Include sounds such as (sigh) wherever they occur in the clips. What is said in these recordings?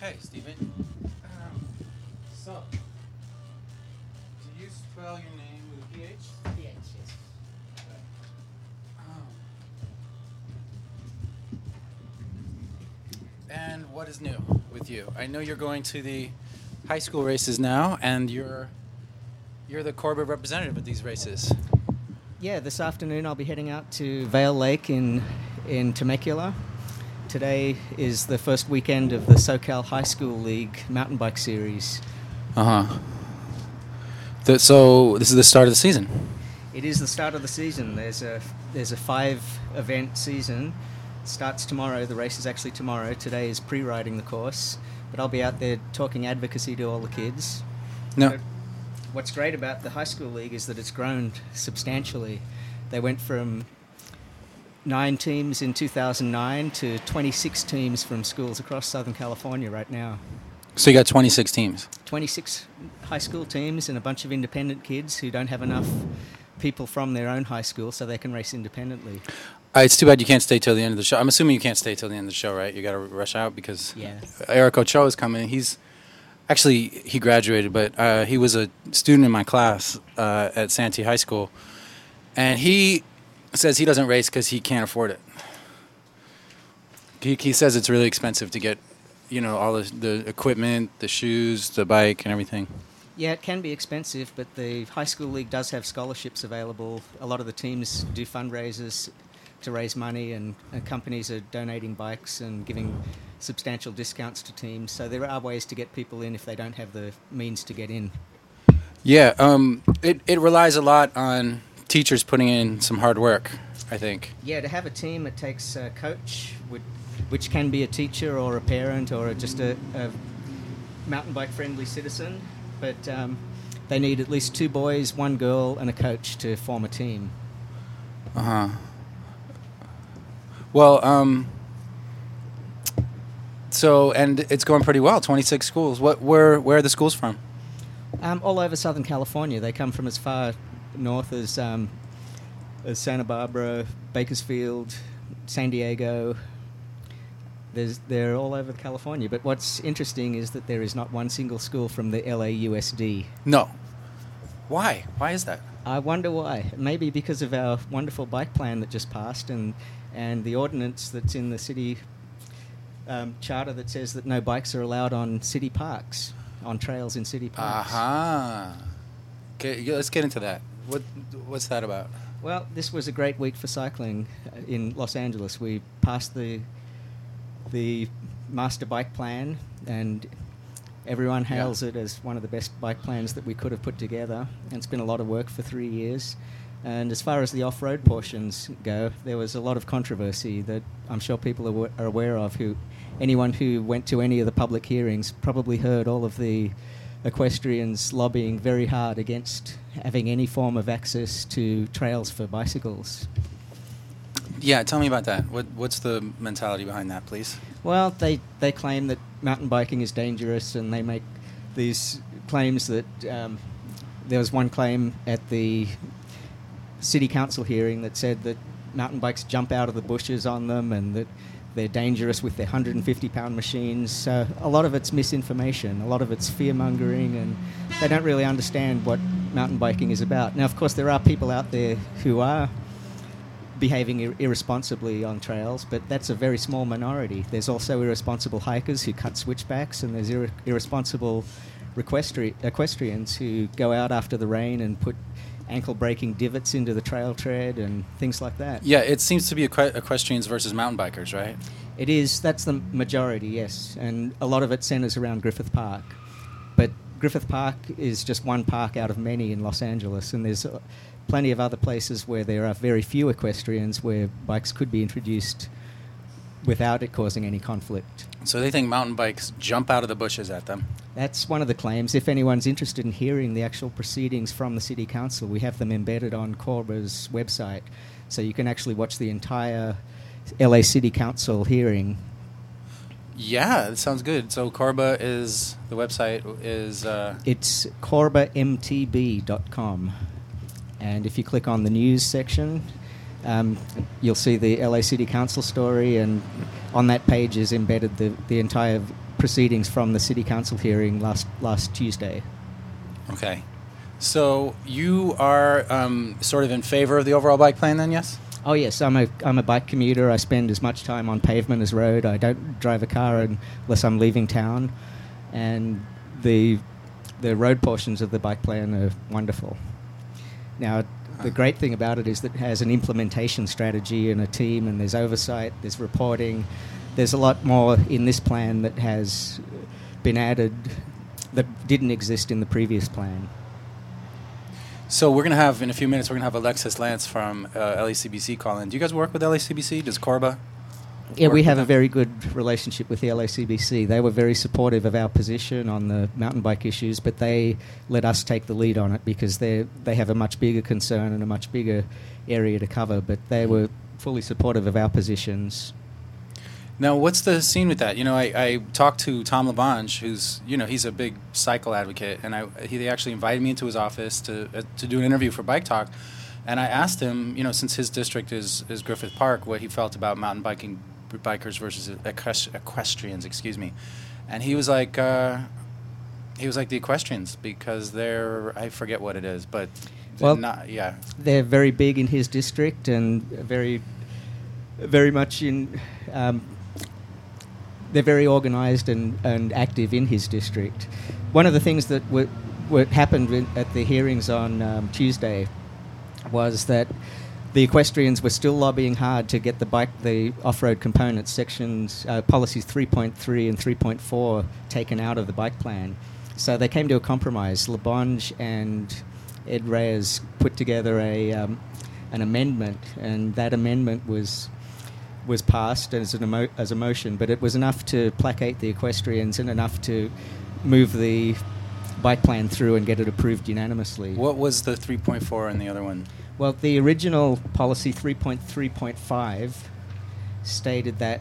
Okay, Stephen. Um, so, do you spell your name with a PH? PH, yes. Um, and what is new with you? I know you're going to the high school races now, and you're you're the Corba representative at these races. Yeah, this afternoon I'll be heading out to Vail Lake in in Temecula. Today is the first weekend of the SoCal High School League mountain bike series. Uh huh. so this is the start of the season. It is the start of the season. There's a there's a five event season. Starts tomorrow. The race is actually tomorrow. Today is pre-riding the course, but I'll be out there talking advocacy to all the kids. No. But what's great about the high school league is that it's grown substantially. They went from nine teams in 2009 to 26 teams from schools across Southern California right now. So you got 26 teams. 26 high school teams and a bunch of independent kids who don't have enough people from their own high school so they can race independently. Uh, it's too bad you can't stay till the end of the show. I'm assuming you can't stay till the end of the show, right? You got to rush out because Yeah. Eric Ochoa is coming. He's actually he graduated, but uh, he was a student in my class uh, at Santee High School, and he says he doesn't race because he can't afford it. He, he says it's really expensive to get, you know, all the, the equipment, the shoes, the bike, and everything. Yeah, it can be expensive, but the high school league does have scholarships available. A lot of the teams do fundraisers to raise money, and, and companies are donating bikes and giving substantial discounts to teams. So there are ways to get people in if they don't have the means to get in. Yeah, um, it it relies a lot on teachers putting in some hard work. I think. Yeah, to have a team, it takes a coach, which, can be a teacher or a parent or just a, a mountain bike friendly citizen. But um, they need at least two boys, one girl, and a coach to form a team. Uh huh. Well, um, so and it's going pretty well. Twenty six schools. What? Where? Where are the schools from? Um, all over Southern California. They come from as far north as, um, as Santa Barbara, Bakersfield, San Diego. There's, they're all over California. But what's interesting is that there is not one single school from the LAUSD. No. Why? Why is that? I wonder why. Maybe because of our wonderful bike plan that just passed and, and the ordinance that's in the city um, charter that says that no bikes are allowed on city parks, on trails in city parks. Aha. Okay, let's get into that. What? What's that about? Well, this was a great week for cycling uh, in Los Angeles. We passed the the master bike plan, and everyone Yeah. hails it as one of the best bike plans that we could have put together. And it's been a lot of work for three years. And as far as the off-road portions go, there was a lot of controversy that I'm sure people are, are aware of. Who, anyone who went to any of the public hearings probably heard all of the equestrians lobbying very hard against having any form of access to trails for bicycles. Yeah, tell me about that. What? What's the mentality behind that, please? Well, they, they claim that mountain biking is dangerous, and they make these claims that um, there was one claim at the city council hearing that said that mountain bikes jump out of the bushes on them and that they're dangerous with their 150 pound machines. So a lot of it's misinformation, a lot of it's fear mongering, and they don't really understand what mountain biking is about. Now, of course, there are people out there who are behaving ir- irresponsibly on trails, but that's a very small minority. There's also irresponsible hikers who cut switchbacks, and there's ir- irresponsible equestri- equestrians who go out after the rain and put ankle breaking divots into the trail tread and things like that. Yeah, it seems to be equ- equestrians versus mountain bikers, right? It is, that's the majority, yes, and a lot of it centers around Griffith Park. Griffith Park is just one park out of many in Los Angeles, and there's uh, plenty of other places where there are very few equestrians where bikes could be introduced without it causing any conflict. So they think mountain bikes jump out of the bushes at them. That's one of the claims. If anyone's interested in hearing the actual proceedings from the City Council, we have them embedded on Corba's website, so you can actually watch the entire LA City Council hearing Yeah, that sounds good. So Corba is the website is uh, It's corbamtb.com. And if you click on the news section, um, you'll see the LA City Council story, and on that page is embedded the, the entire proceedings from the city council hearing last last Tuesday. Okay. So you are um, sort of in favor of the overall bike plan, then? Yes. Oh yes, I'm a I'm a bike commuter. I spend as much time on pavement as road. I don't drive a car unless I'm leaving town, and the the road portions of the bike plan are wonderful. Now, the great thing about it is that it has an implementation strategy and a team, and there's oversight, there's reporting. There's a lot more in this plan that has been added that didn't exist in the previous plan. So we're going to have, in a few minutes, we're going to have Alexis Lantz from uh, LACBC call in. Do you guys work with LACBC? Does Corba? Yeah, we have a very good relationship with the LACBC. They were very supportive of our position on the mountain bike issues, but they let us take the lead on it because they they have a much bigger concern and a much bigger area to cover. But they were fully supportive of our positions. Now, what's the scene with that? You know, I, I talked to Tom LaBonge, who's you know he's a big cycle advocate, and I he they actually invited me into his office to uh, to do an interview for Bike Talk, and I asked him, you know, since his district is is Griffith Park, what he felt about mountain biking bikers versus equest- equestrians, excuse me, and he was like. Uh, he was like the equestrians because they're I forget what it is, but Well- not yeah. They're very big in his district and very, very much in. Um, they're very organised and, and active in his district. One of the things that happened in, at the hearings on um, Tuesday was that the equestrians were still lobbying hard to get the bike, the off-road components, sections, uh, policies 3.3 and 3.4 taken out of the bike plan. So they came to a compromise. LaBonge and Ed Reyes put together a um, an amendment, and that amendment was was passed as an emo- as a motion, but it was enough to placate the equestrians and enough to move the bike plan through and get it approved unanimously. What was the 3.4 and the other one? Well, the original policy 3.3.5 stated that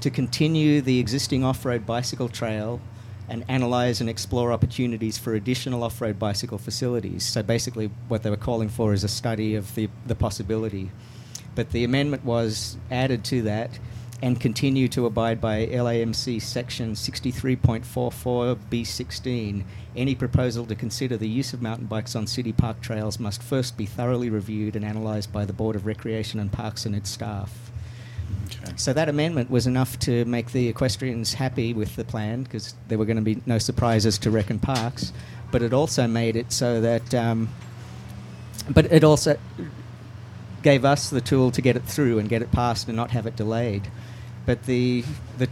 to continue the existing off road bicycle trail and analyse and explore opportunities for additional off road bicycle facilities. So basically, what they were calling for is a study of the, the possibility. But the amendment was added to that and continue to abide by LAMC section 63.44B16. Any proposal to consider the use of mountain bikes on city park trails must first be thoroughly reviewed and analysed by the Board of Recreation and Parks and its staff. Okay. So that amendment was enough to make the equestrians happy with the plan because there were going to be no surprises to Rec and Parks. But it also made it so that, um, but it also gave us the tool to get it through and get it passed and not have it delayed. But the the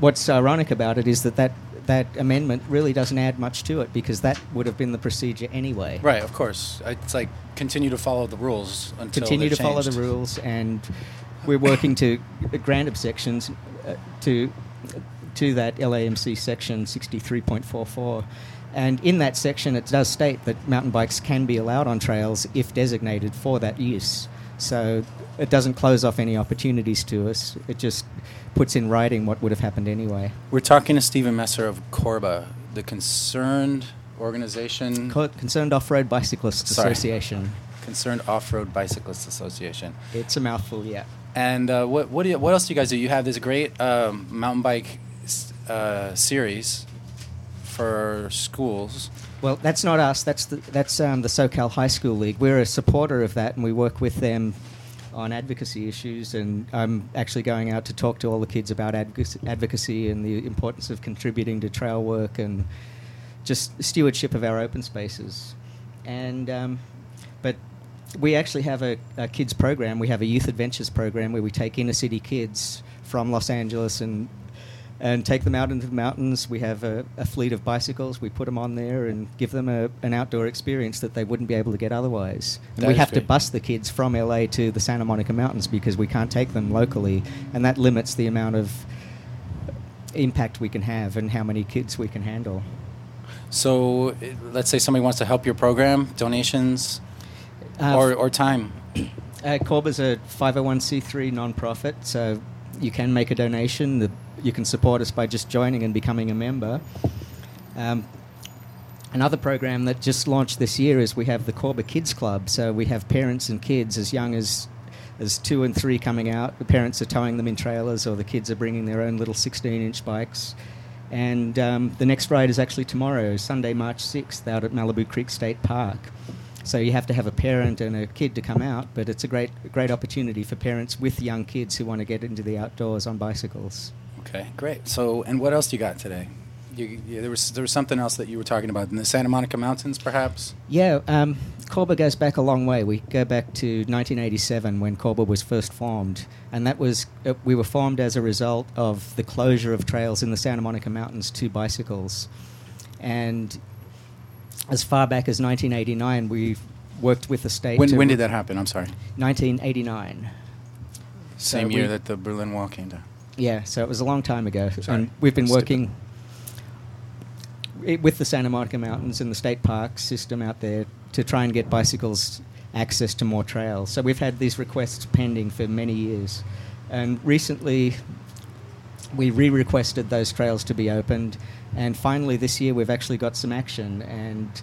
what's ironic about it is that that that amendment really doesn't add much to it because that would have been the procedure anyway. Right, of course. It's like continue to follow the rules until continue to they're follow the rules, and we're working to grant objections uh, to to that LAMC section 63.44. And in that section, it does state that mountain bikes can be allowed on trails if designated for that use. So it doesn't close off any opportunities to us. It just puts in writing what would have happened anyway. We're talking to Stephen Messer of Corba, the concerned organization, Co- Concerned Off-Road Bicyclists Sorry. Association. Concerned Off-Road Bicyclists Association. It's a mouthful, yeah. And uh, what what, do you, what else do you guys do? You have this great um, mountain bike uh, series for schools. Well, that's not us. That's the, that's um, the SoCal High School League. We're a supporter of that, and we work with them on advocacy issues. And I'm actually going out to talk to all the kids about advocacy, and the importance of contributing to trail work and just stewardship of our open spaces. And um, but we actually have a, a kids program. We have a youth adventures program where we take inner city kids from Los Angeles and and take them out into the mountains. We have a, a fleet of bicycles. We put them on there and give them a, an outdoor experience that they wouldn't be able to get otherwise. And That we is have to great. bus the kids from LA to the Santa Monica Mountains because we can't take them locally, and that limits the amount of impact we can have and how many kids we can handle. So let's say somebody wants to help your program, donations Uh, or, or time. Uh, Corba's a 501c3 nonprofit, so you can make a donation. The, you can support us by just joining and becoming a member. Um, another program that just launched this year is we have the Corba Kids Club. So we have parents and kids as young as There's two and three coming out. The parents are towing them in trailers, or the kids are bringing their own little 16-inch bikes. And um, the next ride is actually tomorrow, Sunday, March 6th, out at Malibu Creek State Park. So you have to have a parent and a kid to come out, but it's a great, great opportunity for parents with young kids who want to get into the outdoors on bicycles. Okay, great. So, and what else do you got today? You, you, there was there was something else that you were talking about in the Santa Monica Mountains, perhaps. Yeah, um, Corba goes back a long way. We go back to 1987 when Corba was first formed, and that was uh, we were formed as a result of the closure of trails in the Santa Monica Mountains to bicycles, and as far back as 1989, we worked with the state. When when did that happen? I'm sorry. 1989. Same So year we- that the Berlin Wall came down. Yeah, so it was a long time ago, Sorry, and we've been working with the Santa Monica Mountains and the state park system out there to try and get bicycles access to more trails. So we've had these requests pending for many years, and recently we re-requested those trails to be opened, and finally this year we've actually got some action and.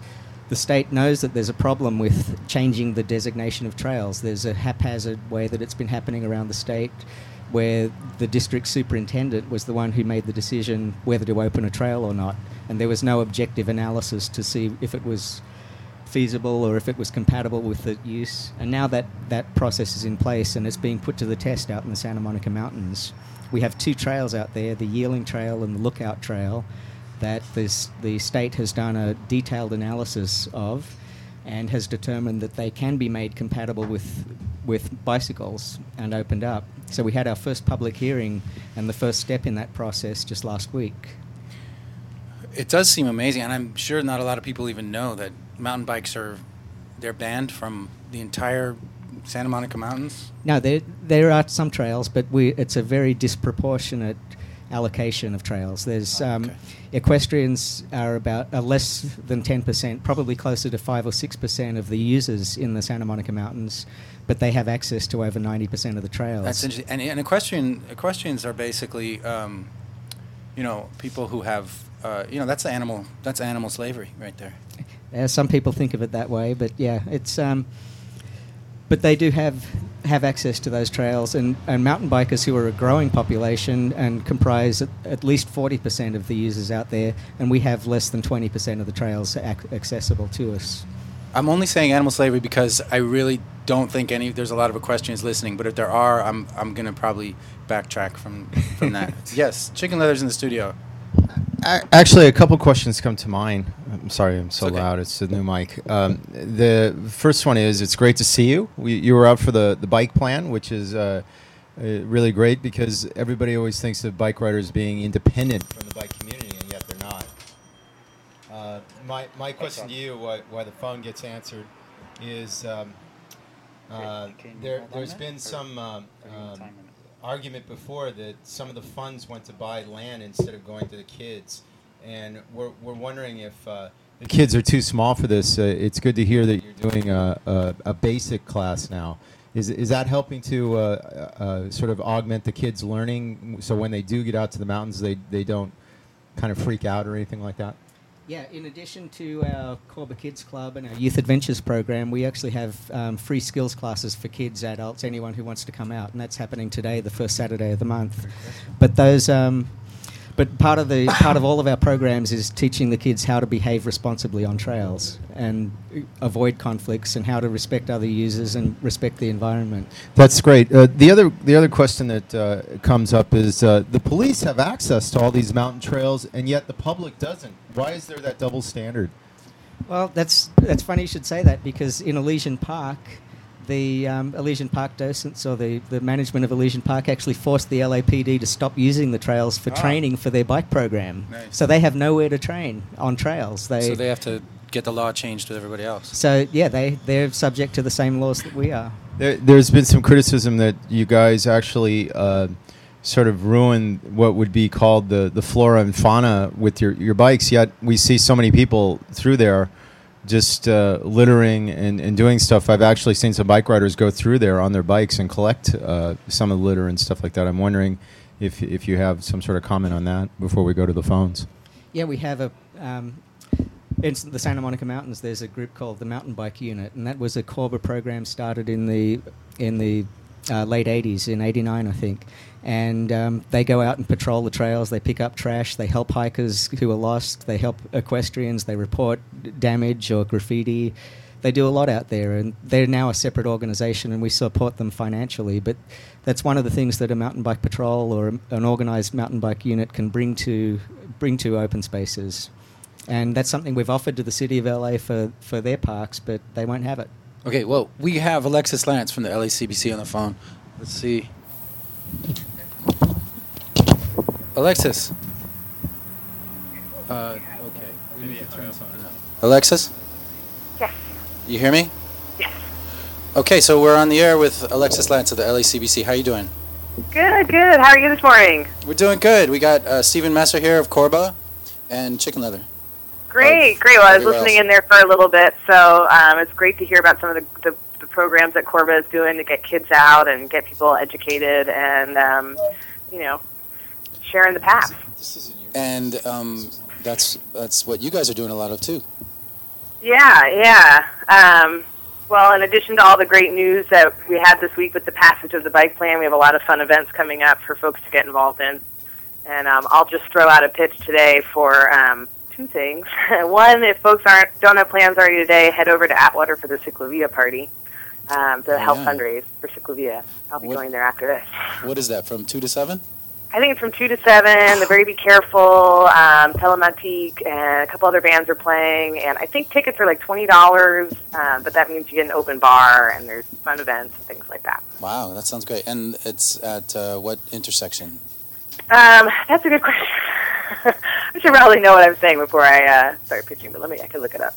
The state knows that there's a problem with changing the designation of trails. There's a haphazard way that it's been happening around the state where the district superintendent was the one who made the decision whether to open a trail or not. And there was no objective analysis to see if it was feasible or if it was compatible with the use. And now that that process is in place and it's being put to the test out in the Santa Monica Mountains, we have two trails out there the Yearling Trail and the Lookout Trail that this, the state has done a detailed analysis of and has determined that they can be made compatible with with bicycles and opened up. So we had our first public hearing and the first step in that process just last week. It does seem amazing, and I'm sure not a lot of people even know that mountain bikes are they're banned from the entire Santa Monica Mountains. No, there there are some trails, but we it's a very disproportionate allocation of trails. There's um, Okay. equestrians are about are less than ten percent, probably closer to five or six percent of the users in the Santa Monica Mountains, but they have access to over ninety percent of the trails. That's interesting. And, and equestrian equestrians are basically, um, you know, people who have, uh, you know, that's animal that's animal slavery right there. Uh, some people think of it that way, but yeah, it's. Um, but they do have have access to those trails, and, and mountain bikers who are a growing population and comprise at, at least forty percent of the users out there, and we have less than twenty percent of the trails ac- accessible to us. I'm only saying animal slavery because I really don't think any. There's a lot of equestrians listening, but if there are, I'm I'm gonna probably backtrack from from that. (laughs) yes, chicken leather's in the studio. Actually, a couple questions come to mind. I'm sorry, I'm so It's okay. loud. It's the new mic. Um, the first one is it's great to see you. We, you were out for the, the bike plan, which is uh, uh, really great because everybody always thinks of bike riders being independent from the bike community, and yet they're not. Uh, my, my question to you, why, why the phone gets answered, is um, uh, there, there's been some argument before that some of the funds went to buy land instead of going to the kids. And we're, we're wondering if uh, the kids are too small for this. Uh, it's good to hear that you're doing a, a, a basic class now. Is, is that helping to uh, uh, sort of augment the kids' learning so when they do get out to the mountains, they, they don't kind of freak out or anything like that? Yeah, in addition to our Corba Kids Club and our Youth Adventures program, we actually have um, free skills classes for kids, adults, anyone who wants to come out, and that's happening today, the first Saturday of the month. But those, um, but part of the part of all of our programs is teaching the kids how to behave responsibly on trails and avoid conflicts and how to respect other users and respect the environment. That's great. Uh, the other the other question that uh, comes up is uh, the police have access to all these mountain trails, and yet the public doesn't. Why is there that double standard? Well, that's that's funny you should say that because in Elysian Park, the um, Elysian Park docents or the, the management of Elysian Park actually forced the LAPD to stop using the trails for Ah. training for their bike program. Nice. So they have nowhere to train on trails. They, so they have to get the law changed with everybody else. so yeah, they they're subject to the same laws that we are. There, there's been some criticism that you guys actually uh, sort of ruin what would be called the, the flora and fauna with your, your bikes. Yet we see so many people through there just uh, littering and, and doing stuff. I've actually seen some bike riders go through there on their bikes and collect uh, some of the litter and stuff like that. I'm wondering if if you have some sort of comment on that before we go to the phones. Yeah, we have a. Um, in the Santa Monica Mountains, there's a group called the Mountain Bike Unit, and that was a Corba program started in the in the uh, late 80s, in 89, I think. And um, they go out and patrol the trails, they pick up trash, they help hikers who are lost, they help equestrians, they report damage or graffiti. They do a lot out there, and they're now a separate organisation, and we support them financially. But that's one of the things that a mountain bike patrol or an organised mountain bike unit can bring to bring to open spaces. And that's something we've offered to the city of LA for, for their parks, but they won't have it. Okay, well, we have Alexis Lantz from the LACBC on the phone. Let's see. Alexis. Uh, okay. We need to turn something up. Alexis? Yes. You hear me? Yes. Okay, so we're on the air with Alexis Lantz of the LACBC. How are you doing? Good, good. How are you this morning? We're doing good. We got uh, Stephen Messer here of Corba and Chicken Leather. Great, Of great. Well, I was listening else. in there for a little bit, so um, it's great to hear about some of the, the, the programs that Corba is doing to get kids out and get people educated and, um, you know, sharing the path. And um, that's that's what you guys are doing a lot of too. Yeah, yeah. Um, well, in addition to all the great news that we had this week with the passage of the bike plan, we have a lot of fun events coming up for folks to get involved in. And um, I'll just throw out a pitch today for um, two things. (laughs) One, if folks aren't don't have plans already today, head over to Atwater for the CicLAvia party, um, the Oh, help yeah. fundraise for CicLAvia. I'll be What- going there after this. What is that? From two to seven? I think it's from 2 to 7. The Very Be Careful, um, Telematique, and a couple other bands are playing. And I think tickets are like $20, um, but that means you get an open bar and there's fun events and things like that. Wow, that sounds great. And it's at uh, what intersection? Um, that's a good question. (laughs) I should probably know what I'm saying before I uh, start pitching, but let me, I can look it up.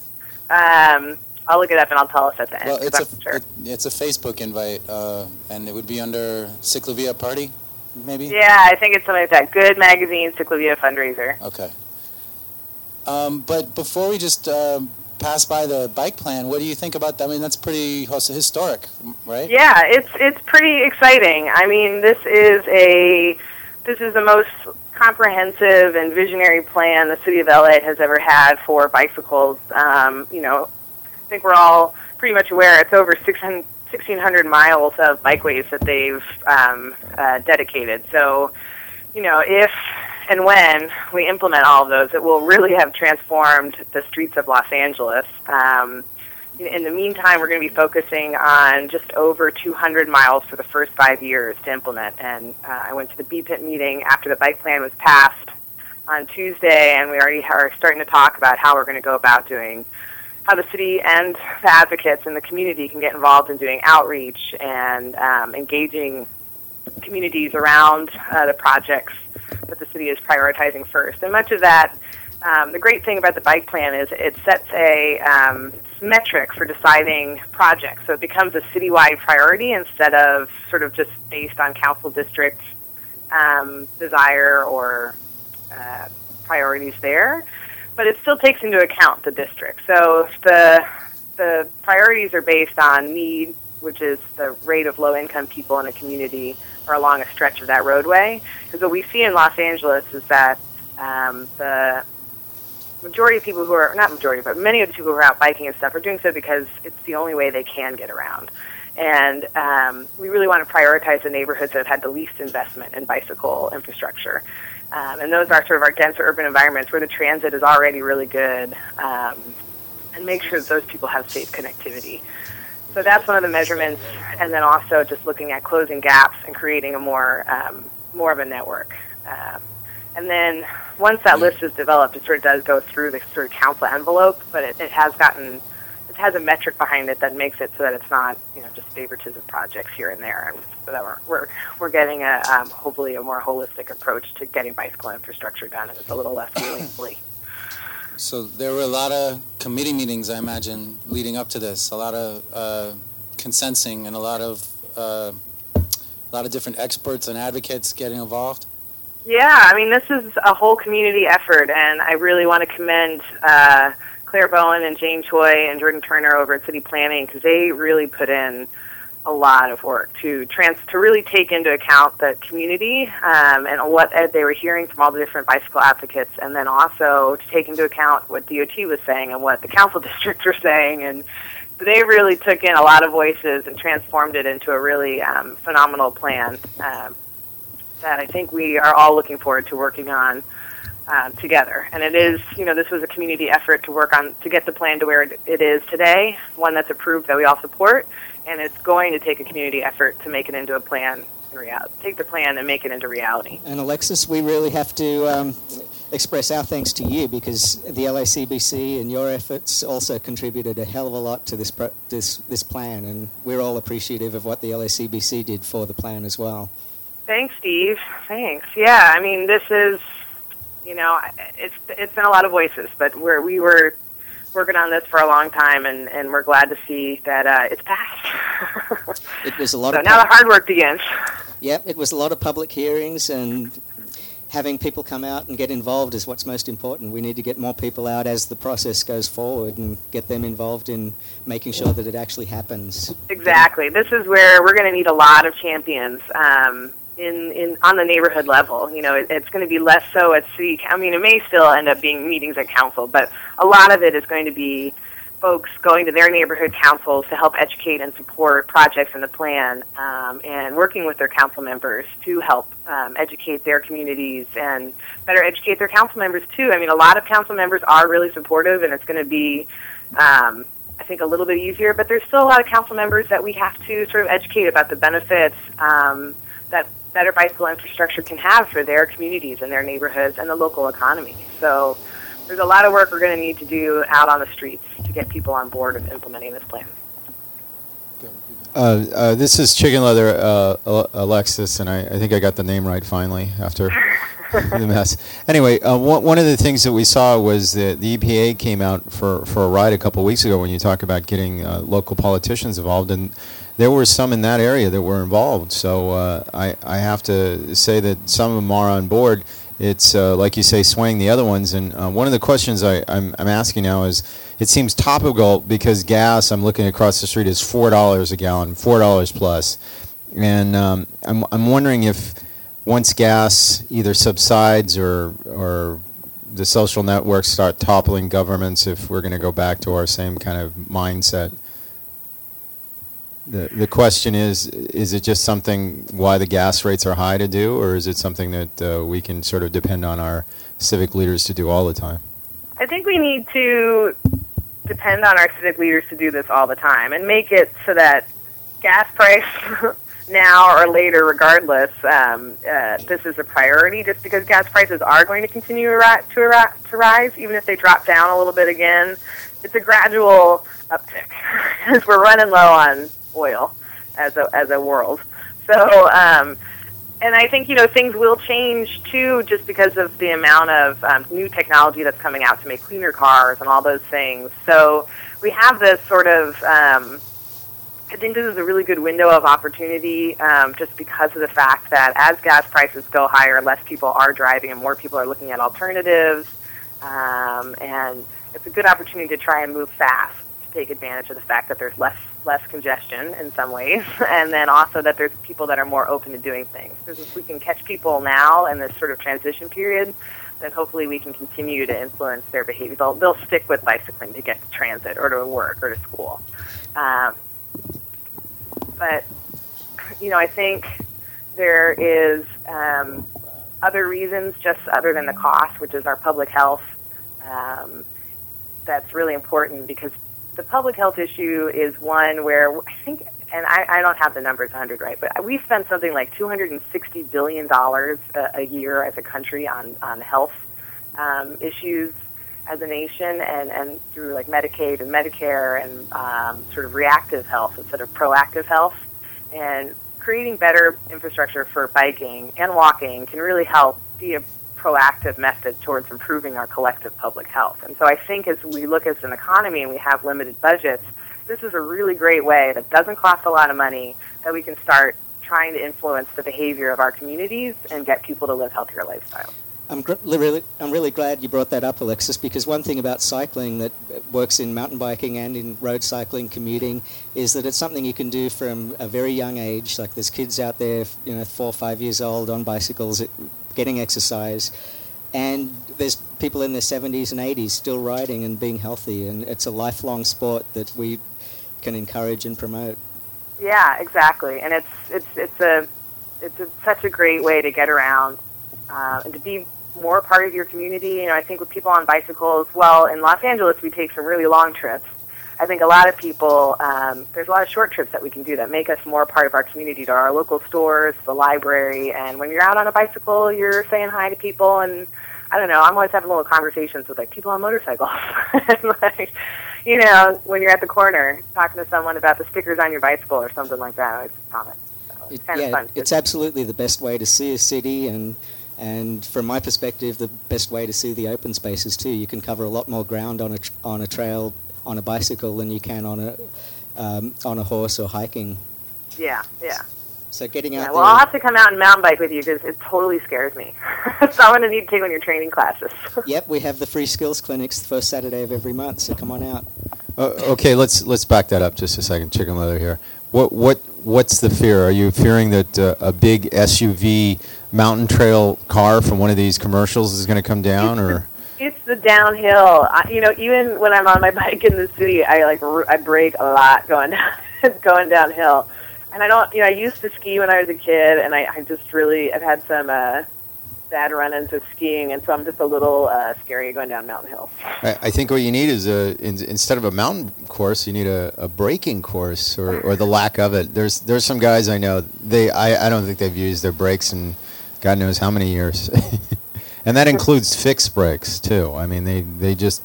Um, I'll look it up and I'll tell us at the end. Well, it's a sure. it, it's a Facebook invite, uh, and it would be under CicLAvia Party, maybe. yeah, I think it's something like that. Good Magazine, CicLAvia fundraiser. Okay. Um, but before we just um pass by the bike plan, what do you think about that? I mean, that's pretty historic, right? Yeah, it's it's pretty exciting. I mean, this is a this is the most comprehensive and visionary plan the city of LA has ever had for bicycles. Um, you know, think we're all pretty much aware it's over 600 1,600 miles of bikeways that they've um, uh, dedicated. So, you know, if and when we implement all of those, it will really have transformed the streets of Los Angeles. Um, in the meantime, we're going to be focusing on just over 200 miles for the first five years to implement. And uh, I went to the BPIT meeting after the bike plan was passed on Tuesday, and we already are starting to talk about how we're going to go about doing, how the city and the advocates and the community can get involved in doing outreach and um, engaging communities around uh, the projects that the city is prioritizing first. And much of that um, the great thing about the bike plan is it sets a um, metric for deciding projects. So it becomes a citywide priority instead of sort of just based on council district um, desire or uh, priorities there. But it still takes into account the district. So if the the priorities are based on need, which is the rate of low income people in a community or along a stretch of that roadway. Because what we see in Los Angeles is that um, the majority of people who are not majority, but many of the people who are out biking and stuff are doing so because it's the only way they can get around. And um, we really want to prioritize the neighborhoods that have had the least investment in bicycle infrastructure. Um, and those are sort of our denser urban environments where the transit is already really good, um, and make sure that those people have safe connectivity. So that's one of the measurements, and then also just looking at closing gaps and creating a more um, more of a network. Um, and then once that list is developed, it sort of does go through the sort of council envelope, but it, it has gotten it has a metric behind it that makes it so that it's not you know just favoritism projects here and there, and so that we're we're, we're getting a um, hopefully a more holistic approach to getting bicycle infrastructure done, and it's a little less (coughs) willy-nilly. So there were a lot of committee meetings, I imagine, leading up to this. A lot of uh, consensing and a lot of uh, a lot of different experts and advocates getting involved. Yeah, I mean, this is a whole community effort, and I really want to commend uh, Claire Bowin and Jane Choi and Jordan Turner over at City Planning because they really put in a lot of work to trans to really take into account the community um, and what uh, they were hearing from all the different bicycle advocates, and then also to take into account what DOT was saying and what the council (laughs) districts were saying, and they really took in a lot of voices and transformed it into a really um, phenomenal plan um, that I think we are all looking forward to working on uh, together. And it is, you know, this was a community effort to work on to get the plan to where it is today, one that's approved that we all support, and it's going to take a community effort to make it into a plan in. Take the plan and make it into reality. And Alexis, we really have to um, express our thanks to you because the LACBC and your efforts also contributed a hell of a lot to this pro- this this plan, and we're all appreciative of what the LACBC did for the plan as well. Thanks, Steve. Thanks. Yeah, I mean, this is, you know, it's it's been a lot of voices, but we're we were working on this for a long time, and, and we're glad to see that uh, it's passed. (laughs) it was a lot. So of now the hard work begins. Yep, it was a lot of public hearings and having people come out and get involved is what's most important. We need to get more people out as the process goes forward and get them involved in making sure that it actually happens. Exactly. This is where we're going to need a lot of champions. Um, in, in on the neighborhood level. You know, it, it's going to be less so at city. I mean, it may still end up being meetings at council, but a lot of it is going to be folks going to their neighborhood councils to help educate and support projects in the plan, um, and working with their council members to help um, educate their communities and better educate their council members too. I mean, a lot of council members are really supportive, and it's going to be. Um, I think a little bit easier, but there's still a lot of council members that we have to sort of educate about the benefits um, better bicycle infrastructure can have for their communities and their neighborhoods and the local economy. So there's a lot of work we're going to need to do out on the streets to get people on board of implementing this plan. Uh, uh, this is Chicken Leather uh, Alexis, and I, I, think I got the name right finally after (laughs) the mess. Anyway, uh, one, one of the things that we saw was that the EPA came out for, for a ride a couple weeks ago when you talk about getting uh, local politicians involved, and there were some in that area that were involved. So uh, I, I have to say that some of them are on board. It's uh, like you say, swaying the other ones. And uh, one of the questions I, I'm, I'm asking now is, it seems topical because gas. I'm looking across the street is four dollars a gallon, four dollars plus. plus, and um, I'm I'm wondering if once gas either subsides or or the social networks start toppling governments, if we're going to go back to our same kind of mindset. The, the question is, is it just something why the gas rates are high to do, or is it something that uh, we can sort of depend on our civic leaders to do all the time? I think we need to depend on our civic leaders to do this all the time and make it so that gas price (laughs) now or later, regardless, um, uh, this is a priority just because gas prices are going to continue to, to, to rise, even if they drop down a little bit again. It's a gradual uptick (laughs) as we're running low on oil as a as a world. So, um, and I think you know things will change too, just because of the amount of um, new technology that's coming out to make cleaner cars and all those things. So we have this sort of. Um, I think this is a really good window of opportunity, um, just because of the fact that as gas prices go higher, less people are driving and more people are looking at alternatives, um, and it's a good opportunity to try and move fast to take advantage of the fact that there's less less congestion in some ways, (laughs) and then also that there's people that are more open to doing things. Because if we can catch people now in this sort of transition period, then hopefully we can continue to influence their behavior. They'll, they'll stick with bicycling to get to transit or to work or to school. Um, but, you know, I think there is um, other reasons just other than the cost, which is our public health. Um, that's really important because the public health issue is one where I think, and I, I don't have the numbers 100 right, but we spend something like 260 billion dollars a, year as a country on on health um, issues as a nation, and and through like Medicaid and Medicare and um, sort of reactive health instead of proactive health, and creating better infrastructure for biking and walking can really help be a proactive method towards improving our collective public health. And so I think as we look as an economy and we have limited budgets, this is a really great way that doesn't cost a lot of money that we can start trying to influence the behavior of our communities and get people to live healthier lifestyles. I'm gr- really, I'm really glad you brought that up, Alexis, because one thing about cycling that works in mountain biking and in road cycling, commuting, is that it's something you can do from a very young age. Like there's kids out there, you know, four or five years old on bicycles getting exercise. And there's people in their 70s and 80s still riding and being healthy. And it's a lifelong sport that we can encourage and promote. Yeah, exactly. And it's it's it's a it's a, such a great way to get around uh, and to be more part of your community. You know, I think with people on bicycles, well, in Los Angeles we take some really long trips. I think a lot of people, um, there's a lot of short trips that we can do that make us more part of our community, to our local stores, the library, and when you're out on a bicycle, you're saying hi to people, and I don't know, I'm always having little conversations with like people on motorcycles, and (laughs) like, you know, when you're at the corner talking to someone about the stickers on your bicycle or something like that, I always comment. So it's It- kind yeah, of fun. it's absolutely the best way to see a city, and and from my perspective, the best way to see the open spaces too. You can cover a lot more ground on a tr- on a trail on a bicycle than you can on a um, on a horse or hiking. yeah, yeah. So getting out Yeah, well, there. I'll have to come out and mountain bike with you because it totally scares me. (laughs) so I'm going to need to take one of your training classes. (laughs) Yep, we have the free skills clinics the first Saturday of every month, so come on out. Uh, okay, let's let's back that up just a second. Chicken leather here. What what what's the fear? Are you fearing that uh, a big SUV mountain trail car from one of these commercials is going to come down, or It's the downhill. I, you know, even when I'm on my (laughs) bike in the city, I like I brake a lot going (laughs) down, going downhill. And I don't, you know, I used to ski when I was a kid, and I, I just really, I've had some uh, bad run-ins with skiing, and so I'm just a little uh, scary going down mountain hills. I, I think what you need is a in, instead of a mountain course, you need a, a braking course or, or the lack of it. There's there's some guys I know they I, I don't think they've used their brakes in God knows how many years, (laughs) and that includes fixed brakes too. I mean they they just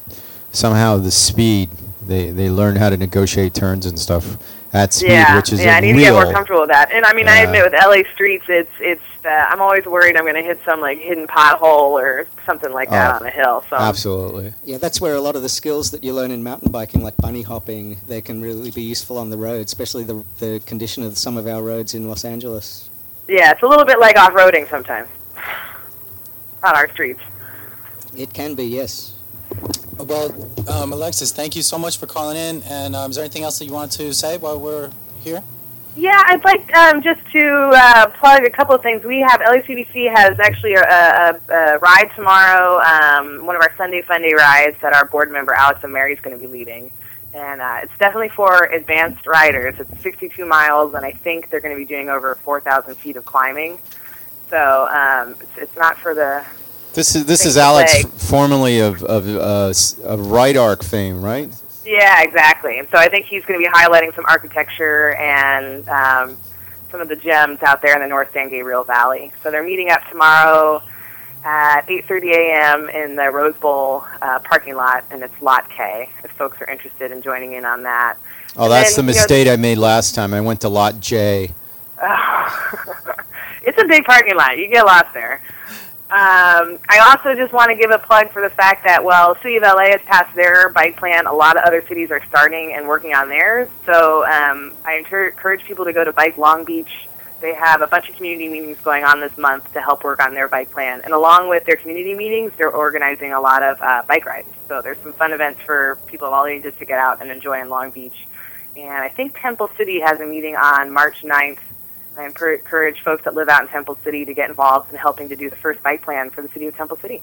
somehow the speed they they learn how to negotiate turns and stuff at speed, yeah, which is yeah, a I need real, to get more comfortable with that. And I mean, I admit with LA streets, it's it's. Uh, I'm always worried I'm going to hit some like hidden pothole or something like that Oh, on a hill. So Absolutely. Yeah, that's where a lot of the skills that you learn in mountain biking, like bunny hopping, they can really be useful on the road, especially the the condition of some of our roads in Los Angeles. yeah, it's a little bit like off-roading sometimes on our streets. It can be, yes. Well, um, Alexis, thank you so much for calling in. And um, is there anything else that you want to say while we're here? Yeah, I'd like um, just to uh, plug a couple of things. We have LACBC has actually a, a, a ride tomorrow, um, one of our Sunday Funday rides that our board member Alex and Mary is going to be leading, and uh, it's definitely for advanced riders. It's 62 miles, and I think they're going to be doing over 4,000 feet of climbing. So um, it's, it's not for the This is this is Alex, formerly of of, uh, of Right Arc fame, right? Yeah, exactly. And so I think he's going to be highlighting some architecture and um, some of the gems out there in the North San Gabriel Valley. So they're meeting up tomorrow at 8:30 a.m. in the Rose Bowl uh, parking lot, and it's Lot K. If folks are interested in joining in on that. Oh, And that's then, the you know, mistake I made last time. I went to Lot J. (laughs) it's a big parking lot. You get lost there. Um, I also just want to give a plug for the fact that, well, City of LA has passed their bike plan. A lot of other cities are starting and working on theirs. So um, I encourage people to go to Bike Long Beach. They have a bunch of community meetings going on this month to help work on their bike plan. And along with their community meetings, they're organizing a lot of uh, bike rides. So there's some fun events for people of all ages to get out and enjoy in Long Beach. And I think Temple City has a meeting on March 9th I encourage folks that live out in Temple City to get involved in helping to do the first bike plan for the city of Temple City.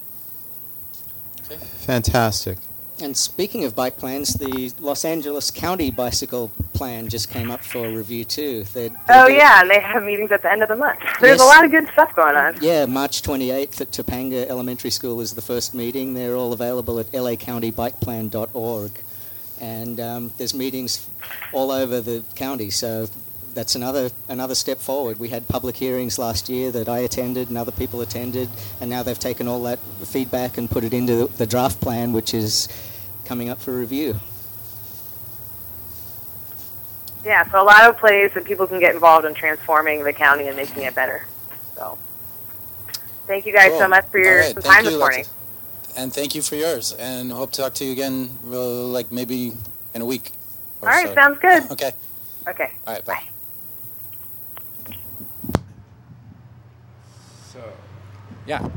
Fantastic. And speaking of bike plans, the Los Angeles County bicycle plan just came up for review too. They're, they're Oh doing- yeah, and they have meetings at the end of the month. There's Yes. a lot of good stuff going on. Yeah, March 28th at Topanga Elementary School is the first meeting. They're all available at lacountybikeplan.org. And um, there's meetings all over the county, so that's another another step forward. We had public hearings last year that I attended and other people attended, and now they've taken all that feedback and put it into the draft plan, which is coming up for review. Yeah, so a lot of plays that people can get involved in transforming the county and making it better. So, thank you guys so much for your right, thank time you, this morning. Alexis. And thank you for yours. And hope to talk to you again, uh, like maybe in a week. All right, so. sounds good. Okay. Okay. All right. Bye. So, Yeah.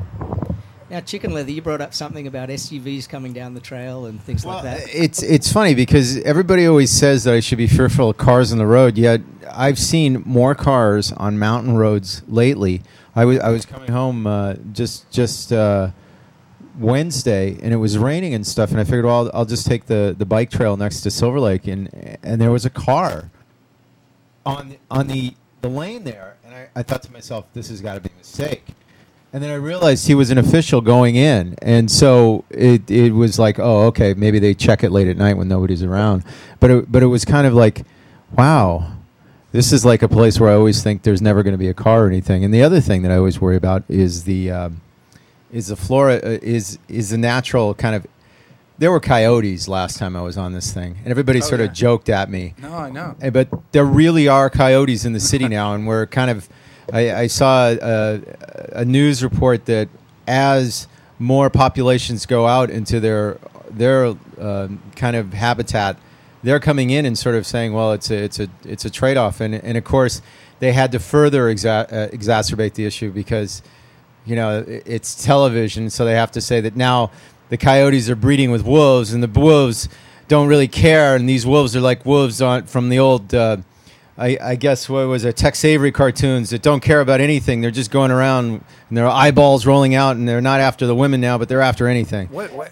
Now, Chicken Leather, you brought up something about SUVs coming down the trail and things well, like that. it's it's funny because everybody always says that I should be fearful of cars on the road. Yet I've seen more cars on mountain roads lately. I was I was coming home uh, just just uh, Wednesday, and it was raining and stuff, and I figured, well, I'll, I'll just take the, the bike trail next to Silver Lake, and and there was a car on the, on the the lane there, and I, I thought to myself, this has got to be a mistake. And then I realized he was an official going in, and so it it was like, oh, okay, maybe they check it late at night when nobody's around. But it, but it was kind of like, wow, this is like a place where I always think there's never going to be a car or anything. And the other thing that I always worry about is the um, is the flora uh, is is the natural kind of. There were coyotes last time I was on this thing, and everybody Oh, sort yeah. of joked at me. No, I know. Eh, But there really are coyotes in the city now, and we're kind of. I, I saw a, a news report that as more populations go out into their their um kind of habitat, they're coming in and sort of saying, "Well, it's a it's a it's a trade off," and and of course they had to further exa- uh, exacerbate the issue because you know it's television, so they have to say that now the coyotes are breeding with wolves, and the wolves don't really care, and these wolves are like wolves on from the old. Uh, I, I guess what was it, Tex Avery cartoons that don't care about anything. They're just going around and their eyeballs rolling out, and they're not after the women now, but they're after anything. What? What?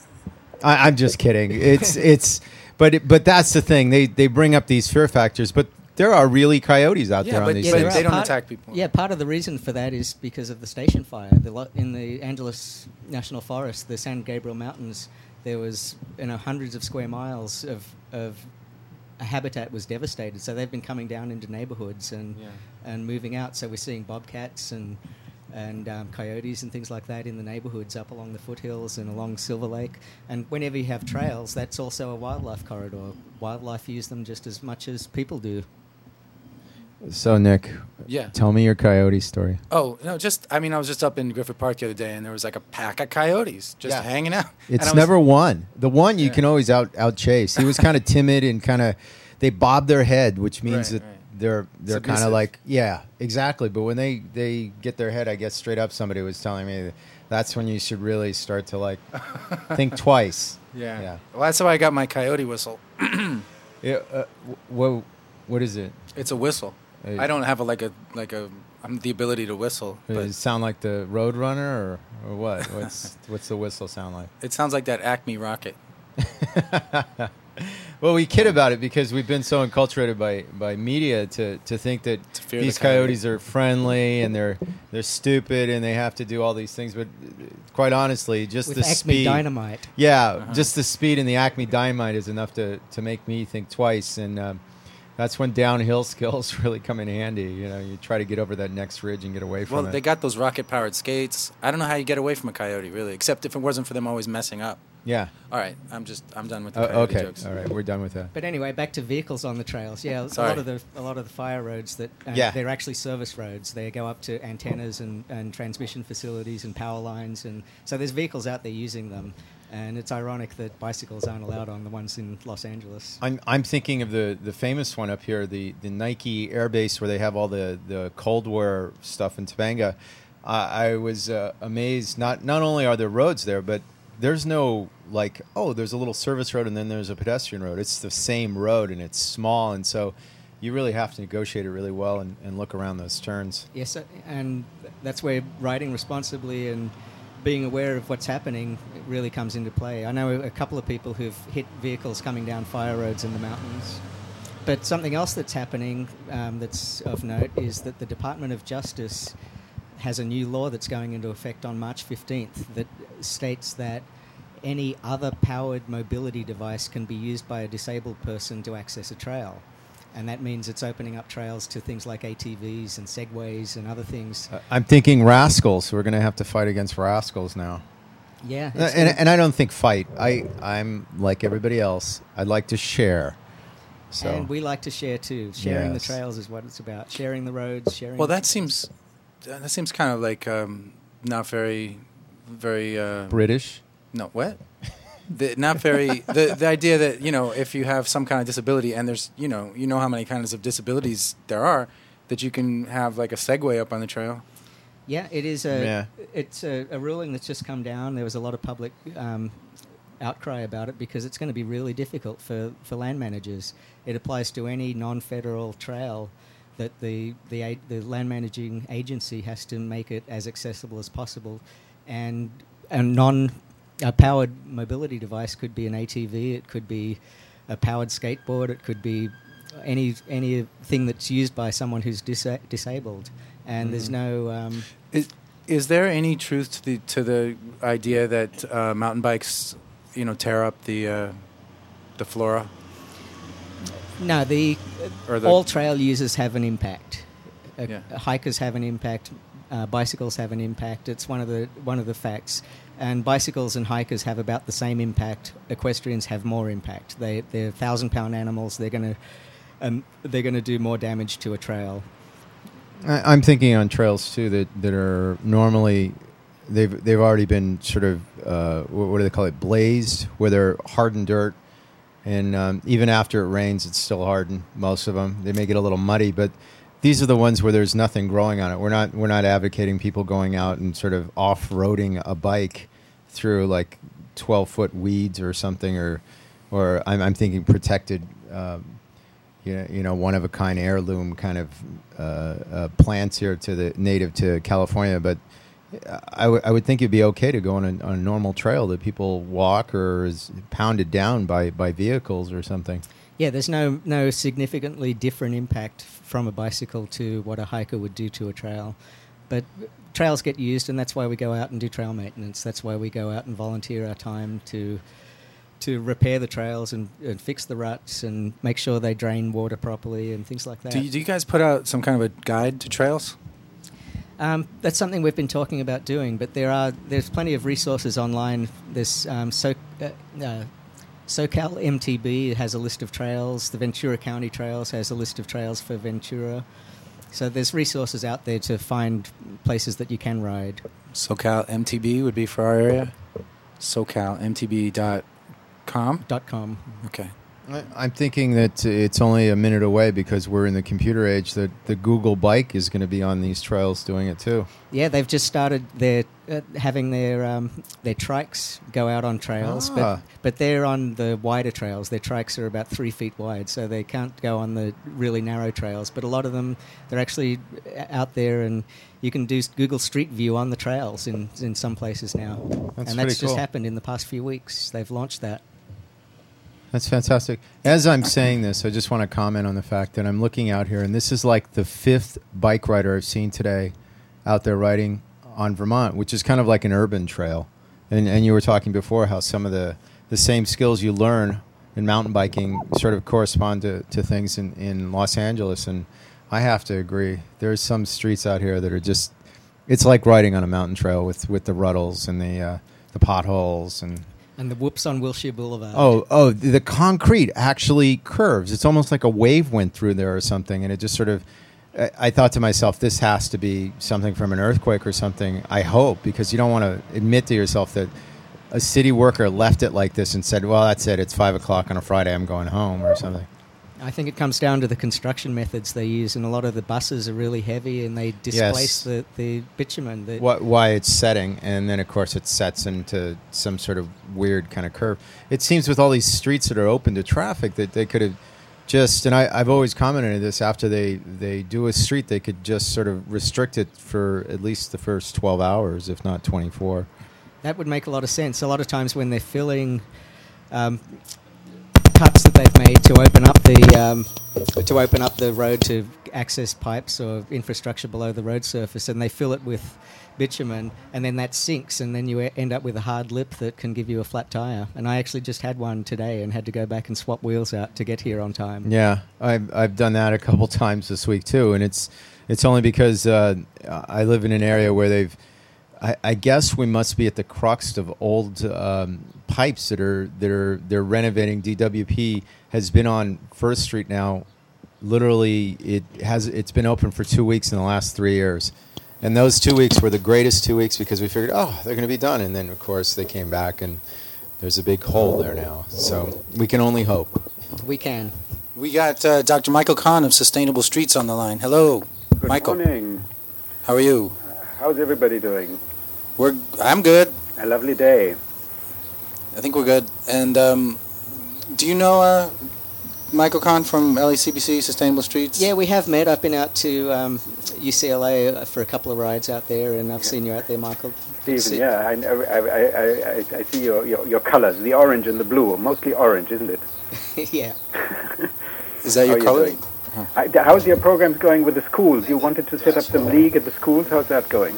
I, I'm just kidding. It's (laughs) it's, but it, but that's the thing. They they bring up these fear factors, but there are really coyotes out Yeah, there on but- these but there things. they don't part- attack people. Yeah, part of the reason for that is because of the station fire. The lo- in the Angeles National Forest, the San Gabriel Mountains, there was you know hundreds of square miles of of a habitat was devastated. So they've been coming down into neighborhoods and Yeah. and moving out. So we're seeing bobcats and and um, coyotes and things like that in the neighborhoods up along the foothills and along Silver Lake. And whenever you have trails, that's also a wildlife corridor. Wildlife use them just as much as people do. So Nick, Yeah. tell me your coyote story. Oh no, just I mean, I was just up in Griffith Park the other day, and there was like a pack of coyotes just Yeah. hanging out. It's was- never one. The one you Yeah. can always out out chase. He was kind of (laughs) timid and kind of they bob their head, which means Right, that right. they're they're kind of like yeah, exactly. But when they they get their head, I guess straight up. Somebody was telling me that that's when you should really start to like think (laughs) twice. Yeah. Yeah. Well, that's how I got my coyote whistle. Yeah, uh, what what is it? It's a whistle. Hey. I don't have a like a like a I'm the ability to whistle, Does but it sound like the Roadrunner or or what? What's (laughs) what's the whistle sound like? it sounds like that Acme rocket. (laughs) well, we kid about it because we've been so enculturated by, by media to, to think that To fear the these coyotes are friendly and they're they're stupid and they have to do all these things. But quite honestly, just With the Acme speed, Dynamite. yeah, Uh-huh. just the speed and the Acme Dynamite is enough to, to make me think twice. And um, that's when downhill (laughs) skills really come in handy. You know, you try to get over that next ridge and get away from Well, it. Well, they got those rocket powered skates. I don't know how you get away from a coyote, really, except if it wasn't for them always messing up. yeah. All right, I'm just I'm done with the coyote okay. jokes. All right. We're done with that. But anyway, back to vehicles on the trails. Yeah, a lot of the a lot of the fire roads that uh, Yeah. they're actually service roads. They go up to antennas and, and transmission facilities and power lines, and so there's vehicles out there using them. And it's ironic that bicycles aren't allowed on the ones in Los Angeles. I'm I'm thinking of the the famous one up here, the the Nike Air Base where they have all the the cold wear stuff in Topanga. I I was uh, amazed. Not not only are there roads there, but there's no like oh, there's a little service road and then there's a pedestrian road. It's the same road and it's small, and so you really have to negotiate it really well and, and look around those turns. Yes, and that's where riding responsibly and being aware of what's happening really comes into play. I know a couple of people who've hit vehicles coming down fire roads in the mountains. But something else that's happening um, that's of note is that the Department of Justice has a new law that's going into effect on March 15th that states that any other powered mobility device can be used by a disabled person to access a trail. And that means it's opening up trails to things like ATVs and segways and other things. Uh, I'm thinking rascals. We're going to have to fight against rascals now. Yeah. Uh, and, and I don't think fight. I I'm like everybody else. I'd like to share. So and we like to share too. Sharing Yes. the trails is what it's about. Sharing the roads, sharing. Well, that seems that seems kind of like um, not very very uh, British. no what. (laughs) The, not very the the idea that you know if you have some kind of disability and there's you know you know how many kinds of disabilities there are that you can have like a Segway up on the trail. Yeah, it is a. Yeah. It's a, a ruling that's just come down. There was a lot of public um, outcry about it because it's going to be really difficult for, for land managers. It applies to any non-federal trail that the the the land managing agency has to make it as accessible as possible, and and non a powered mobility device could be an ATV, it could be a powered skateboard, it could be any anything that's used by someone who's disa- disabled. And there's no um, Is, is there any truth to the to the idea that uh, mountain bikes, you know, tear up the uh, the flora? no the, Or the- all trail users have an impact. Uh, Yeah. Hikers have an impact. Uh, bicycles have an impact. It's one of the one of the facts. And bicycles and hikers have about the same impact. Equestrians have more impact. They they're thousand pound animals. They're going to um, they're going to do more damage to a trail. I, I'm thinking on trails too that, that are normally they've they've already been sort of uh, what, what do they call it blazed where they're hardened dirt and um, even after it rains it's still hardened most of them they may get a little muddy but these are the ones where there's nothing growing on it we're not we're not advocating people going out and sort of off-roading a bike through like 12 foot weeds or something or or I'm, I'm thinking protected um, you know, you know, one of a kind heirloom kind of uh, uh, plants here to the native to California. But I, w- I would think it'd be okay to go on a, on a normal trail that people walk or is pounded down by, by vehicles or something. Yeah, there's no no significantly different impact from a bicycle to what a hiker would do to a trail. But trails get used, and that's why we go out and do trail maintenance. That's why we go out and volunteer our time to to repair the trails and, and fix the ruts and make sure they drain water properly and things like that. Do you, do you guys put out some kind of a guide to trails? Um, that's something we've been talking about doing, but there are there's plenty of resources online. There's um, so, uh, uh, SoCal MTB has a list of trails. The Ventura County Trails has a list of trails for Ventura. So there's resources out there to find places that you can ride. SoCal MTB would be for our area. SoCalMTB.com. Dot com. Okay. I, I'm thinking that it's only a minute away because we're in the computer age. That the Google Bike is going to be on these trails doing it too. Yeah, they've just started their uh, having their um, their trikes go out on trails, Ah. but but they're on the wider trails. Their trikes are about three feet wide, so they can't go on the really narrow trails. But a lot of them, they're actually uh, out there, and you can do Google Street View on the trails in in some places now. That's and that's just cool. happened in the past few weeks. They've launched that. That's fantastic. As I'm saying this, I just want to comment on the fact that I'm looking out here, and this is like the fifth bike rider I've seen today out there riding on Vermont, which is kind of like an urban trail. And, and you were talking before how some of the, the same skills you learn in mountain biking sort of correspond to, to things in, in Los Angeles. And I have to agree. There's some streets out here that are just, it's like riding on a mountain trail with, with the ruddles and the, uh, the potholes and And the whoops on Wilshire Boulevard. Oh, oh, the concrete actually curves. It's almost like a wave went through there or something, and it just sort of. I thought to myself, this has to be something from an earthquake or something. I hope because you don't want to admit to yourself that a city worker left it like this and said, "Well, that's it. It's five o'clock on a Friday. I'm going home" or something. I think it comes down to the construction methods they use, and a lot of the buses are really heavy, and they displace Yes. the, the bitumen. The, Why, why it's setting, and then of course it sets into some sort of weird kind of curve. It seems with all these streets that are open to traffic that they could have just, and I, I've always commented on this. After they they do a street, they could just sort of restrict it for at least the first twelve hours, if not twenty four. That would make a lot of sense. A lot of times when they're filling um, they've made to open up the um, to open up the road to access pipes or infrastructure below the road surface, and they fill it with bitumen, and then that sinks, and then you end up with a hard lip that can give you a flat tire. And I actually just had one today and had to go back and swap wheels out to get here on time. Yeah, I've I've done that a couple (laughs) times this week too, and it's it's only because uh, I live in an area where they've. I, I guess we must be at the crux of old um, pipes that are that are they're renovating. DWP has been on First Street now. Literally, it has it's been open for two weeks in the last three years, and those two weeks were the greatest two weeks because we figured, oh, they're going to be done, and then of course they came back and there's a big hole there now. So we can only hope. We can. We got uh, Dr. Michael Cahn of Sustainable Streets on the line. Hello, Good Michael. morning. How are you? How's everybody doing? We're. I'm good. A lovely day. I think we're good. And um, do you know? Uh, Michael Cahn from LACBC Sustainable Streets. Yeah, we have met. I've been out to um, UCLA for a couple of rides out there, and I've seen you out there, Michael. Stephen, See- yeah, I, I, I, I, I see your, your, your colors, the orange and the blue, mostly orange, isn't it? (laughs) yeah. (laughs) Is that your you color? doing? How's your programs going with the schools? You wanted to set up some league at the schools. How's that going?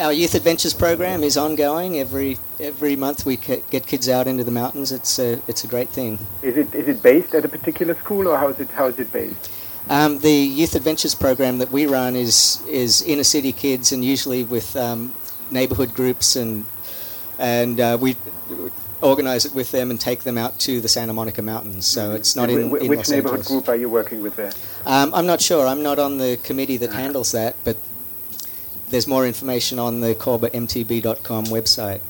Our Youth Adventures program is ongoing. Every every month we get kids out into the mountains. It's a, it's a great thing. Is it is it based at a particular school or how is it how is it based? Um, the Youth Adventures program that we run is is inner city kids and usually with um, neighborhood groups and and uh, we organize it with them and take them out to the Santa Monica Mountains. So it's not in, in which Los neighborhood Angeles. group are you working with there? Um, I'm not sure. I'm not on the committee Uh-huh. that handles that, but there's more information on the CORBAMTB.com website.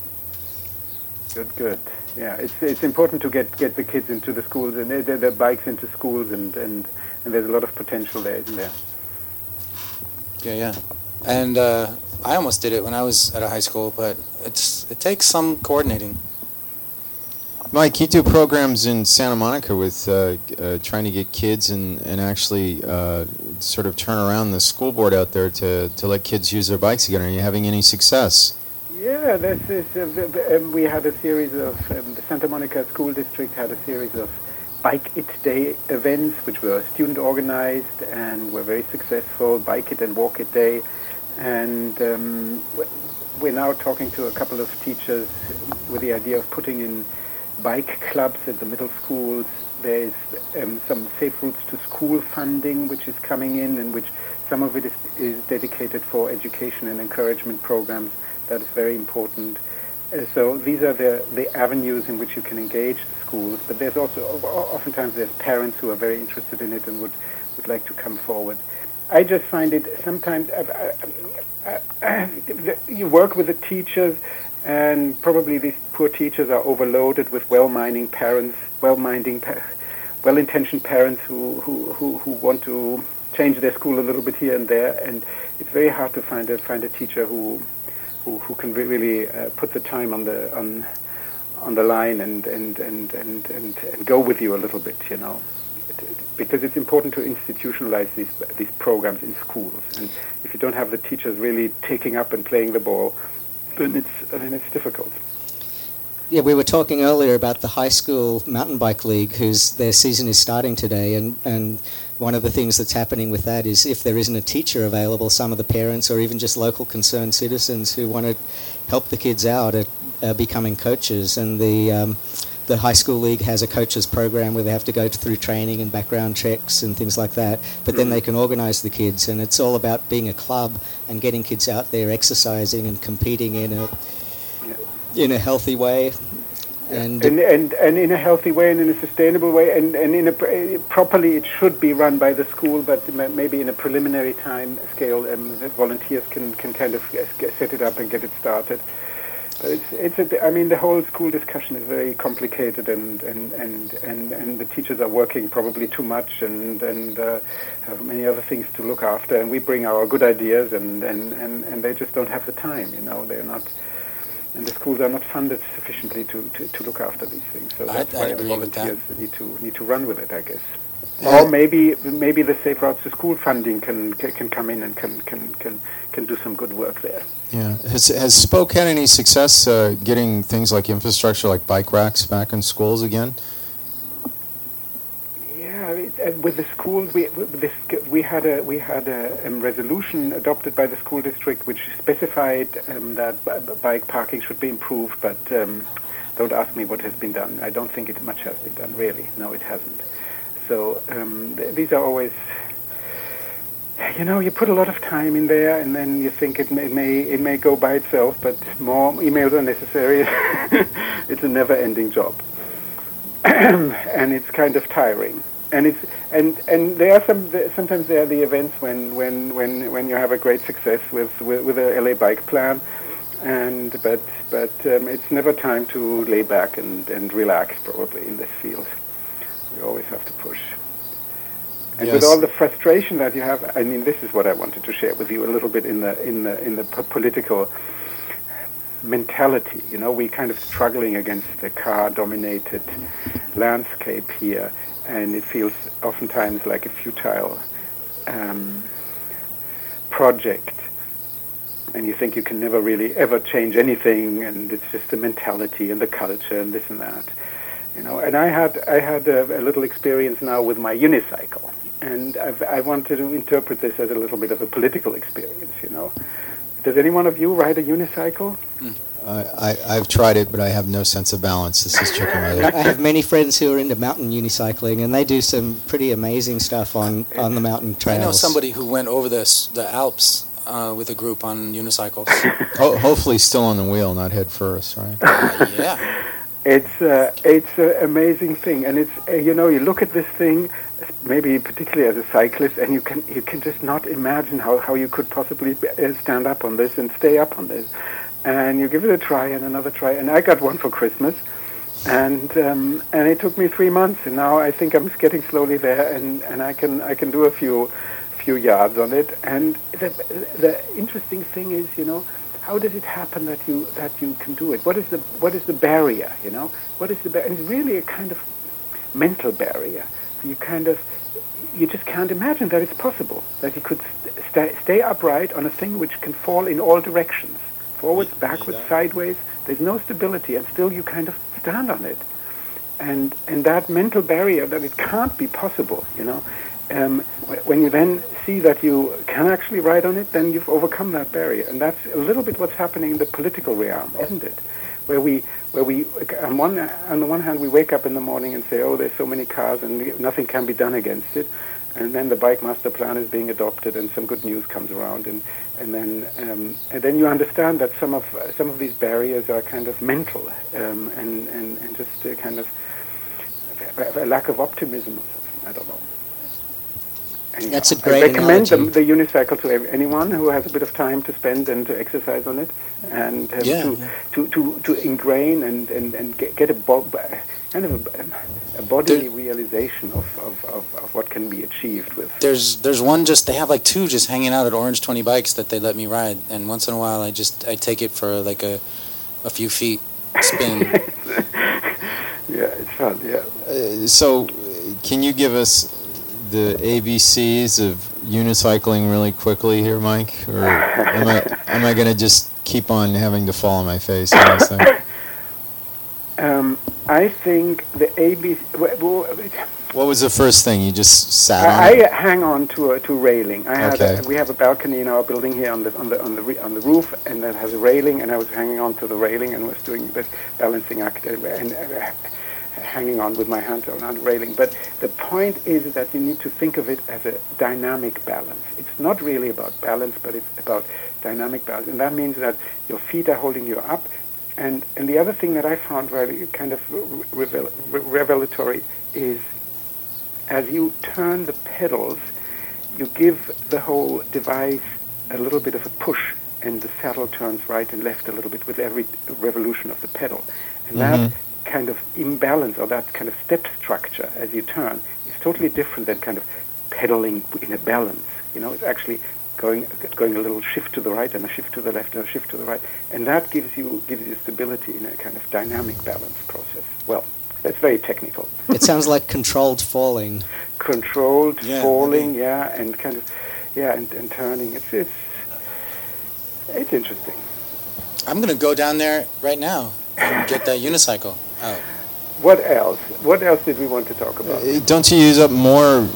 Good, good. Yeah, it's it's important to get, get the kids into the schools and their, their, their bikes into schools and, and, and there's a lot of potential there, isn't there? Yeah, yeah. And uh, I almost did it when I was at a high school, but it's it takes some coordinating. Mike, you do programs in Santa Monica with uh, uh, trying to get kids and, and actually uh, sort of turn around the school board out there to, to let kids use their bikes again. Are you having any success? Yeah, this is. Uh, um, we had a series of um, the Santa Monica School District had a series of Bike It Day events, which were student organized and were very successful. Bike It and Walk It Day, and um, we're now talking to a couple of teachers with the idea of putting in bike clubs at the middle schools. There's um, some safe routes to school funding, which is coming in, and which some of it is, is dedicated for education and encouragement programs. That is very important. Uh, so these are the, the avenues in which you can engage the schools. But there's also oftentimes there's parents who are very interested in it and would, would like to come forward. I just find it sometimes uh, uh, uh, (coughs) you work with the teachers, and probably these poor teachers are overloaded with well-meaning parents, well-minding, pa- well-intentioned parents who, who, who, who want to change their school a little bit here and there, and it's very hard to find a find a teacher who who, who can re- really uh, put the time on the on on the line and and, and, and, and and go with you a little bit, you know, because it's important to institutionalize these these programs in schools, and if you don't have the teachers really taking up and playing the ball, then it's then it's difficult. Yeah, we were talking earlier about the high school mountain bike league, whose their season is starting today, and and one of the things that's happening with that is if there isn't a teacher available, some of the parents or even just local concerned citizens who want to help the kids out are, uh, becoming coaches, and the um, the high school league has a coaches program where they have to go through training and background checks and things like that. But then they can organise the kids, and it's all about being a club and getting kids out there exercising and competing in a in a healthy way. And, and, and and in a healthy way and in a sustainable way and, and in a properly it should be run by the school but maybe in a preliminary time scale um, the volunteers can, can kind of set it up and get it started it's it's a, I mean the whole school discussion is very complicated and and, and, and, and the teachers are working probably too much and and uh, have many other things to look after and we bring our good ideas and, and, and, and they just don't have the time you know they're not and the schools are not funded sufficiently to, to, to look after these things. So that's I'd why the with that. volunteers need to need to run with it, I guess. Or maybe maybe the Safe Routes to School funding can can, come in and can, can, can, can do some good work there. Yeah. Has, has Spoke had any success uh, getting things like infrastructure, like bike racks, back in schools again? Yeah, it, uh, with the schools, we this, we had a we had a um, resolution adopted by the school district which specified um, that b- bike parking should be improved. But um, don't ask me what has been done. I don't think it much has been done. Really, no, it hasn't. So um, th- these are always. You know, you put a lot of time in there, and then you think it may, it may it may go by itself, but more emails are necessary. (laughs) it's a never-ending job, (clears throat) and it's kind of tiring and it's and and there are some sometimes there are the events when when when when you have a great success with with, with a LA bike plan and but but um, it's never time to lay back and and relax probably in this field you always have to push and with all the frustration that you have I mean this is what I wanted to share with you a little bit in the in the in the political mentality. You know, we're kind of struggling against the car-dominated landscape here, and it feels oftentimes like a futile um, project. And you think you can never really ever change anything, and it's just the mentality and the culture and this and that. You know, and I had I had a, a little experience now with my unicycle, and I've, I wanted to interpret this as a little bit of a political experience. You know, does any one of you ride a unicycle? I, I've tried it, but I have no sense of balance. This is chicken I have many friends who are into mountain unicycling, and they do some pretty amazing stuff on, on the mountain trails. I know somebody who went over this the Alps uh, with a group on unicycles. (laughs) Ho- hopefully, still on the wheel, not head first, right? Uh, (laughs) yeah. It's uh, it's an amazing thing, and it's uh, you know you look at this thing, maybe particularly as a cyclist, and you can you can just not imagine how, how you could possibly uh, stand up on this and stay up on this, and you give it a try and another try, and I got one for Christmas, and um, and it took me three months, and now I think I'm getting slowly there, and, and I can I can do a few few yards on it, and the the interesting thing is you know how does it happen that you that you can do it? What is the what is the barrier? You know, what is the and it's really a kind of mental barrier. You kind of you just can't imagine that it's possible that you could st- sta stay upright on a thing which can fall in all directions, forwards, backwards, sideways. There's no stability, and still you kind of stand on it. And and that mental barrier that it can't be possible, you know. Um, when you then see that you can actually ride on it, then you've overcome that barrier, and that's a little bit what's happening in the political realm, isn't it? Where we, where we, on one, on the one hand, we wake up in the morning and say, "Oh, there's so many cars, and nothing can be done against it," and then the bike master plan is being adopted, and some good news comes around, and and then um, and then you understand that some of some of these barriers are kind of mental, um, and, and and just kind of a lack of optimism. I don't know. That's a great I recommend the, the unicycle to anyone who has a bit of time to spend and to exercise on it, and Yeah, to, yeah. to to to ingrain and and and get, get a bo- kind of a, a bodily realization of, of, of, of what can be achieved with. There's there's one just they have like two just hanging out at Orange Twenty Bikes that they let me ride, and once in a while I just I take it for like a a few feet spin. (laughs) yeah, it's fun. Yeah. Uh, so, can you give us the ABCs of unicycling really quickly here, Mike? Or am I am I going to just keep on having to fall on my face? on? (laughs) Um, I think the ABC. w- w- What was the first thing you just sat on? I, it? I hang on to a to railing. I had Okay. a, we have a balcony in our building here on the on the on the re- on the roof, and that has a railing. And I was hanging on to the railing and was doing this balancing act uh, and uh, hanging on with my hands around the railing. But the point is that you need to think of it as a dynamic balance. It's not really about balance, but it's about dynamic balance, and that means that your feet are holding you up. And and the other thing that I found really kind of revel- revelatory is as you turn the pedals, you give the whole device a little bit of a push, and the saddle turns right and left a little bit with every revolution of the pedal. And that mm-hmm. Kind of imbalance or that kind of step structure as you turn is totally different than kind of pedaling in a balance. You know, it's actually going going a little shift to the right and a shift to the left and a shift to the right, and that gives you gives you stability in a kind of dynamic balance process. Well, that's very technical It sounds like controlled falling. controlled Yeah, falling, maybe. yeah, and kind of, yeah, and, and turning. It's it's it's interesting. I'm gonna go down there right now and get that unicycle out. What else? What else did we want to talk about? Uh, Don't you use up more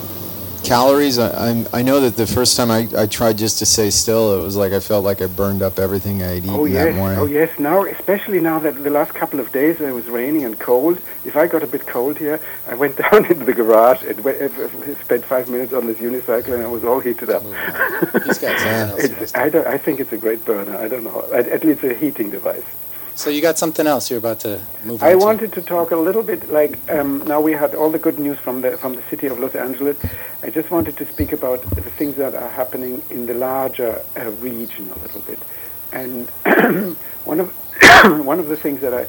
calories? I, I'm, I know that the first time I, I tried just to stay still, it was like I felt like I burned up everything I'd eaten Oh that yes, morning. oh yes. Now, especially now that the last couple of days it was raining and cold. If I got a bit cold here, I went (laughs) down into the garage and went, uh, spent five minutes on this unicycle, and I was all heated up. These guys. Yeah. something else It's, about I, don't, I think it's a great burner. I don't know. At, at least a heating device. So you got something else you're about to move on I to. wanted to talk a little bit like um, now we had all the good news from the from the city of Los Angeles. I just wanted to speak about the things that are happening in the larger uh, region a little bit. And (clears throat) one of (coughs) one of the things that I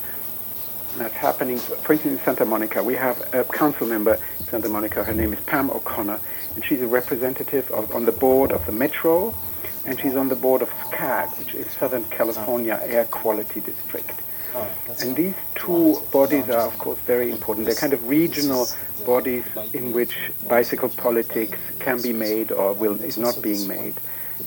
that's happening, for instance, in Santa Monica, we have a council member in Santa Monica. Her name is Pam O'Connor, and she's a representative of, on the board of the Metro. And she's on the board of SCAG, which is Southern California Air Quality District. And these two bodies are, of course, very important. They're kind of regional bodies in which bicycle politics can be made or will is not being made.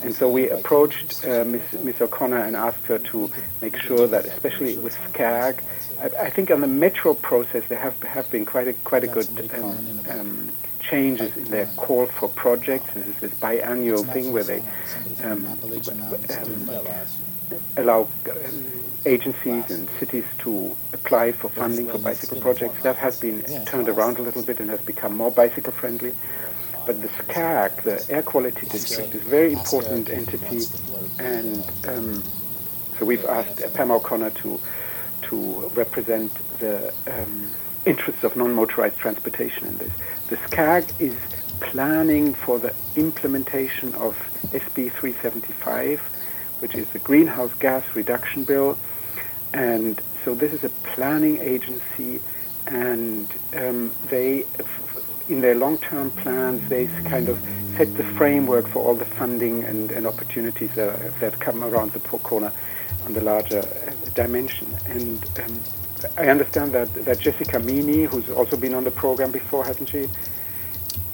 And so we approached uh, Ms. Ms. O'Connor and asked her to make sure that, especially with SCAG, I, I think on the metro process there have have been quite a quite a good um, um, changes in their call for projects. This is this biannual thing where they um, um, allow um, agencies and cities to apply for funding for bicycle projects. That has been turned around a little bit and has become more bicycle friendly. But the SCAG, the Air Quality District, is a very important entity, and um, so we've asked Pam O'Connor to to represent the um, interests of non-motorized transportation in this. The SCAG is planning for the implementation of SB 375, which is the greenhouse gas reduction bill, and so this is a planning agency, and um, they, in their long-term plans, they kind of set the framework for all the funding and, and opportunities that, that come around the corner on the larger uh, dimension. And um, I understand that, that Jessica Meaney, who's also been on the program before, hasn't she?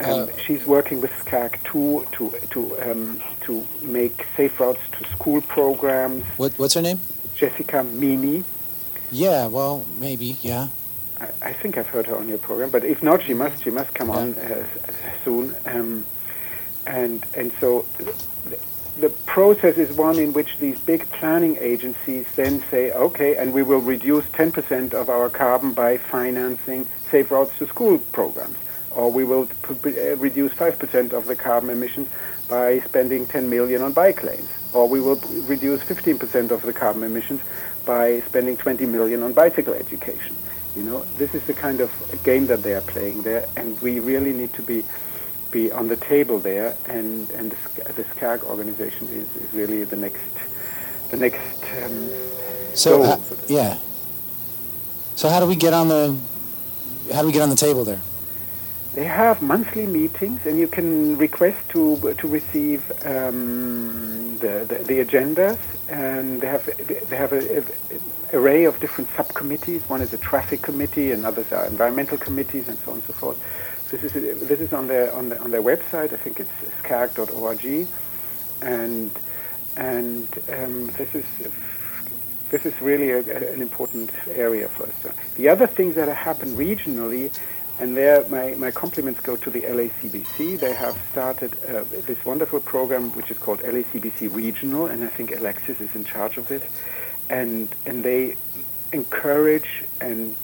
Um, uh, she's working with SCAG too to to um, to make safe routes to school programs. What what's her name? Jessica Meaney. Yeah, well, maybe, yeah. I, I, think I've heard her on your program, but if not, she must she must come on uh, soon. Um, and and so the process is one in which these big planning agencies then say, okay, and we will reduce 10% of our carbon by financing safe routes to school programs, or we will uh, reduce 5% of the carbon emissions by spending 10 million on bike lanes, or we will reduce 15% of the carbon emissions by spending 20 million on bicycle education. You know, this is the kind of game that they are playing there, and we really need to be be on the table there, and and the, the SCAG organization is, is really the next the next. Um, so uh, yeah. So how do we get on the how do we get on the table there? They have monthly meetings, and you can request to to receive um, the, the, the agendas, and they have they have a, a, array of different subcommittees. One is a traffic committee, and others are environmental committees, and so on and so forth. This is this is on their on, the, on their website. I think it's scag.org, and and um, this is this is really a, a, an important area for us. The other things that have happened regionally, and there my, my compliments go to the LACBC. They have started uh, this wonderful program which is called LACBC Regional, and I think Alexis is in charge of this, and and they encourage and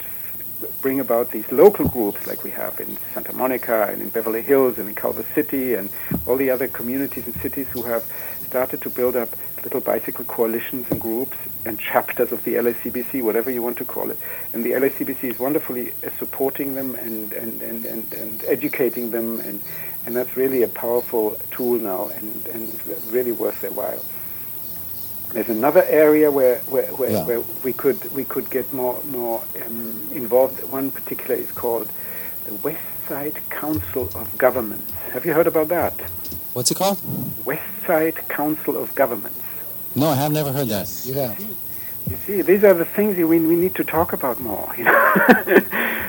bring about these local groups like we have in Santa Monica and in Beverly Hills and in Culver City and all the other communities and cities who have started to build up little bicycle coalitions and groups and chapters of the LACBC, whatever you want to call it. And the LACBC is wonderfully uh, supporting them and, and, and, and, and educating them, and, and that's really a powerful tool now and, and really worth their while. There's another area where where, where, yeah. where we could we could get more more um, involved. One particular is called the West Side Council of Governments. Have you heard about that? What's it called? West Side Council of Governments. No, I have never heard that. You have. You see, these are the things we, we need to talk about more. You know?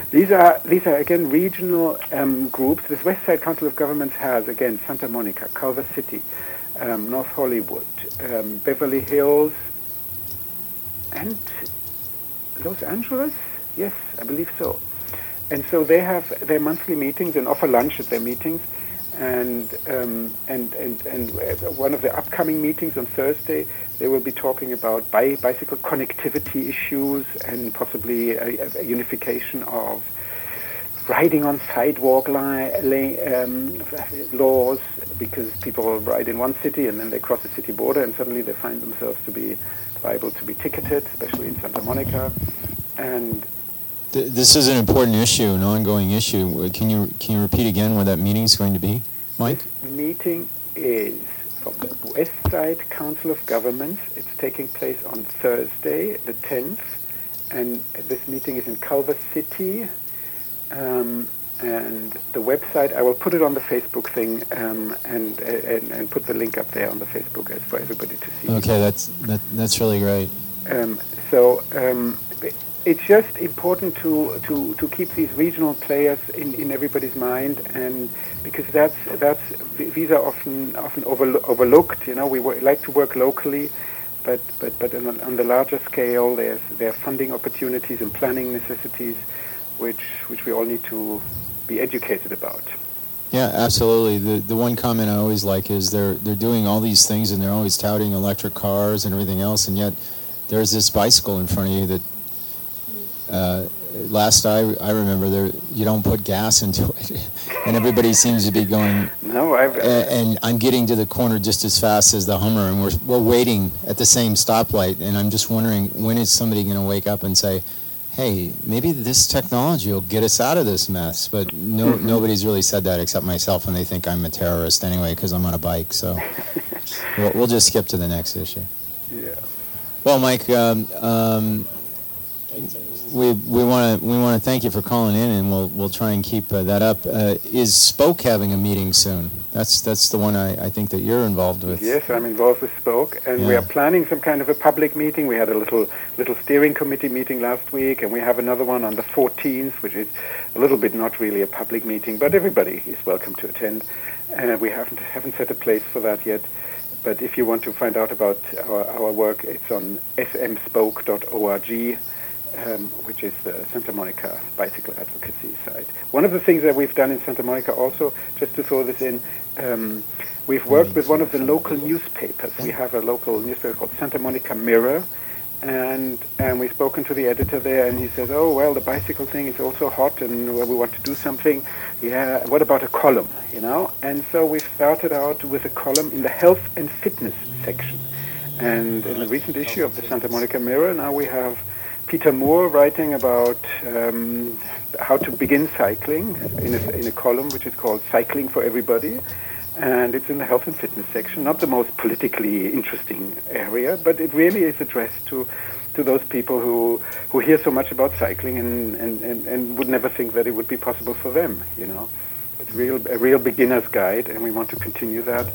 (laughs) these are these are again regional um, groups. This West Side Council of Governments has again Santa Monica, Culver City, um, North Hollywood, um, Beverly Hills, and Los Angeles. Yes, I believe so. And so they have their monthly meetings and offer lunch at their meetings. And um, and and and one of the upcoming meetings on Thursday, they will be talking about bi- bicycle connectivity issues and possibly a, a unification of riding on sidewalk li- um, laws because people ride in one city and then they cross the city border and suddenly they find themselves to be liable to be ticketed, especially in Santa Monica. And this is an important issue, an ongoing issue. Can you can you repeat again what that meeting is going to be, Mike? This meeting is from the West Side Council of Governments. It's taking place on Thursday, the 10th, and this meeting is in Culver City, um, And the website, I will put it on the Facebook thing um, and, and and put the link up there on the Facebook as for everybody to see. Okay, that's that, that's really great. Um, so um, it's just important to, to, to keep these regional players in, in everybody's mind, and because that's that's these are often often overlo- overlooked. You know, we w- like to work locally, but but but on, on the larger scale, there's there are funding opportunities and planning necessities, which which we all need to be educated about. Yeah, absolutely. The the one comment I always like is they're they're doing all these things and they're always touting electric cars and everything else, and yet there's this bicycle in front of you that uh, last I, I remember there you don't put gas into it (laughs) and everybody seems to be going No, I've, a- and I'm getting to the corner just as fast as the Hummer and we're, we're waiting at the same stoplight and I'm just wondering when is somebody going to wake up and say hey maybe this technology will get us out of this mess but no (laughs) nobody's really said that except myself and they think I'm a terrorist anyway because I'm on a bike so (laughs) we'll, we'll just skip to the next issue yeah. well, Mike, um, um, we we want to we want to thank you for calling in, and we'll we'll try and keep uh, that up. Uh, is Spoke having a meeting soon? That's that's the one I, I think that you're involved with. Yes, I'm involved with Spoke, and we are planning some kind of a public meeting. We had a little little steering committee meeting last week, and we have another one on the 14th, which is a little bit not really a public meeting, but everybody is welcome to attend. Uh, we haven't haven't set a place for that yet, but if you want to find out about our, our work, it's on smspoke.org. Um, which is the Santa Monica bicycle advocacy site. One of the things that we've done in Santa Monica also, just to throw this in, um, we've worked with one of the local newspapers. We have a local newspaper called Santa Monica Mirror, and and we've spoken to the editor there, and he says, "Oh well, the bicycle thing is also hot, and well, we want to do something. Yeah, what about a column? You know?" And so we started out with a column in the health and fitness section, and in the recent issue of the Santa Monica Mirror, now we have Peter Moore writing about um, how to begin cycling in a, in a column which is called Cycling for Everybody. And it's in the health and fitness section, not the most politically interesting area, but it really is addressed to, to those people who, who hear so much about cycling and, and, and, and would never think that it would be possible for them, you know. It's real, a real beginner's guide, and we want to continue that.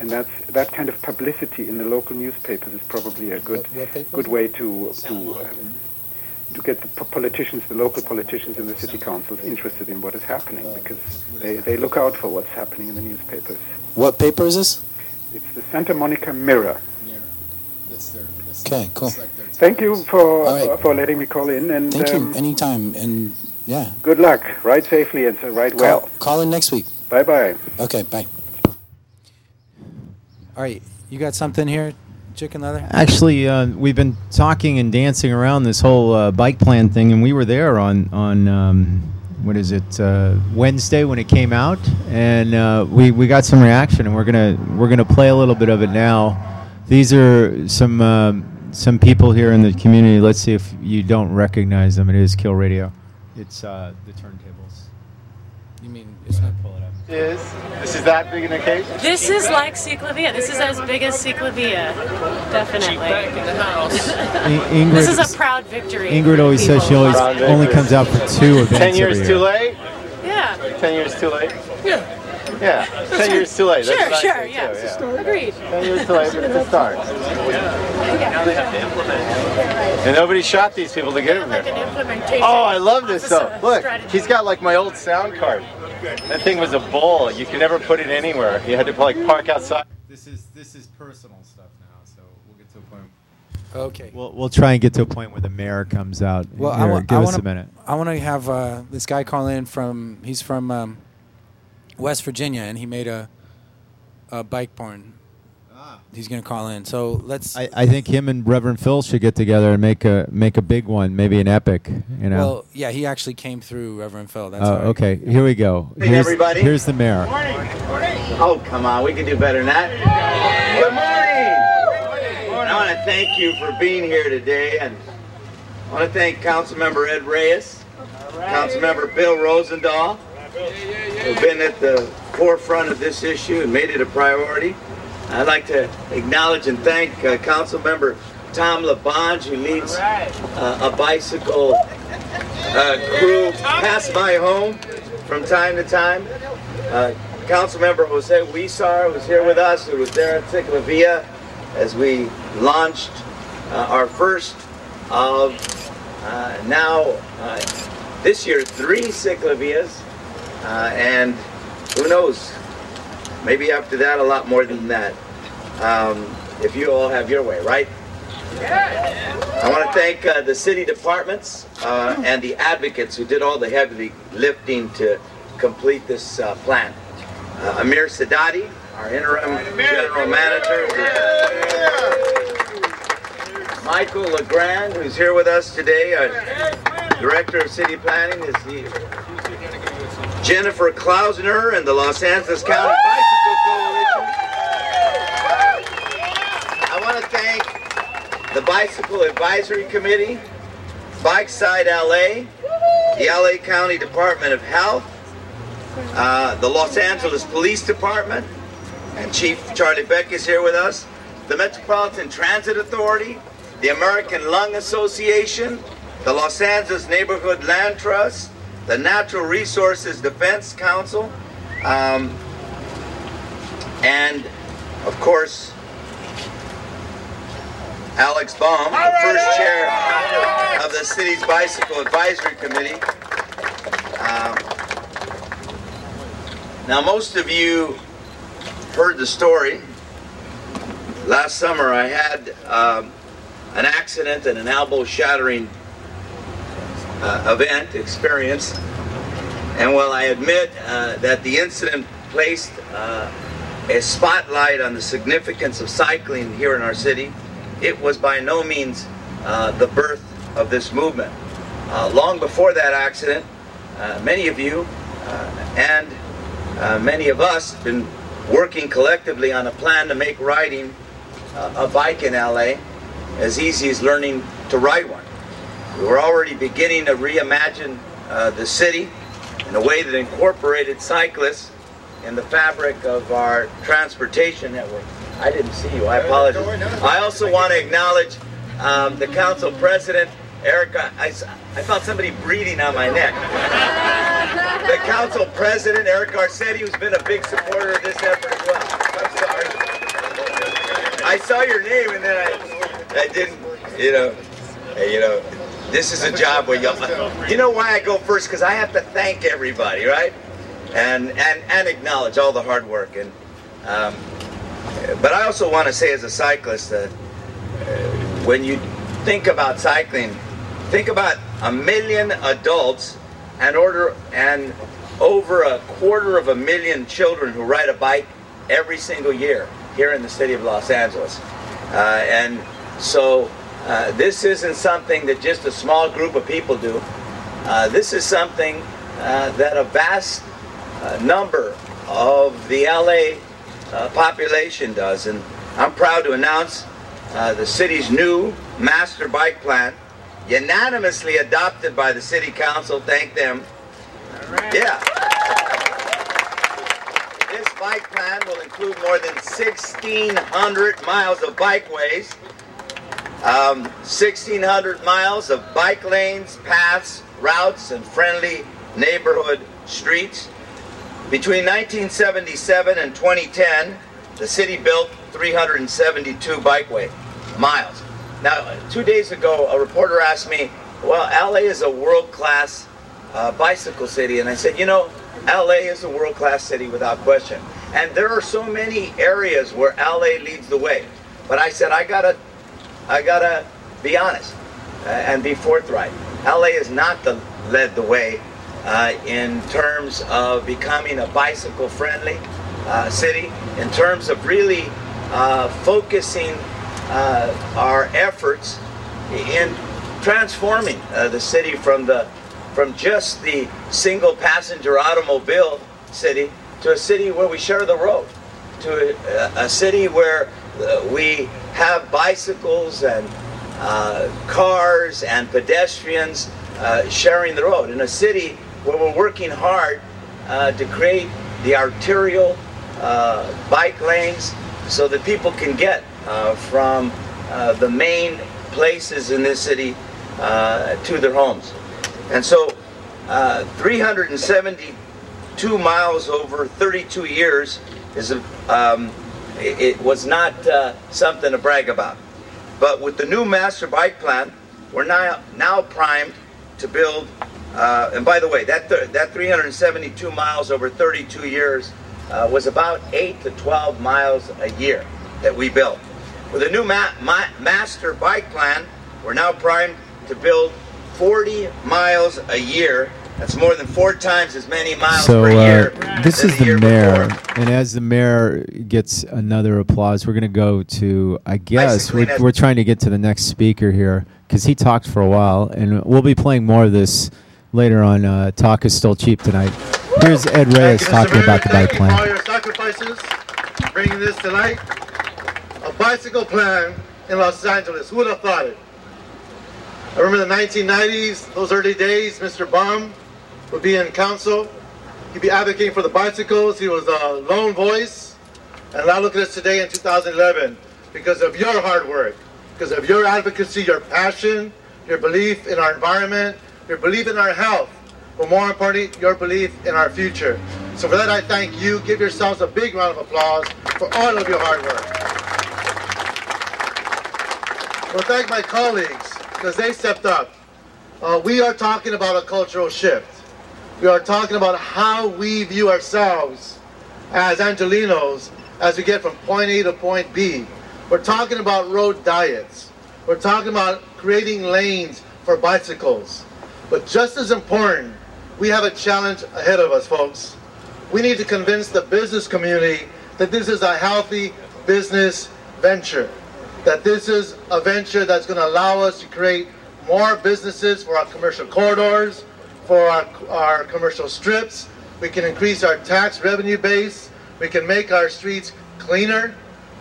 And that's, that kind of publicity in the local newspapers is probably a good, good way to, to um, to get the politicians, the local politicians and the city councils interested in what is happening because they, they look out for what's happening in the newspapers. What paper is this? It's the Santa Monica Mirror. Mirror. That's there. Okay, cool. Thank you for All right. for letting me call in and Thank um, you. Anytime. And yeah, good luck. Ride safely and so ride call, well. call in next week. Bye bye. Okay, bye. All right, you got something here, chicken leather? Actually, uh, we've been talking and dancing around this whole uh, bike plan thing, and we were there on on um, what is it uh, Wednesday when it came out, and uh, we we got some reaction, and we're gonna we're gonna play a little bit of it now. These are some um some people here in the community. Let's see if you don't recognize them. It is Kill Radio. It's uh, the turntables. You mean it's not Pull it up. Is. This is that big an occasion? This is like CicLAvia. This is as big as CicLAvia. Definitely. (laughs) Ingrid, This is a proud victory. Ingrid for always says she always only comes out for two events. Ten years every too late? Yeah. Ten years too late? Yeah. Yeah. Ten years too late. That's Sure, what sure, yeah. too, yeah. Agreed. Ten years too late, but it's a start. And nobody shot these people to get them Like here. an. Oh, I love this though. Look, he's got like my old sound card. That thing was a bull. You could never put it anywhere. You had to like park outside. This is this is personal stuff now, so we'll get to a point. okay. We'll we'll try and get to a point where the mayor comes out. Well, Here, I, wa- give I us wanna, a minute. I want to have uh, this guy call in from. He's from um, West Virginia, and he made a a bike porn. Ah. He's gonna call in. So let's. I, I think him and Reverend Phil should get together and make a make a big one, maybe an epic. You know. well, yeah, he actually came through Reverend Phil. That's Oh, all right. okay. Here we go. Hey, Here's, everybody. here's the mayor. Oh, come on, we can do better than that. Good morning. I want to thank you for being here today, and I want to thank Councilmember Ed Reyes, Councilmember Bill Rosendahl, who've been at the forefront of this issue and made it a priority. I'd like to acknowledge and thank uh, Councilmember Tom LaBonge, who leads uh, a bicycle uh, crew past my home from time to time. Uh, Councilmember Jose Huizar was here with us, who was there at CicLAvia as we launched uh, our first of uh, now uh, this year three CicLAvias, uh, and who knows, maybe after that a lot more than that. Um, if you all have your way, right? I want to thank uh, the city departments uh, and the advocates who did all the heavy lifting to complete this uh, plan. Uh, Amir Sedadi, our interim general manager. Michael LoGrande, who's here with us today, our director of city planning, is here. Jennifer Klausner and the Los Angeles County Bicycle Coalition. I want to thank the Bicycle Advisory Committee, Bikeside LA, the LA County Department of Health, uh, the Los Angeles Police Department, and Chief Charlie Beck is here with us, the Metropolitan Transit Authority, the American Lung Association, the Los Angeles Neighborhood Land Trust, the Natural Resources Defense Council, um, and of course, Alex Baum, the first chair of the city's Bicycle Advisory Committee. Um, now, most of you heard the story. Last summer, I had um, an accident and an elbow-shattering uh, event experience. And while I admit uh, that the incident placed uh, a spotlight on the significance of cycling here in our city, it was by no means uh, the birth of this movement. Uh, long before that accident, uh, many of you and many of us have been working collectively on a plan to make riding a bike in LA as easy as learning to ride one. We're already beginning to reimagine uh, the city in a way that incorporated cyclists in the fabric of our transportation network. I didn't see you, I apologize. I also want to acknowledge um, the council president, Erica. I, I felt somebody breathing on my neck. the council president, Eric Garcetti, who's been a big supporter of this effort as well. I'm sorry. I saw your name and then I, I didn't, you know, you know, this is a job where you you know why I go first? Because I have to thank everybody right? And and and acknowledge all the hard work. And um, but I also want to say as a cyclist that uh, when you think about cycling think about a million adults and order and over a quarter of a million children who ride a bike every single year here in the city of Los Angeles. Uh, and so uh, this isn't something that just a small group of people do. Uh, this is something uh, that a vast uh, number of the LA uh, population does. And I'm proud to announce the city's new master bike plan, unanimously adopted by the city council. Thank them. Right. Yeah. This bike plan will include more than 1,600 miles of bikeways um, 1,600 miles of bike lanes, paths, routes, and friendly neighborhood streets. Between 1977 and 2010, the city built 372 bikeway miles. Now, two days ago, a reporter asked me, well, LA is a world-class uh, bicycle city. And I said, you know, LA is a world-class city without question. And there are so many areas where LA leads the way. But I said, I gotta I gotta be honest uh, and be forthright. LA has not the, led the way uh, in terms of becoming a bicycle friendly uh, city, in terms of really uh, focusing uh, our efforts in transforming the city from the from just the single passenger automobile city to a city where we share the road, to a, a city where we have bicycles and uh, cars and pedestrians uh, sharing the road in a city where we're working hard uh, to create the arterial uh, bike lanes so that people can get uh, from the main places in this city to their homes. And so 372 miles over 32 years is a, um, it, was not uh, something to brag about. But with the new master bike plan, we're now now primed to build. Uh, and by the way, that th- that 372 miles over 32 years uh, was about 8 to 12 miles a year that we built. With the new ma- ma- master bike plan, we're now primed to build 40 miles a year. That's more than four times as many miles So per year. uh, this than is the year mayor, before. and as the mayor gets another applause, we're going to go to. I guess we're, we're trying to get to the next speaker here because he talked for a while, and we'll be playing more of this later on. Uh, Talk is still cheap tonight. Here's Ed Reyes talking about the bike plan. you for all your sacrifices, bringing this tonight. A bicycle plan in Los Angeles. Who would have thought it? I remember the 1990s, those early days, Mr. Baum would be in council. He'd be advocating for the bicycles. He was a lone voice. And now look at us today in 2011 because of your hard work, because of your advocacy, your passion, your belief in our environment, your belief in our health, but more importantly, your belief in our future. So for that, I thank you. Give yourselves a big round of applause for all of your hard work. Want thank my colleagues because they stepped up. Uh, we are talking about a cultural shift. We are talking about how we view ourselves as Angelenos as we get from point A to point B. We're talking about road diets. We're talking about creating lanes for bicycles. But just as important, we have a challenge ahead of us, folks. We need to convince the business community that this is a healthy business venture, that this is a venture that's going to allow us to create more businesses for our commercial corridors, for our, our commercial strips. We can increase our tax revenue base. We can make our streets cleaner.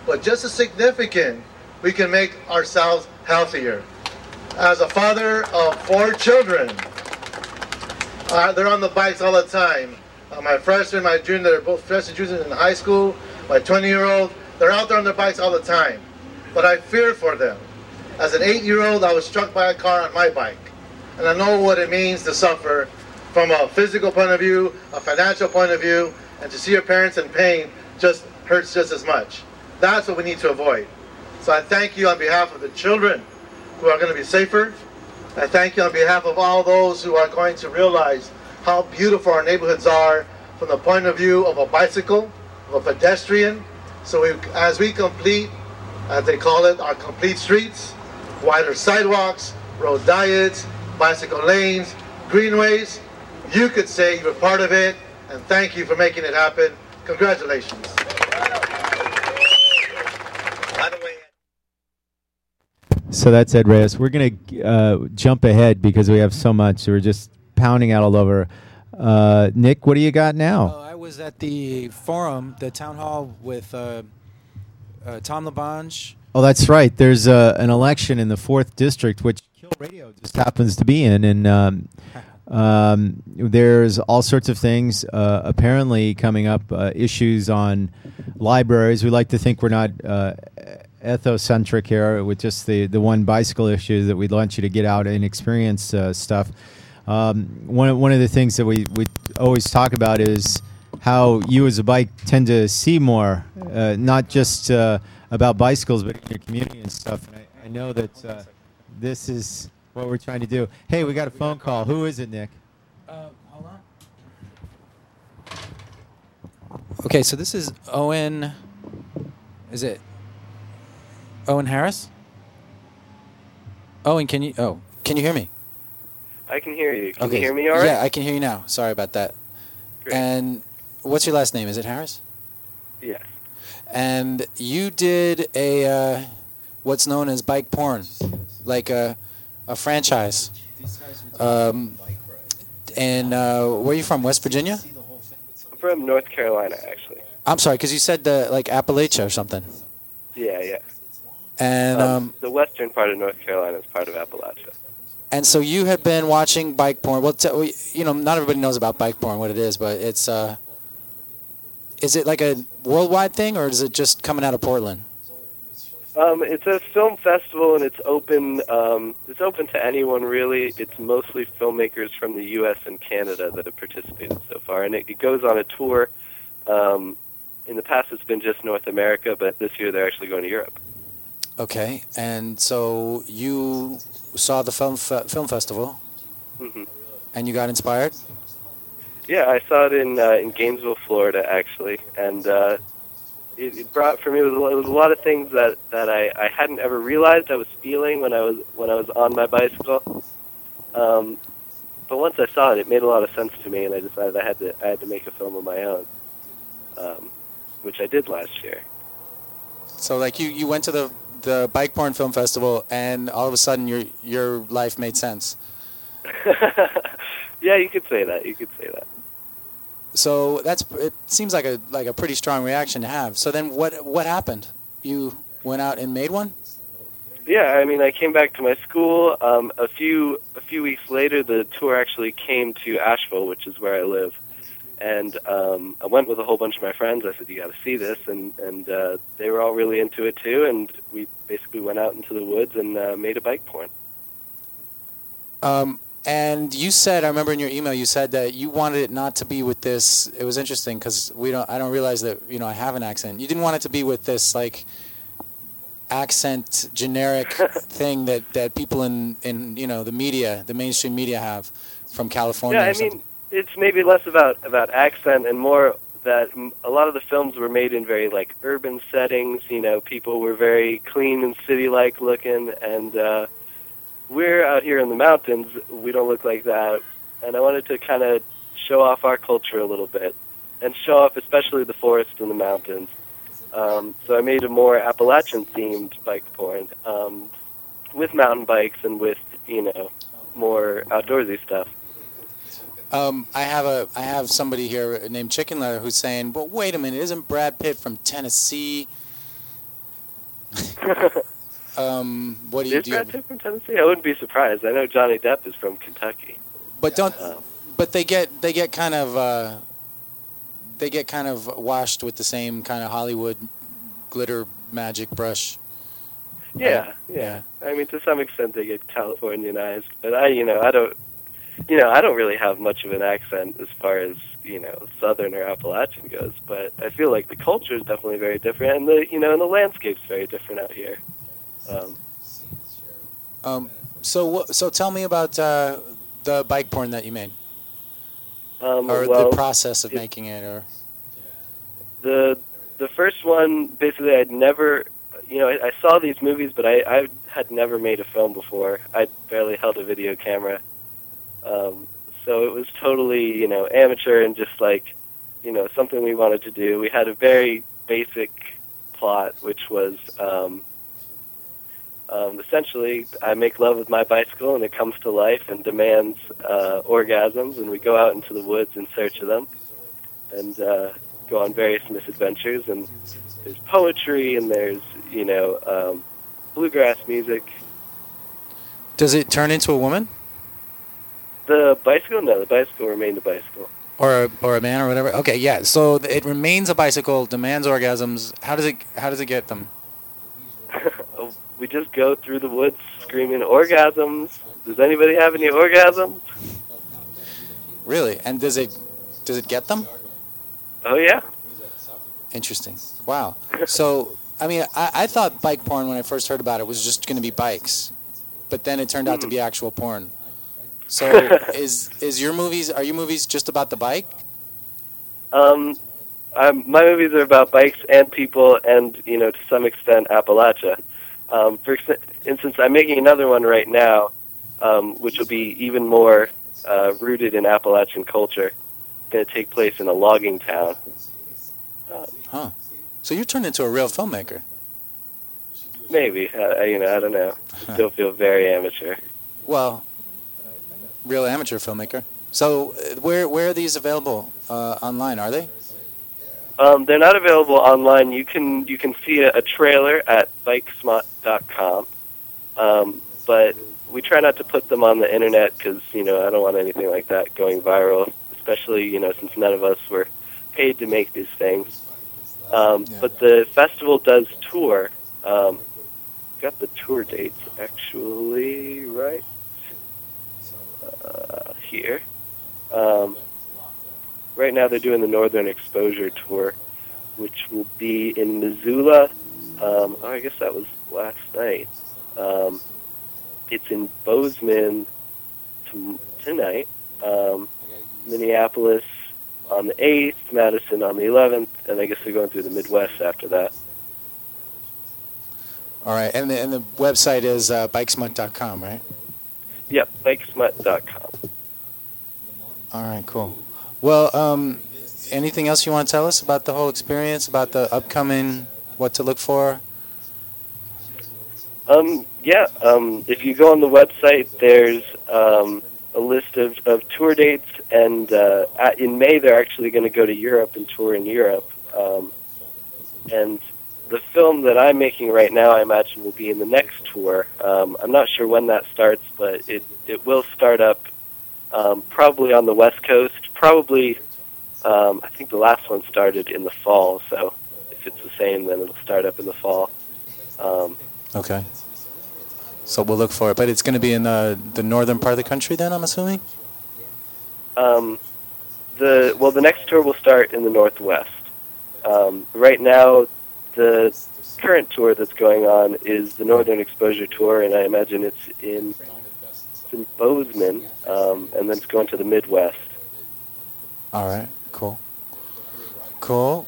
But just as significant, we can make ourselves healthier. As a father of four children, uh, they're on the bikes all the time. Uh, my freshman, my junior, they're both freshman juniors in high school. My 20-year-old, they're out there on their bikes all the time. But I fear for them. As an eight-year-old, I was struck by a car on my bike, and I know what it means to suffer from a physical point of view, a financial point of view, and to see your parents in pain just hurts just as much. That's what we need to avoid. So I thank you on behalf of the children who are going to be safer. I thank you on behalf of all those who are going to realize how beautiful our neighborhoods are from the point of view of a bicycle, of a pedestrian. So we, as we complete, as they call it, our complete streets, wider sidewalks, road diets, bicycle lanes, greenways, you could say you're part of it, and thank you for making it happen. Congratulations. By the way, So that's Ed Reyes. We're going to uh, jump ahead because we have so much. We're just pounding out all over. Uh, Nick, what do you got now? Oh, I was at the forum, the town hall with uh, uh, Tom LaBonge. Oh, that's right. There's uh, an election in the fourth district, which Kill Radio just happens to be in, and um, (laughs) um, there's all sorts of things uh, apparently coming up. Uh, issues on libraries. We like to think we're not uh, ethocentric here with just the the one bicycle issue that we'd want you to get out and experience uh, stuff. Um, one of, one of the things that we, we always talk about is how you as a bike tend to see more, uh, not just uh, about bicycles, but in your community and stuff. And I, I know that uh, this is what we're trying to do. Hey, we got a phone call. Who is it, Nick? Uh, hold on. Okay, so this is Owen. Is it Owen Harris? Owen, can you? Oh, can you hear me? I can hear you. Can okay. you hear me all right? Yeah, I can hear you now. Sorry about that. Great. And what's your last name? Is it Harris? Yes. And you did a uh, what's known as bike porn, like a a franchise. Um, and uh, where are you from? West Virginia? I'm from North Carolina, actually. I'm sorry, because you said the like Appalachia or something. Yeah, yeah. And Um, um, the western part of North Carolina is part of Appalachia. and so you had been watching bike porn. Well, t- you know, not everybody knows about bike porn, what it is, but it's uh, is it like a worldwide thing or is it just coming out of Portland? Um, it's a film festival, and it's open. Um, it's open to anyone really. It's mostly filmmakers from the U.S. and Canada that have participated so far, and it, it goes on a tour. Um, in the past, it's been just North America, but this year they're actually going to Europe. Okay, and so you saw the film fe- film festival, hmm and you got inspired. Yeah, I saw it in uh, in Gainesville, Florida, actually, and uh, it, it brought for me it was, a lot- it was a lot of things that that I, I hadn't ever realized I was feeling when I was when I was on my bicycle. Um, but once I saw it, it made a lot of sense to me, and I decided I had to I had to make a film of my own, um, which I did last year. So like you you went to the the bike porn film festival, and all of a sudden your your life made sense. (laughs) yeah, you could say that. You could say that. So that's it. Seems like a like a pretty strong reaction to have. So then what what happened? You went out and made one. Yeah, I mean, I came back to my school. Um, a few a few weeks later, the tour actually came to Asheville, which is where I live, and um, I went with a whole bunch of my friends. I said, "You got to see this," and and uh, they were all really into it too. And we basically went out into the woods and uh, made a bike porn. Um, and you said, I remember in your email, you said that you wanted it not to be with this. It was interesting because we don't. I don't realize that you know I have an accent. You didn't want it to be with this like accent generic (laughs) thing that that people in in you know the media, the mainstream media have from California. yeah, I mean, it's maybe less about about accent and more that a lot of the films were made in very like urban settings. You know, people were very clean and city-like looking, and uh, we're out here in the mountains. We don't look like that, and I wanted to kind of show off our culture a little bit, and show off especially the forest and the mountains. Um, so I made a more Appalachian-themed bike porn um, with mountain bikes and with you know more outdoorsy stuff. Um, I have a I have somebody here named Chicken Leather who's saying, "But wait a minute, isn't Brad Pitt from Tennessee?" (laughs) um, what do you do? Brad Pitt from Tennessee? I wouldn't be surprised. I know Johnny Depp is from Kentucky. But don't. Um, But they get they get kind of uh, they get kind of washed with the same kind of Hollywood glitter magic brush. yeah, yeah. I mean, to some extent, they get Californianized, but I, you know, I don't, you know, I don't really have much of an accent as far as you know, Southern or Appalachian goes. But I feel like the culture is definitely very different, and the, you know, and the landscape's very different out here. Um, Um, so so tell me about uh, the bike porn that you made, um, or well, the process of it- making it, or? The the first one basically I'd never you know I, I saw these movies but I, I had never made a film before. I barely held a video camera. Um, so it was totally you know amateur and just like you know something we wanted to do. We had a very basic plot which was um, um, essentially I make love with my bicycle and it comes to life and demands uh, orgasms and we go out into the woods in search of them and uh, go on various misadventures and there's poetry and there's you know um, bluegrass music does it turn into a woman the bicycle no the bicycle remained a bicycle or a, or a man or whatever? Okay, yeah. So it remains a bicycle, demands orgasms. How does it how does it get them? We just go through the woods screaming orgasms does anybody have any orgasms Really? And does it does it get them? oh yeah Interesting. Wow. So, I mean, I, I thought bike porn when I first heard about it was just going to be bikes, but then it turned out to be actual porn. So, (laughs) is is your movies? Are your movies just about the bike? um, um, my movies are about bikes and people and you know to some extent Appalachia um, for instance I'm making another one right now um, which will be even more uh, rooted in Appalachian culture going to take place in a logging town Huh. So you turned into a real filmmaker. Maybe. Uh, you know, I don't know. Still feel very amateur. Well, real amateur filmmaker. So, uh, where where are these available uh, online? Are they? Um, they're not available online. You can you can see a, a trailer at bikesmut.com, um, but we try not to put them on the internet because you know I don't want anything like that going viral. Especially you know since none of us were paid to make these things. Um, But the festival does tour um, got the tour dates actually right uh, here. Um, right now, they're doing the Northern Exposure Tour, which will be in Missoula. Um, oh, I guess that was last night. Um, it's in Bozeman t- tonight. Um, Minneapolis on the 8th, Madison on the 11th, and I guess they're going through the Midwest after that. All right, and the, and the website is uh, bikesmut.com, right? Yep, bikesmut.com. All right, cool. Well, um, anything else you want to tell us about the whole experience, about the upcoming, what to look for? Um, yeah, um, if you go on the website, there's um, a list of, of tour dates, and uh, at, in May they're actually going to go to Europe and tour in Europe. Um, and the film that I'm making right now, I imagine, will be in the next tour. Um, I'm not sure when that starts, but it, it will start up um, probably on the West Coast. Probably, um, I think the last one started in the fall, so if it's the same, then it'll start up in the fall. Um, Okay. So we'll look for it, but it's going to be in the the northern part of the country. Then I'm assuming. Um, the well, the next tour will start in the Northwest. Um, right now, the current tour that's going on is the Northern Exposure Tour, and I imagine it's in it's in Bozeman, um, and then it's going to the Midwest. All right. Cool. Cool.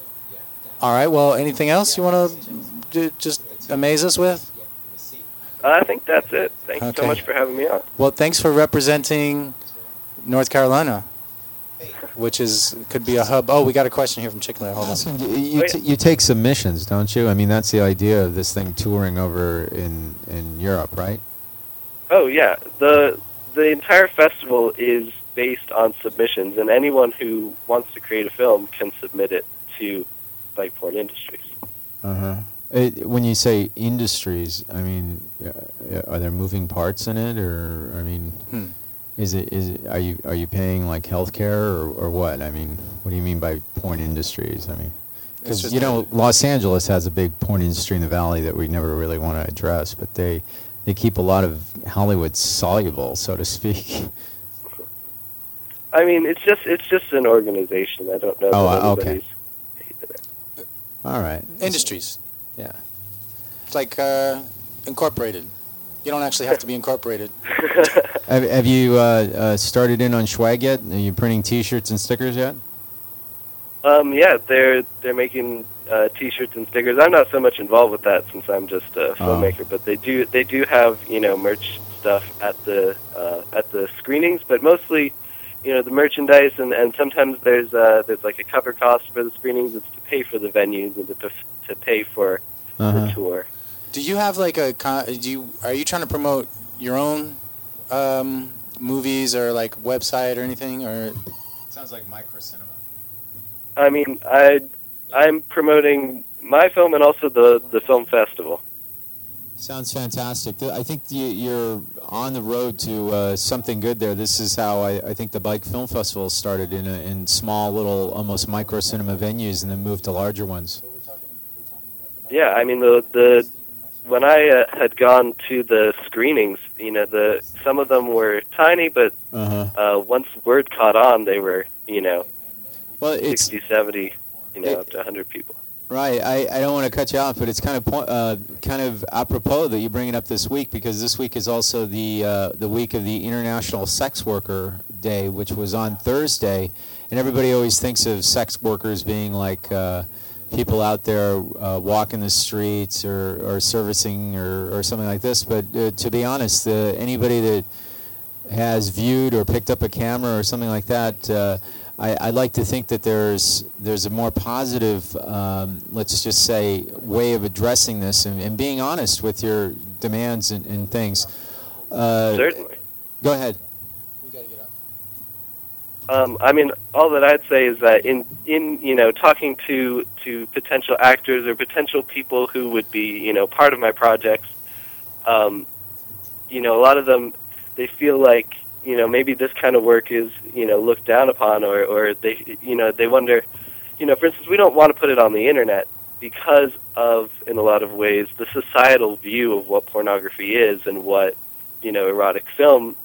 All right. Well, anything else you want to just amaze us with? I think that's it. Thank you Okay. so much for having me on. Well, thanks for representing North Carolina, which is could be a hub. Oh, we got a question here from Chick Hold on. You, you, oh, t- you take submissions, don't you? I mean, that's the idea of this thing touring over in, in Europe, right? Oh yeah, the the entire festival is based on submissions, and anyone who wants to create a film can submit it to Bike Porn Industries. Uh huh. It, when you say industries, I mean, uh, are there moving parts in it, or I mean, Hmm. is it is it, are you are you paying like healthcare or or what? I mean, what do you mean by porn industries? I mean, because you know, Los Angeles has a big porn industry in the valley that we never really want to address, but they they keep a lot of Hollywood soluble, so to speak. (laughs) I mean, it's just it's just an organization. I don't know. Oh, that uh, okay. All right. Industries. Yeah. It's like uh, incorporated. You don't actually have to be incorporated. (laughs) Have, have you uh, uh, started in on Schwag yet? Are you printing T-shirts and stickers yet? Um, yeah, they're they're making uh, T-shirts and stickers. I'm not so much involved with that since I'm just a filmmaker, but they do they do have you know merch stuff at the uh, at the screenings, but mostly you know the merchandise and, and sometimes there's uh, there's like a cover cost for the screenings. It's to pay for the venues and to p- to pay for Uh-huh. the tour. Do you have like a? con- Do you are you trying to promote your own um, movies or like website or anything? Or sounds like micro cinema. I mean, I I'm promoting my film and also the the film festival. Sounds fantastic. I think you, you're on the road to uh, something good there. This is how I, I think the Bike Film Festival started in, a, in small little, almost micro cinema venues, and then moved to larger ones. Yeah, I mean the the when I uh, had gone to the screenings, you know, the some of them were tiny, but Uh-huh. uh, once word caught on, they were you know, Well, it's 60, 70, you know, up to 100 people. Right. I, I don't want to cut you off, but it's kind of po- uh, kind of apropos that you bring it up this week because this week is also the uh, the week of the International Sex Worker Day, which was on Thursday, and everybody always thinks of sex workers being like uh, people out there uh, walking the streets or, or servicing or, or something like this. But uh, to be honest, uh, anybody that has viewed or picked up a camera or something like that, I, I'd like to think that there's there's a more positive, um, let's just say, way of addressing this and, and being honest with your demands and, and things. Uh, Certainly. Go ahead. We gotta get up. Um, I mean, all that I'd say is that in in you know talking to to potential actors or potential people who would be you know part of my projects, um, you know, a lot of them they feel like you know maybe this kind of work is you know looked down upon or or they you know they wonder, you know, for instance, we don't want to put it on the internet, because of, in a lot of ways, the societal view of what pornography is and what you know erotic film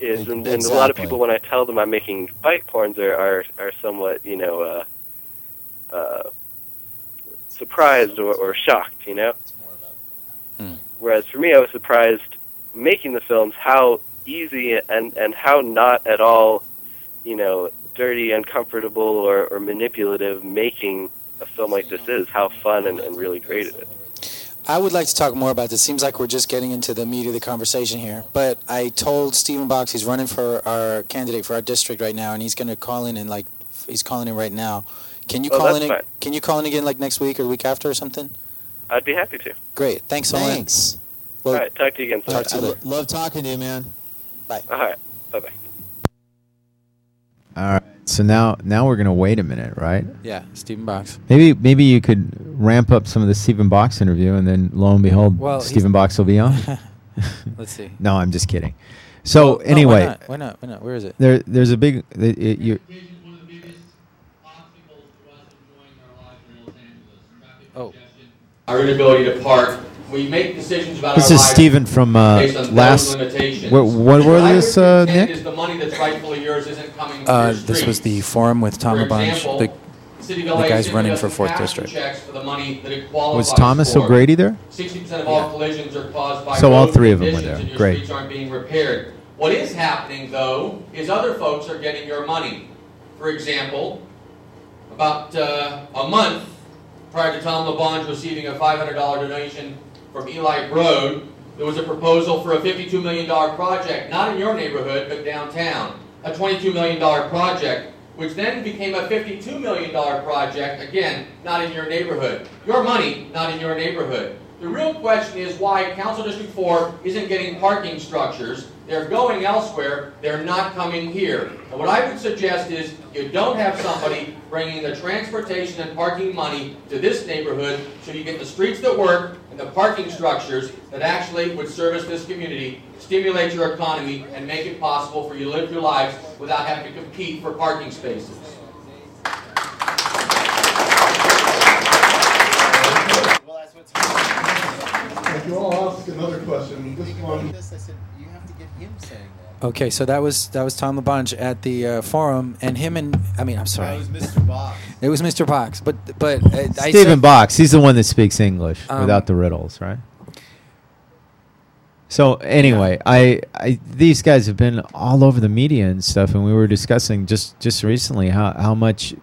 is, and, and a lot of people, when I tell them I'm making bike porns, are are, are somewhat you know uh, uh, surprised or, or shocked, you know. Whereas for me, I was surprised making the films how easy and and how not at all, you know, dirty, uncomfortable, or, or manipulative making a film like this is. How fun and, and really great it is. I would like to talk more about this. Seems like we're just getting into the meat of the conversation here. But I told Stephen Box he's running for our candidate for our district right now, and he's going to call in and like he's calling in right now. Can you Oh, call in? fine. Can you call in again like next week or week after or something? I'd be happy to. Great. Thanks so much. Thanks. All right, talk to you again. Talk to you I later. love talking to you, man. Bye. All right, bye bye. All right. So now, now we're gonna wait a minute, right? Yeah, Stephen Box. Maybe, maybe you could ramp up some of the Stephen Box interview, and then lo and behold, Well, Stephen Box will be on. (laughs) Let's see. no, I'm just kidding. So Oh, no, anyway, why not? Why not? Why not? Where is it? There, there's a big. It, it, you, Oh. our inability to park. We make decisions about this our is lives Stephen from uh, based on those last. limitations. What, what were What I this, would uh, contend Nick? is the money that's rightfully yours isn't coming from Uh, your this was streets. the forum with Tom For LaBonge, example, the, City of the LA guy's simply running for doesn't fourth cash district. checks for the money that it qualifies Was Thomas for. O'Grady there? 60% of all collisions are caused by So all road three of them were conditions there. and your Great. streets aren't being repaired. What is happening, though, is other folks are getting your money. For example, about uh, a month prior to Tom LaBonge receiving a $500 donation from Eli Broad, there was a proposal for a $52 million project, not in your neighborhood, but downtown. A $22 million project, which then became a $52 million project, again, not in your neighborhood. Your money, not in your neighborhood. The real question is why Council District 4 isn't getting parking structures. They're going elsewhere. They're not coming here. And what I would suggest is you don't have somebody bringing the transportation and parking money to this neighborhood so you get the streets that work and the parking structures that actually would service this community, stimulate your economy, and make it possible for you to live your lives without having to compete for parking spaces. If you all ask another question, this one. Okay, so that was that was Tom LaBonge at the uh, forum, and him and I mean, I'm sorry, it was Mr. Box. it was Mr. Box, but but uh, I Stephen said- Box. He's the one that speaks English Um, without the riddles, right? So anyway, I, I these guys have been all over the media and stuff, and we were discussing just just recently how how much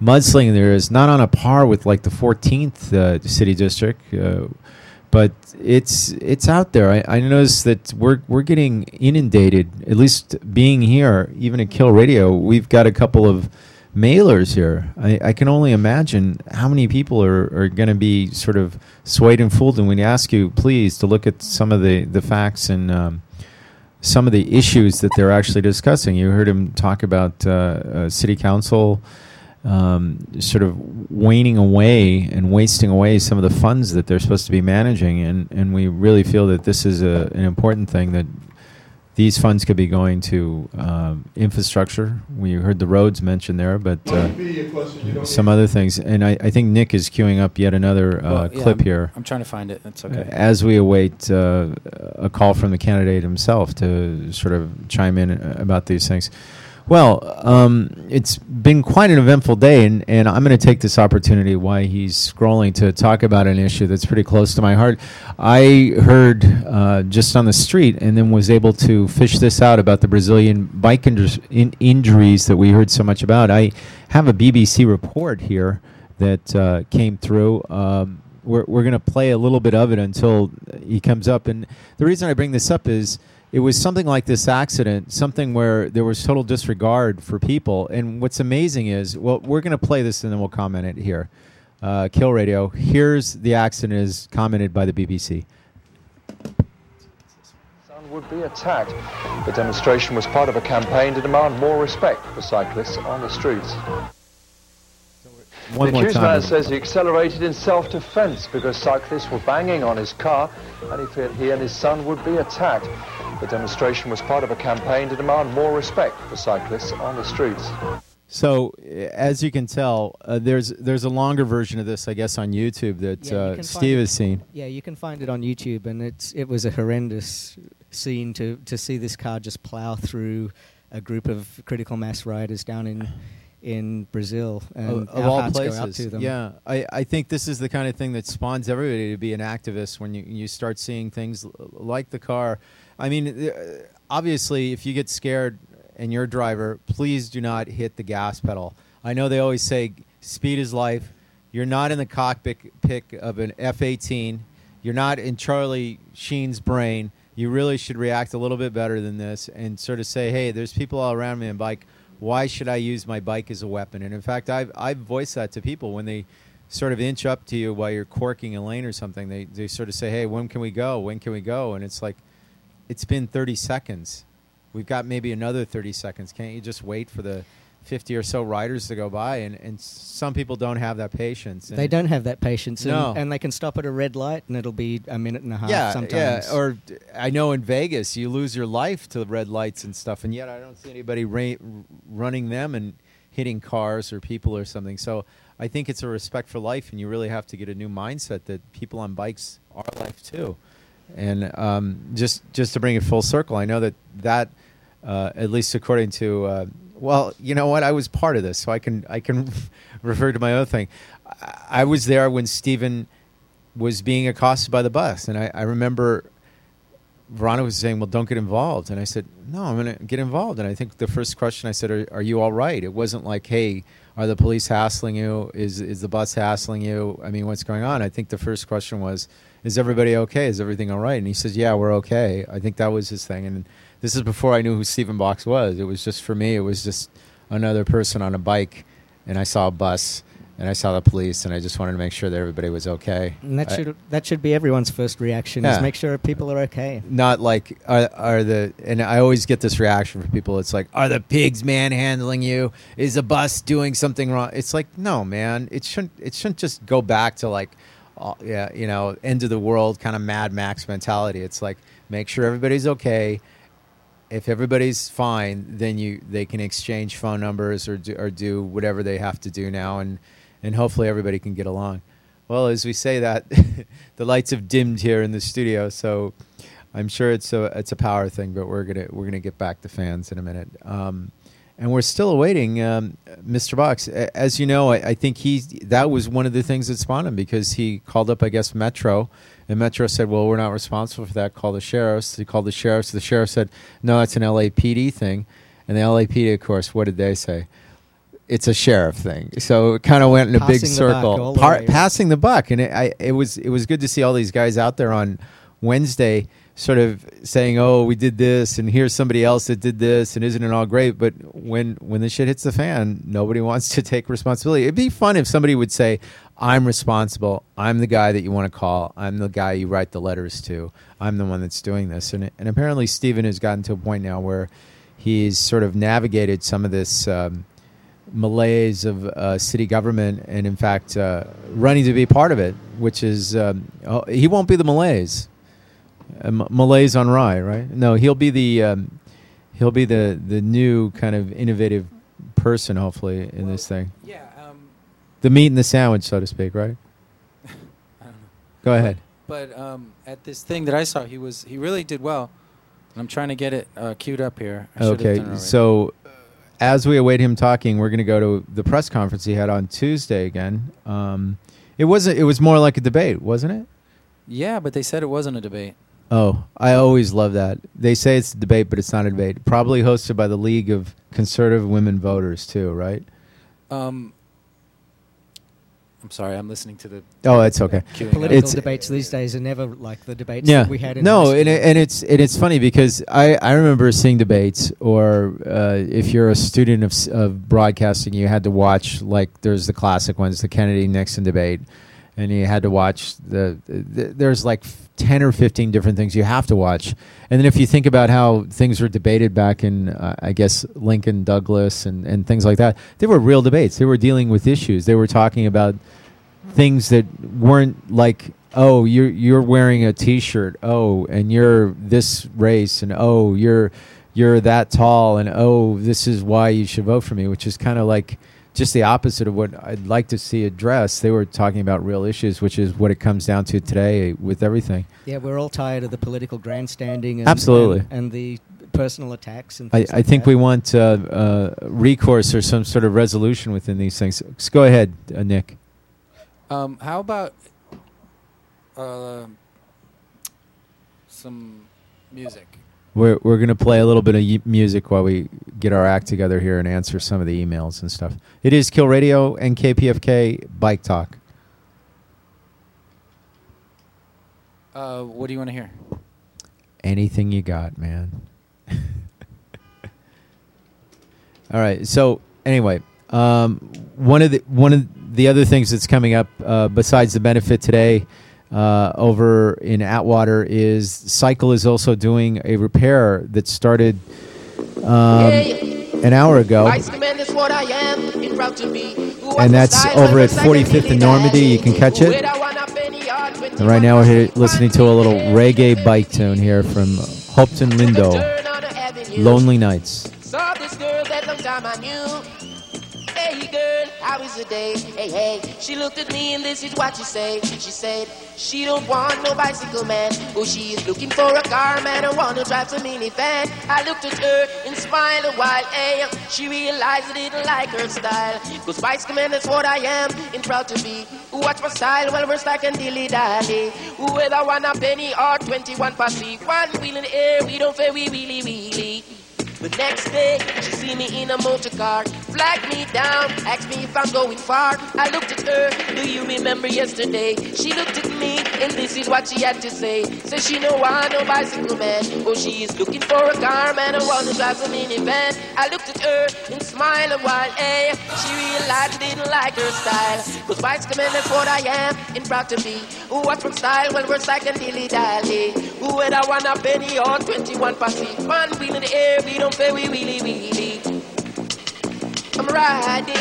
mudslinging there is, not on a par with like the 14th uh, city district, uh, but it's it's out there. I, I noticed that we're we're getting inundated. At least being here, even at Kill Radio, we've got a couple of mailers here. I, I can only imagine how many people are, are going to be sort of swayed and fooled. And when we ask you, please, to look at some of the, the facts and um, some of the issues that they're actually discussing. You heard him talk about uh, uh, city council um, sort of waning away and wasting away some of the funds that they're supposed to be managing. And, and we really feel that this is a, an important thing that these funds could be going to um, infrastructure. We heard the roads mentioned there, but uh, Might be a question you don't some other things. And I, I think Nick is queuing up yet another uh, Well, yeah, clip I'm- here. I'm trying to find it. That's okay. As we await uh, a call from the candidate himself to sort of chime in uh, about these things. Well, um, it's been quite an eventful day, and, and I'm going to take this opportunity while he's scrolling to talk about an issue that's pretty close to my heart. I heard uh, just on the street and then was able to fish this out about the Brazilian bike injur- in injuries that we heard so much about. I have a BBC report here that uh, came through. Um, we're we're going to play a little bit of it until he comes up. And the reason I bring this up is it was something like this accident, something where there was total disregard for people. And what's amazing is, well, we're going to play this and then we'll comment it here. Uh, Kill Radio. Here's the accident is commented by the BBC. would be attacked. The demonstration was part of a campaign to demand more respect for cyclists on the streets. One the accused man says he accelerated in self-defense because cyclists were banging on his car and he feared he and his son would be attacked. The demonstration was part of a campaign to demand more respect for cyclists on the streets. So, uh, as you can tell, uh, there's there's a longer version of this, I guess, on YouTube that Yeah, you uh, Steve has seen. Yeah, you can find it on YouTube, and it's it was a horrendous scene to to see this car just plow through a group of critical mass riders down in in Brazil, and of, of all places. out to them. Yeah, I, I think this is the kind of thing that spawns everybody to be an activist when you you start seeing things l- like the car. I mean, uh, obviously, if you get scared and you're a driver, please do not hit the gas pedal. I know they always say speed is life. You're not in the cockpit pick of an F-18. You're not in Charlie Sheen's brain. You really should react a little bit better than this and sort of say, "Hey, there's people all around me on bike. Why should I use my bike as a weapon?" And in fact, I've I've voiced that to people when they sort of inch up to you while you're corking a lane or something. They they sort of say, "Hey, when can we go? When can we go?" And it's like, it's been 30 seconds. We've got maybe another 30 seconds. Can't you just wait for the 50 or so riders to go by? And, and some people don't have that patience. They don't have that patience, and, No. and they can stop at a red light, and it'll be a minute and a half. yeah, sometimes. yeah. Or i know in Vegas you lose your life to the red lights and stuff, and yet I don't see anybody ra- running them and hitting cars or people or something. So I think it's a respect for life, and you really have to get a new mindset that people on bikes are life too. And um, just just to bring it full circle, I know that that uh, at least according to uh, well, you know what, I was part of this, so I can I can (laughs) refer to my own thing. I, I was there when Stephen was being accosted by the bus, and I, I remember Veronica was saying, "Well, don't get involved," and I said, "No, I'm going to get involved." And I think the first question I said, "Are, are you all right?" It wasn't like, "Hey, are the police hassling you? Is is the bus hassling you? I mean, what's going on?" I think the first question was, "Is everybody okay? Is everything all right?" And he says, "Yeah, we're okay." I think that was his thing, and this is before I knew who Stephen Box was. It was just for me, it was just another person on a bike, and I saw a bus. And I saw the police, and I just wanted to make sure that everybody was okay. And that I- should that should be everyone's first reaction Yeah. is make sure people are okay. not like are, are the and I always get this reaction from people. It's like, are the pigs manhandling you? Is the bus doing something wrong? It's like, no, man. It shouldn't. It shouldn't just go back to like, uh, yeah, you know, end of the world kind of Mad Max mentality. It's like make sure everybody's okay. If everybody's fine, then you they can exchange phone numbers or do, or do whatever they have to do now, and and hopefully everybody can get along. Well, as we say that, (laughs) the lights have dimmed here in the studio, so I'm sure it's a it's a power thing. But we're gonna we're gonna get back to fans in a minute, um, and we're still awaiting um, Mr. Box. As you know, I, I think he that was one of the things that spawned him because he called up, I guess, Metro, and Metro said, "Well, we're not responsible for that. Call the sheriffs." He called the sheriffs. The sheriff said, "No, it's an LAPD thing," and the LAPD, of course, what did they say? It's a sheriff thing. So it kind of went in a big Passing buck circle, the Par- passing the buck, and it, I, it was it was good to see all these guys out there on Wednesday, sort of saying, "Oh, we did this, and here's somebody else that did this, and isn't it all great?" But when when the shit hits the fan, nobody (laughs) wants to take responsibility. It'd be fun if somebody would say, "I'm responsible. I'm the guy that you want to call. I'm the guy you write the letters to. I'm the one that's doing this." And and apparently, Stephen has gotten to a point now where he's sort of navigated some of this. Um, malaise of uh, city government, and in fact, uh, running to be part of it, which is um, oh, he won't be the malaise, uh, M- malaise on rye, right? No, he'll be the um, he'll be the the new kind of innovative person, hopefully, in this thing. Yeah. Um, The meat and the sandwich, so to speak, right? (laughs) I don't know. Go ahead. But um, at this thing that I saw, he was he really did well. I'm trying to get it uh, queued up here. I Okay, done it already. so uh, as we await him talking, we're going to go to the press conference he had on Tuesday again. Um, it wasn't. It was more like a debate, wasn't it? yeah, but they said it wasn't a debate. Oh, I always love that. They say it's a debate, but it's not a debate. Probably hosted by the League of Conservative Women Voters, too, right? Um, I'm sorry, I'm listening to the. Oh, it's okay. Political It's- debates these days are never like the debates Yeah. that we had in no, and, it, and it's and it's funny because I, I remember seeing debates, or uh, if you're a student of of broadcasting, you had to watch like there's the classic ones, the Kennedy Nixon debate, and you had to watch the, the there's like ten or fifteen different things you have to watch, and then if you think about how things were debated back in uh, I guess Lincoln, Douglas, and and things like that, they were real debates. They were dealing with issues. They were talking about things that weren't like oh you're you're wearing a t-shirt oh and you're this race and oh you're you're that tall and oh this is why you should vote for me which is kind of like just the opposite of what I'd like to see addressed they were talking about real issues which is what it comes down to today with everything Yeah, we're all tired of the political grandstanding. And, Absolutely. And, and the personal attacks and I, things I think that. we want uh, uh, recourse or some sort of resolution within these things so go ahead uh, Nick Um, how about uh, some music? We're we're gonna play a little bit of y- music while we get our act together here and answer some of the emails and stuff. It is Kill Radio and KPFK Bike Talk. Uh, what do you want to hear? Anything you got, man. (laughs) All right. So anyway, um, one of the one of the other things that's coming up uh, besides the benefit today uh, over in Atwater is Cycle is also doing a repair that started um, an hour ago. And that's over at 45th and Normandy. You can catch it. And right now we're here listening to a little reggae bike tune here from Hopton Lindo, Lonely Nights. Is the day? Hey, hey. She looked at me and this is what she said. She said, she don't want no bicycle man. Oh, she is looking for a car man. I wanna drive some minivan. I looked at her and smiled a while. Hey, she realized I didn't like her style. Cause bicycle man, that's what I am and proud to be. Watch my style while we're stacking dilly dally. Whether one a penny or 21 posse. One wheel in the air, we don't fair, we really, really. The next day, she see me in a motor car, flagged me down, asked me if I'm going far. I looked at her, do you remember yesterday? She looked at me, and this is what she had to say. Says she know I no bicycle man, oh she is looking for a car man, I wanna drive a minivan. I looked at her and smiled a while, hey. She realized I didn't like her style, cause bicycle man that's what I am, and proud to be. Who what's from style when we're second dilly dally? Who would I want a penny or 21 posse? One wheel in the air, we don't pay, we really, really. I'm riding,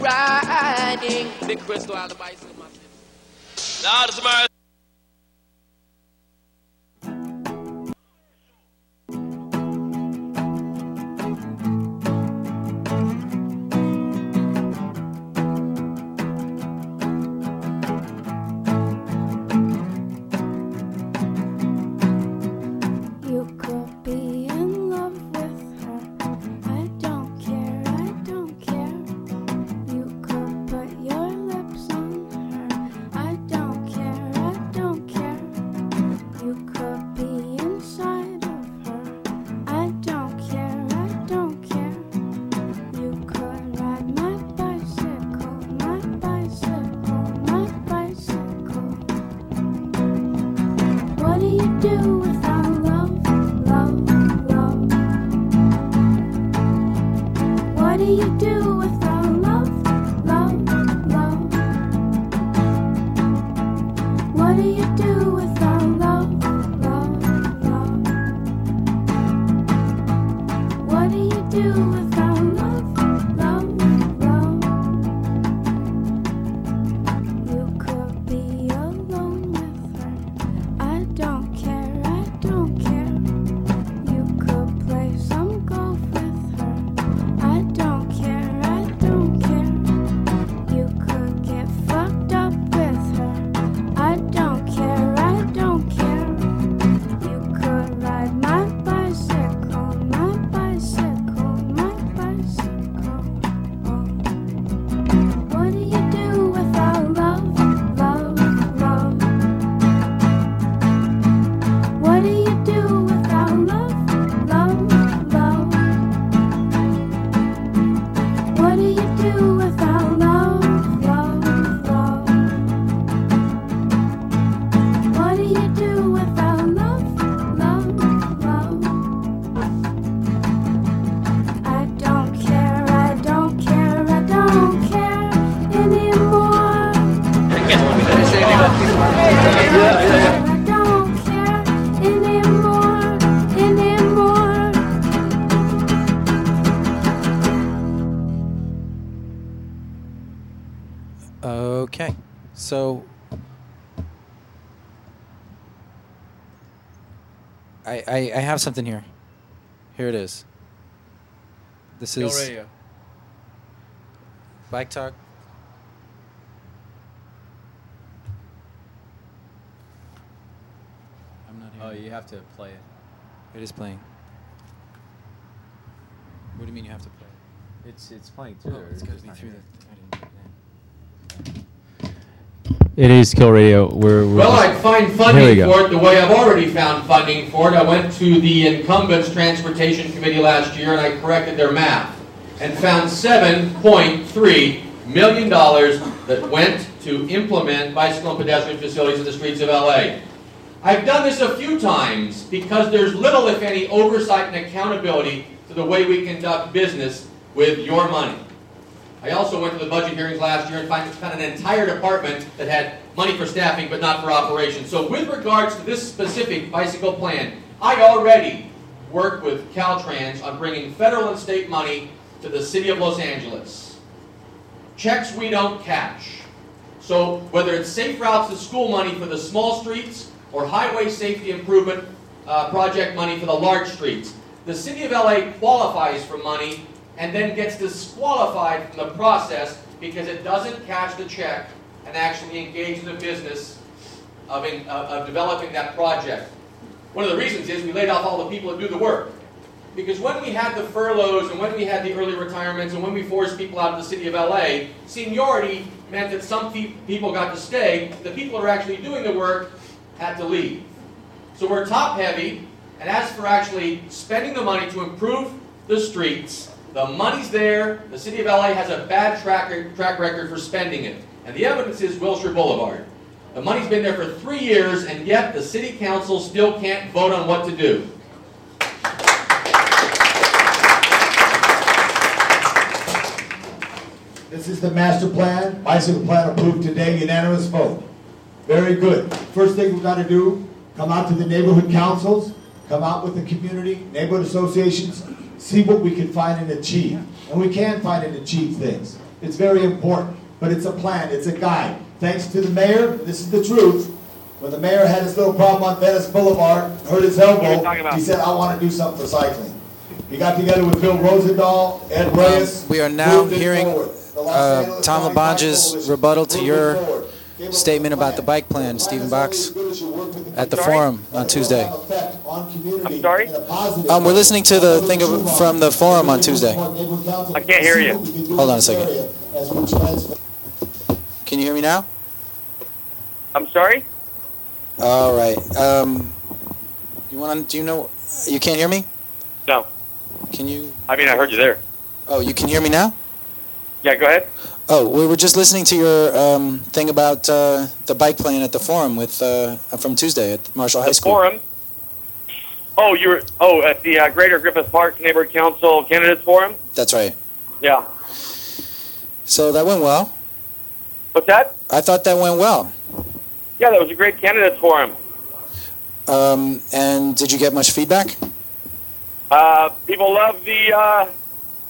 riding. Big crystal the bicycle. Now, this is my I, have something here. Here it is. This Kill is Radio. Bike Talk. I'm not Oh, you have to play it. It is playing. What do you mean you have to play? It? It's it's playing through Oh, it's just be through here. the. I It is Kill Radio. We're, we're Well, I'd find we funding for it the way I've already found funding for it. I went to the incumbents transportation committee last year and I corrected their math and found $7.3 million that went to implement bicycle and pedestrian facilities in the streets of LA. I've done this a few times because there's little, if any, oversight and accountability to the way we conduct business with your money. I also went to the budget hearings last year and found an entire department that had money for staffing but not for operations. So with regards to this specific bicycle plan, I already worked with Caltrans on bringing federal and state money to the city of Los Angeles. Checks we don't cash. So whether it's safe routes to school money for the small streets or highway safety improvement uh, project money for the large streets, the city of LA qualifies for money and then gets disqualified from the process because it doesn't cash the check and actually engage in the business of, in, of, of developing that project. One of the reasons is we laid off all the people that do the work. Because when we had the furloughs and when we had the early retirements and when we forced people out of the city of LA, seniority meant that some pe- people got to stay. The people who are actually doing the work had to leave. So we're top heavy, and as for actually spending the money to improve the streets, the money's there. The city of LA has a bad track, track record for spending it. And the evidence is Wilshire Boulevard. The money's been there for three years, and yet the city council still can't vote on what to do. This is the master plan, bicycle plan approved today, unanimous vote. Very good. First thing we've got to do, come out to the neighborhood councils, come out with the community, neighborhood associations, see what we can find and achieve. And we can find and achieve things. It's very important, but it's a plan, it's a guide. Thanks to the mayor, this is the truth. When the mayor had his little problem on Venice Boulevard, hurt his elbow, he said, I want to do something for cycling. He got together with Bill Rosendahl, Ed Reyes. We are now hearing forward. The Los uh, Tom County LaBonge's rebuttal to your forward. Statement about the bike plan, Stephen Box, is only as good as you work with the at the forum on Tuesday. I'm sorry? Um, we're listening to the thing of, from the forum on Tuesday. I can't hear you. Hold on a second. Can you hear me now? I'm sorry? All right. Um, you want to? Do you know? You can't hear me? No. Can you? I mean, I heard you there. Oh, you can hear me now? Yeah, go ahead. Oh, we were just listening to your um, thing about uh, the bike plan at the forum with uh, from Tuesday at Marshall High School. Forum. Oh, you were oh at the uh, Greater Griffith Park Neighborhood Council Candidates Forum. That's right. Yeah. So that went well. What's that? I thought that went well. Yeah, that was a great candidates forum. Um, and did you get much feedback? Uh, people love the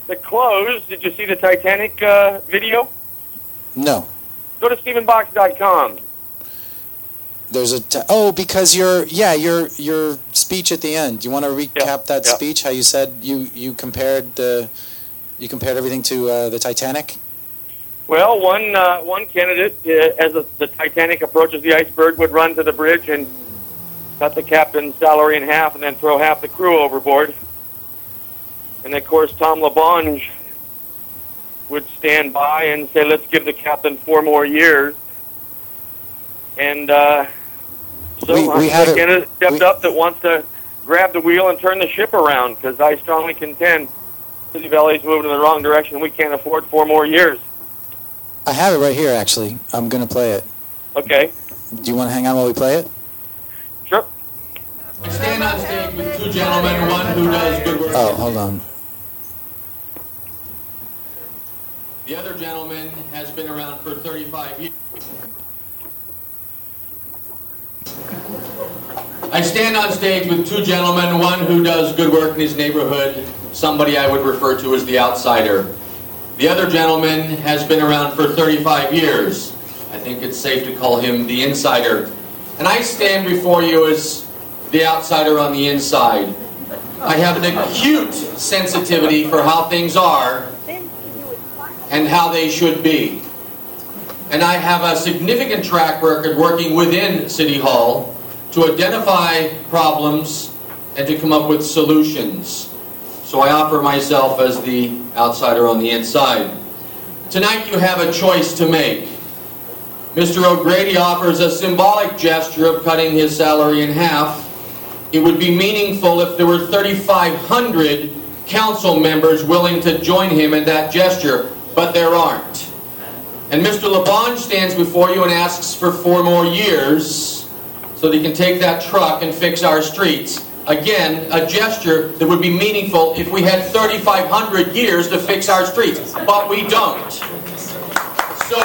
the clothes. Did you see the Titanic uh, video? No. Go to StephenBox.com. There's a t- oh because your yeah your your speech at the end. Do you want to recap that yeah. speech? How you said you you compared the you compared everything to uh, the Titanic. Well, one uh, one candidate, uh, as the, the Titanic approaches the iceberg, would run to the bridge and cut the captain's salary in half, and then throw half the crew overboard. And of course, Tom LaBonge would stand by and say, "Let's give the captain four more years." And uh, so We- we had a- stepped up that wants to grab the wheel and turn the ship around because I strongly contend City Valley's moving in the wrong direction. We can't afford four more years. I have it right here. Actually, I'm gonna play it. Okay. Do you want to hang on while we play it? I stand on stage with two gentlemen, one who does good work. Oh, hold on. The other gentleman has been around for 35 years. I stand on stage with two gentlemen, one who does good work in his neighborhood, somebody I would refer to as the outsider. The other gentleman has been around for 35 years. I think it's safe to call him the insider. And I stand before you as the outsider on the inside. I have an acute sensitivity for how things are and how they should be. And I have a significant track record working within City Hall to identify problems and to come up with solutions. So I offer myself as the outsider on the inside. Tonight you have a choice to make. Mr. O'Grady offers a symbolic gesture of cutting his salary in half. It would be meaningful if there were 3,500 council members willing to join him in that gesture, but there aren't. And Mr. LaBonge stands before you and asks for four more years so that he can take that truck and fix our streets. Again, a gesture that would be meaningful if we had 3,500 years to fix our streets, but we don't. So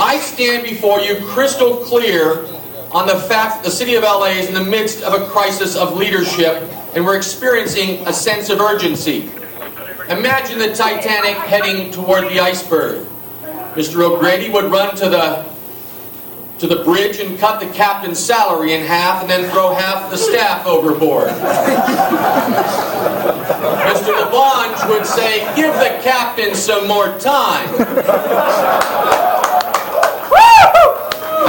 I stand before you crystal clear on the fact that the city of LA is in the midst of a crisis of leadership and we're experiencing a sense of urgency. Imagine the Titanic heading toward the iceberg. Mr. O'Grady would run to the to the bridge and cut the captain's salary in half and then throw half the staff overboard. Mr. LaBonge would say, give the captain some more time.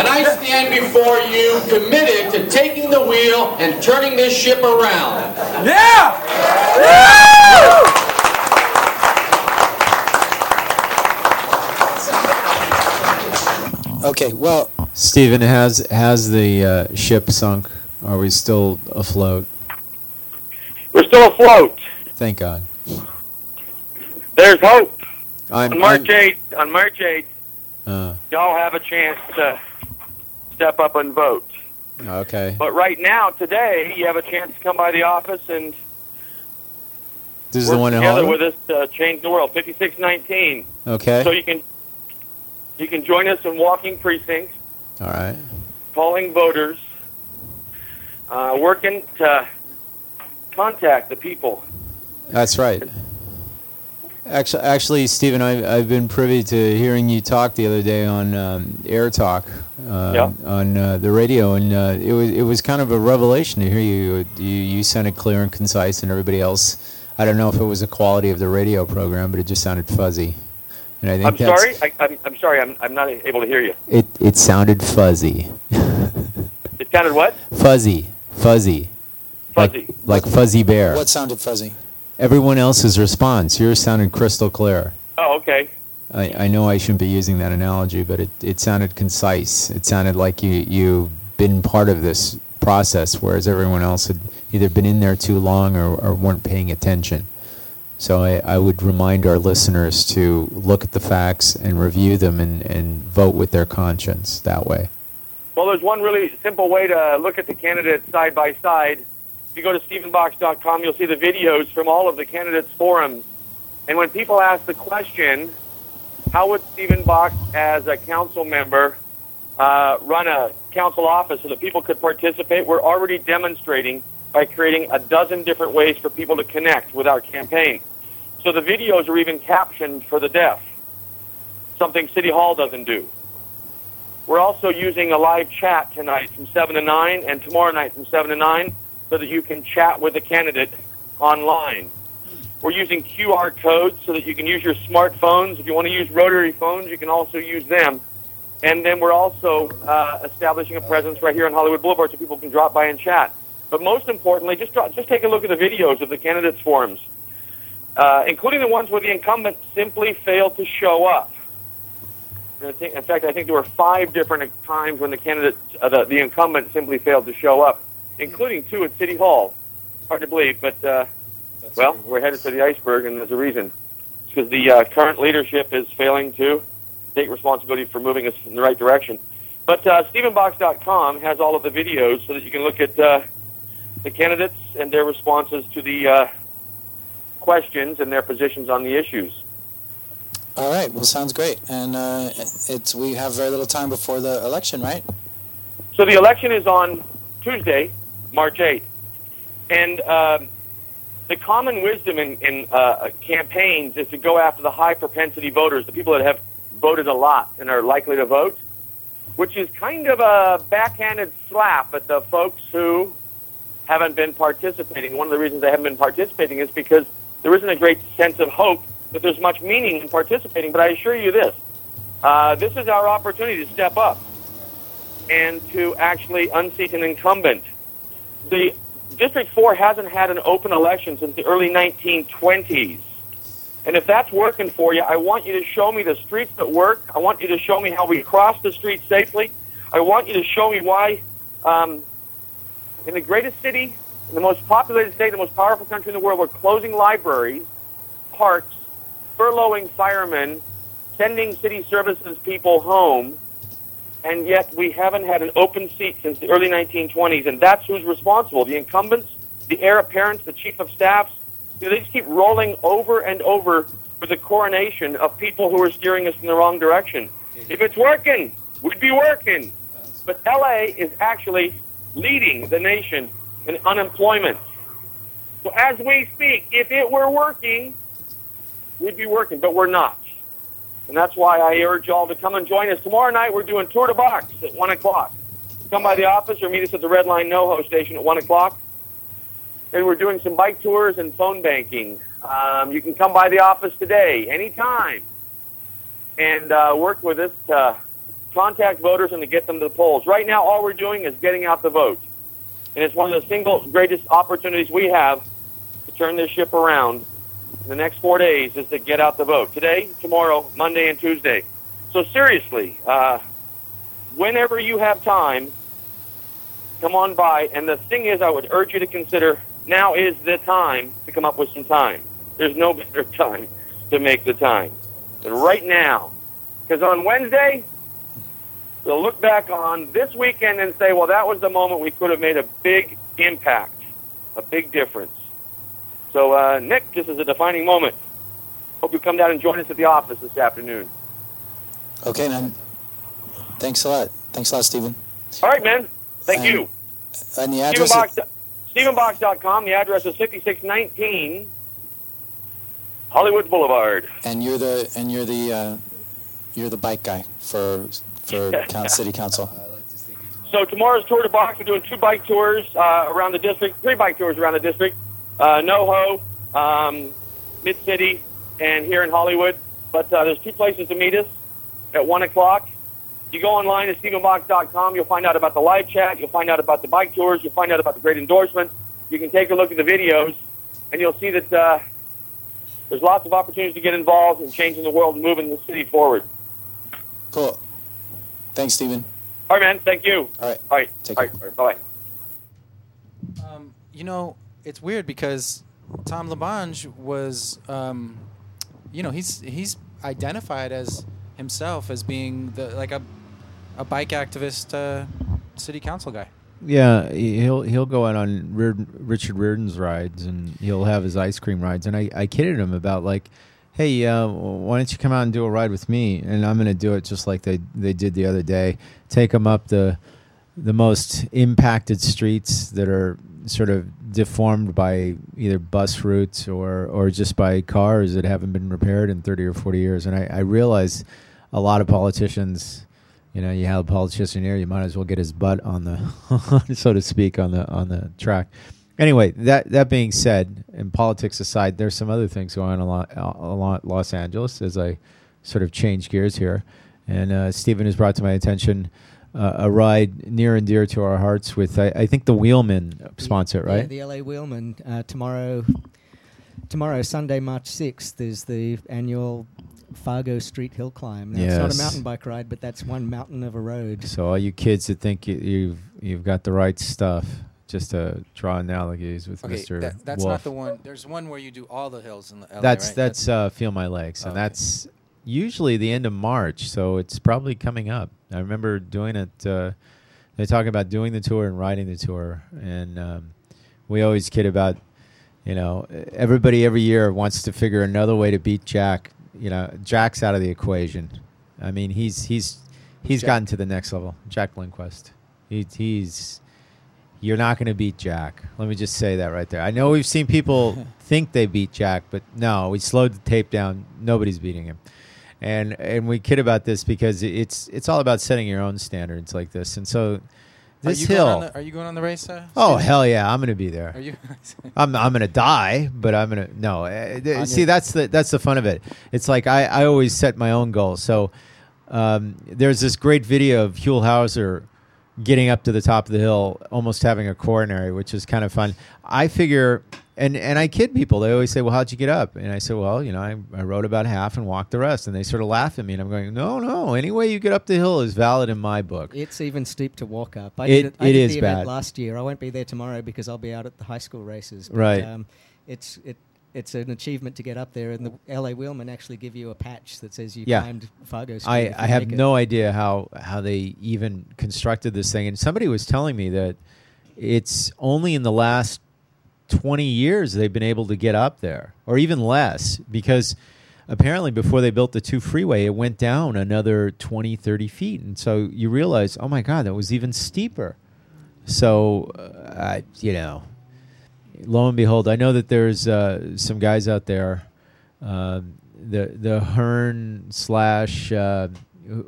And I stand before you committed to taking the wheel and turning this ship around. Yeah! Okay, well, Stephen, has has the uh, ship sunk? Are we still afloat? We're still afloat. Thank God. There's hope. I'm, on March I'm- 8th, on March 8th, uh, y'all have a chance to step up and vote. okay. But right now, today, you have a chance to come by the office and This is the one together with us to change the world. 5619. Okay. So you can you can join us in walking precincts, All right. calling voters, uh, working to contact the people. That's right. Actually, actually, Stephen, I, I've been privy to hearing you talk the other day on um, Air Talk uh, Yeah. on uh, the radio, and uh, it was it was kind of a revelation to hear you. You you sounded clear and concise, and everybody else. I don't know if it was the quality of the radio program, but it just sounded fuzzy. And I think I'm sorry. I, I'm, I'm sorry. I'm, I'm not able to hear you. It it sounded fuzzy, It sounded what? fuzzy, fuzzy, Fuzzy. like, like fuzzy bear. what sounded fuzzy? Everyone else's response, yours sounded crystal clear. Oh, okay. I, I know I shouldn't be using that analogy, but it, it sounded concise. It sounded like you you've been part of this process, whereas everyone else had either been in there too long or, or weren't paying attention. So I, I would remind our listeners to look at the facts and review them and, and vote with their conscience that way. Well, there's one really simple way to look at the candidates side by side. You go to StephenBox.com, you'll see the videos from all of the candidates' forums. And when people ask the question, how would Stephen Box, as a council member, uh, run a council office so that people could participate? We're already demonstrating by creating a dozen different ways for people to connect with our campaign. So the videos are even captioned for the deaf, something City Hall doesn't do. We're also using a live chat tonight from 7 to 9 and tomorrow night from 7 to 9 so that you can chat with the candidate online. We're using QR codes so that you can use your smartphones. If you want to use rotary phones, you can also use them. And then we're also uh, establishing a presence right here on Hollywood Boulevard so people can drop by and chat. But most importantly, just, just take a look at the videos of the candidates' forums, uh, including the ones where the incumbent simply failed to show up. In fact, I think there were five different times when the candidate, uh, the, the incumbent, simply failed to show up, including two at City Hall. Hard to believe, but uh, well, we're headed for the iceberg, and there's a reason. It's because the uh, current leadership is failing to take responsibility for moving us in the right direction. But uh, StephenBox.com has all of the videos so that you can look at uh, the candidates and their responses to the uh, questions and their positions on the issues. All right. Well, sounds great. And uh, it's we have very little time before the election, right? So the election is on Tuesday, March 8th. And um, the common wisdom in, in uh, campaigns is to go after the high propensity voters, the people that have voted a lot and are likely to vote, which is kind of a backhanded slap at the folks who haven't been participating. One of the reasons they haven't been participating is because there isn't a great sense of hope that there's much meaning in participating. But I assure you this uh, this is our opportunity to step up and to actually unseat an incumbent. The District 4 hasn't had an open election since the early 1920s. And if that's working for you, I want you to show me the streets that work. I want you to show me how we cross the streets safely. I want you to show me why, um, in the greatest city, in the most populated state, the most powerful country in the world, we're closing libraries, parks, furloughing firemen, sending city services people home, and yet we haven't had an open seat since the early 1920s, and that's who's responsible. The incumbents, the heir apparents, the chief of staffs, you know, they just keep rolling over and over with the coronation of people who are steering us in the wrong direction. If it's working, we'd be working. But LA is actually leading the nation in unemployment. So as we speak, if it were working, we'd be working, but we're not. And that's why I urge y'all to come and join us. Tomorrow night, we're doing Tour de Box at 1 o'clock. Come by the office or meet us at the Red Line NoHo station at 1 o'clock. And we're doing some bike tours and phone banking. Um, you can come by the office today, anytime, and uh, work with us to contact voters and to get them to the polls. Right now, all we're doing is getting out the vote. And it's one of the single greatest opportunities we have to turn this ship around the next four days is to get out the vote. Today, tomorrow, Monday, and Tuesday. So seriously, uh, whenever you have time, come on by. And the thing is, I would urge you to consider now is the time to come up with some time. There's no (laughs) better time to make the time than right now. Because on Wednesday, we'll look back on this weekend and say, well, that was the moment we could have made a big impact, a big difference. So, uh, Nick, this is a defining moment. Hope you come down and join us at the office this afternoon. Okay, man. Thanks a lot. Thanks a lot, Stephen. All right, man. Thank And- you. And the address. Stephenbox, Stephenbox.com. The address is 5619 Hollywood Boulevard. And you're the and you're the uh, you're the bike guy for for (laughs) city council. So tomorrow's tour de box. We're doing two bike tours uh, around the district, three bike tours around the district. Uh, NoHo, um, Mid City, and here in Hollywood. But uh, there's two places to meet us at one o'clock. You go online at StephenBox.com. You'll find out about the live chat. You'll find out about the bike tours. You'll find out about the great endorsements. You can take a look at the videos, and you'll see that uh, there's lots of opportunities to get involved in changing the world and moving the city forward. Cool. Thanks, Stephen. All right, man. Thank you. All right. All right. Take All right. All right. Bye. Um, you know, it's weird because Tom LaBonge was, um, you know, he's he's identified as himself as being the like a a bike activist, uh, city council guy. Yeah, he'll he'll go out on Reard- Richard Riordan's rides, and he'll have his ice cream rides. And I, I kidded him about like, hey, uh, why don't you come out and do a ride with me? And I'm going to do it just like they they did the other day. Take him up the the most impacted streets that are sort of deformed by either bus routes or or just by cars that haven't been repaired in 30 or 40 years. And I, I realize a lot of politicians you know, you have a politician here, you might as well get his butt on the, (laughs) so to speak, on the on the track. Anyway, that that being said, and politics aside, there's some other things going on a lot, a lot Los Angeles as I sort of change gears here. And uh, Stephen has brought to my attention uh, a ride near and dear to our hearts with I, I think the Wheelmen sponsor, Yeah, right? the LA Wheelmen. Uh, tomorrow, tomorrow, Sunday, March 6th, is the annual Fargo Street Hill Climb. Now, It's not a mountain bike ride, but that's one mountain of a road. So all you kids that think you, you've you've got the right stuff, just to draw analogies with Okay, Mr. that, that's Wolf. not the one. There's one where you do all the hills in the LA, that's right? that's uh, feel my legs, and that's usually the end of March, so it's probably coming up. I remember doing it. Uh, they talk about doing the tour and riding the tour, and um, we always kid about, you know, everybody every year wants to figure another way to beat Jack. You know, Jack's out of the equation. I mean, he's he's he's Jack? gotten to the next level. Jack Lindquist. He, he's you're not going to beat Jack. Let me just say that right there. I know we've seen people (laughs) think they beat Jack, but no, we slowed the tape down. Nobody's beating him. And and we kid about this because it's it's all about setting your own standards like this. And so This you hill. Going the, are you going on the race? Uh, Oh hell yeah, I'm gonna be there. Are you? (laughs) I'm I'm gonna die, but I'm gonna no. uh, th- see, that's the that's the fun of it. It's like I I always set my own goals. So um, there's this great video of Huell Howser getting up to the top of the hill, almost having a coronary, which is kind of fun. I figure. And, and I kid people. They always say, "Well, how'd you get up?" And I say, "Well, you know, I, I rode about half and walked the rest." And they sort of laugh at me, and I'm going, "No, no. Any way you get up the hill is valid in my book." It's even steep to walk up. I It- did it, I it did is the event bad. last year. I won't be there tomorrow because I'll be out at the high school races. But, Right. Um, it's it. It's an achievement to get up there, and the LA Wheelmen actually give you a patch that says you yeah. climbed Fargo Street. I, I have it. no idea how how they even constructed this thing. And somebody was telling me that it's only in the last 20 years they've been able to get up there, or even less, because apparently before they built the two freeway, it went down another 20, 30 feet. And so you realize, oh my God, that was even steeper. So, uh, I, you know, lo and behold, I know that there's uh, some guys out there. Uh, the the Hearn slash uh,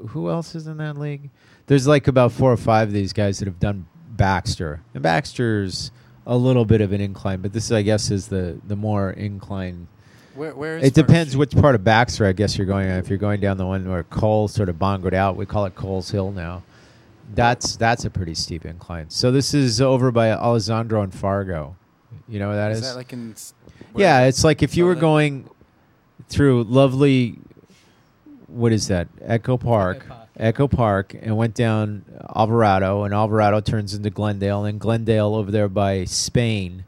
who else is in that league? There's like about four or five of these guys that have done Baxter, and Baxter's a little bit of an incline, but this I guess is the the more incline. Where where is It depends which part of Baxter I guess you're going on. If you're going down the one where Cole sort of bongoed out, we call it Cole's Hill now. That's that's a pretty steep incline. So this is over by Alessandro and Fargo. You know what that is? Is that like in? where- yeah, it's like if you were going through lovely, what is that? Echo Park. Echo Park, and went down Alvarado, and Alvarado turns into Glendale, and Glendale over there by Spain.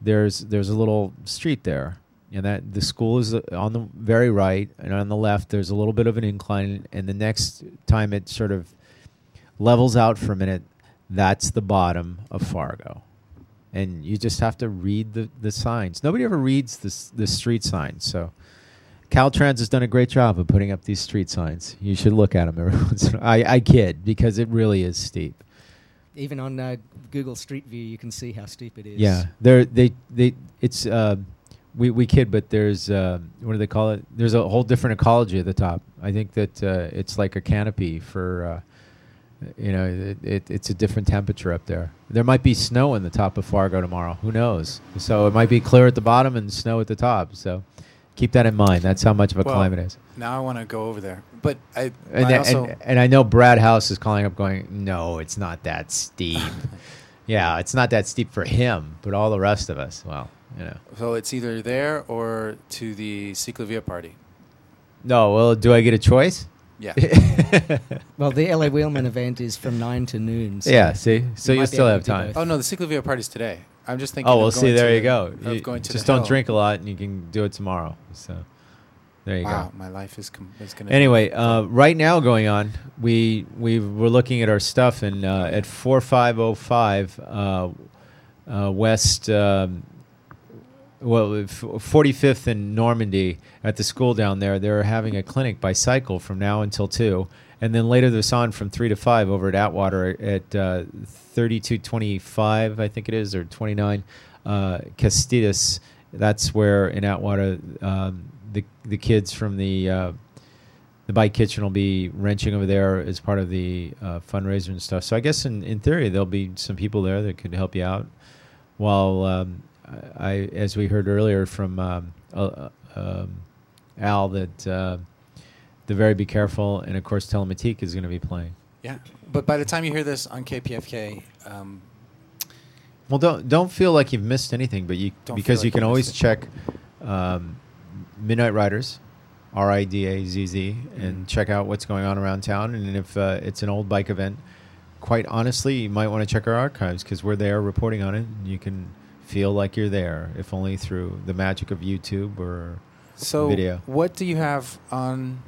There's there's a little street there, and that the school is uh, on the very right, and on the left there's a little bit of an incline, and the next time it sort of levels out for a minute, that's the bottom of Fargo and you just have to read the, the signs. Nobody ever reads the the street signs, so Caltrans has done a great job of putting up these street signs. You should look at them every (laughs) once in a I, I kid because it really is steep. Even on uh, Google Street View, you can see how steep it is. Yeah, they're they they it's uh, we we kid, but there's uh, what do they call it? There's a whole different ecology at the top. I think that uh, it's like a canopy for. You know, it, it, it's a different temperature up there. There might be snow in the top of Fargo tomorrow. Who knows? So it might be clear at the bottom and snow at the top. So keep that in mind. That's how much of a Well, climate it is. Now I want to go over there, but I, And, I that- also and, and I know Brad House is calling up going, no, it's not that steep. (laughs) yeah, it's not that steep for him, but all the rest of us, well, you know. so it's either there or to the CicLAvia party. No, well, do I get a choice? Yeah. (laughs) Well, the LA Wheelmen event is from nine to noon. So Yeah, see? So you you still have time. Oh no, the CicLAvia party's today. I'm just thinking. Oh, of well, see, there to you go. Of You going to just don't hill. drink a lot, and you can do it tomorrow. So there you go. wow, go. my life is com- is gonna. Anyway, uh, right now going on, we we were looking at our stuff, and uh, at four five oh five uh, uh, West, um, well, forty fifth in Normandy at the school down there, they're having a clinic by cycle from now until two, and then later this on from three to five over at Atwater at uh, thirty two twenty five, I think it is, or twenty nine, uh, Casitas. That's where in Atwater um, the the kids from the uh, the bike kitchen will be wrenching over there as part of the uh, fundraiser and stuff. So I guess in, in theory there'll be some people there that could help you out. While um, I, as we heard earlier from um, uh, um, Al, that uh, the very be careful, and of course Telematique is going to be playing. Yeah, but by the time you hear this on KPFK, um, Well, don't don't feel like you've missed anything, but you because feel you can always missed check um, Midnight Ridazz, R I D A Z Z, and Mhm. check out what's going on around town. And if uh, it's an old bike event, quite honestly, you might want to check our archives because we're there reporting on it. And you can feel like you're there, if only through the magic of YouTube or so video. what do you have on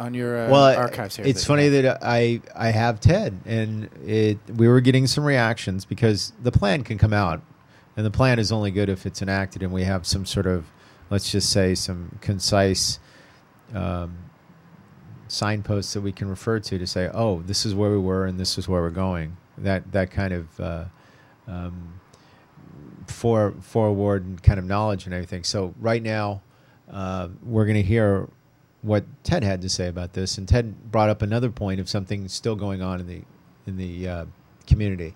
on your uh, well, archives here? It's that funny that I I have Ted, and it we were getting some reactions because the plan can come out, and the plan is only good if it's enacted, and we have some sort of, let's just say, some concise um, signposts that we can refer to to say, oh, this is where we were, and this is where we're going. That that kind of. Uh, um, for forward kind of knowledge and everything. So right now, uh, we're going to hear what Ted had to say about this, and Ted brought up another point of something still going on in the in the uh, community.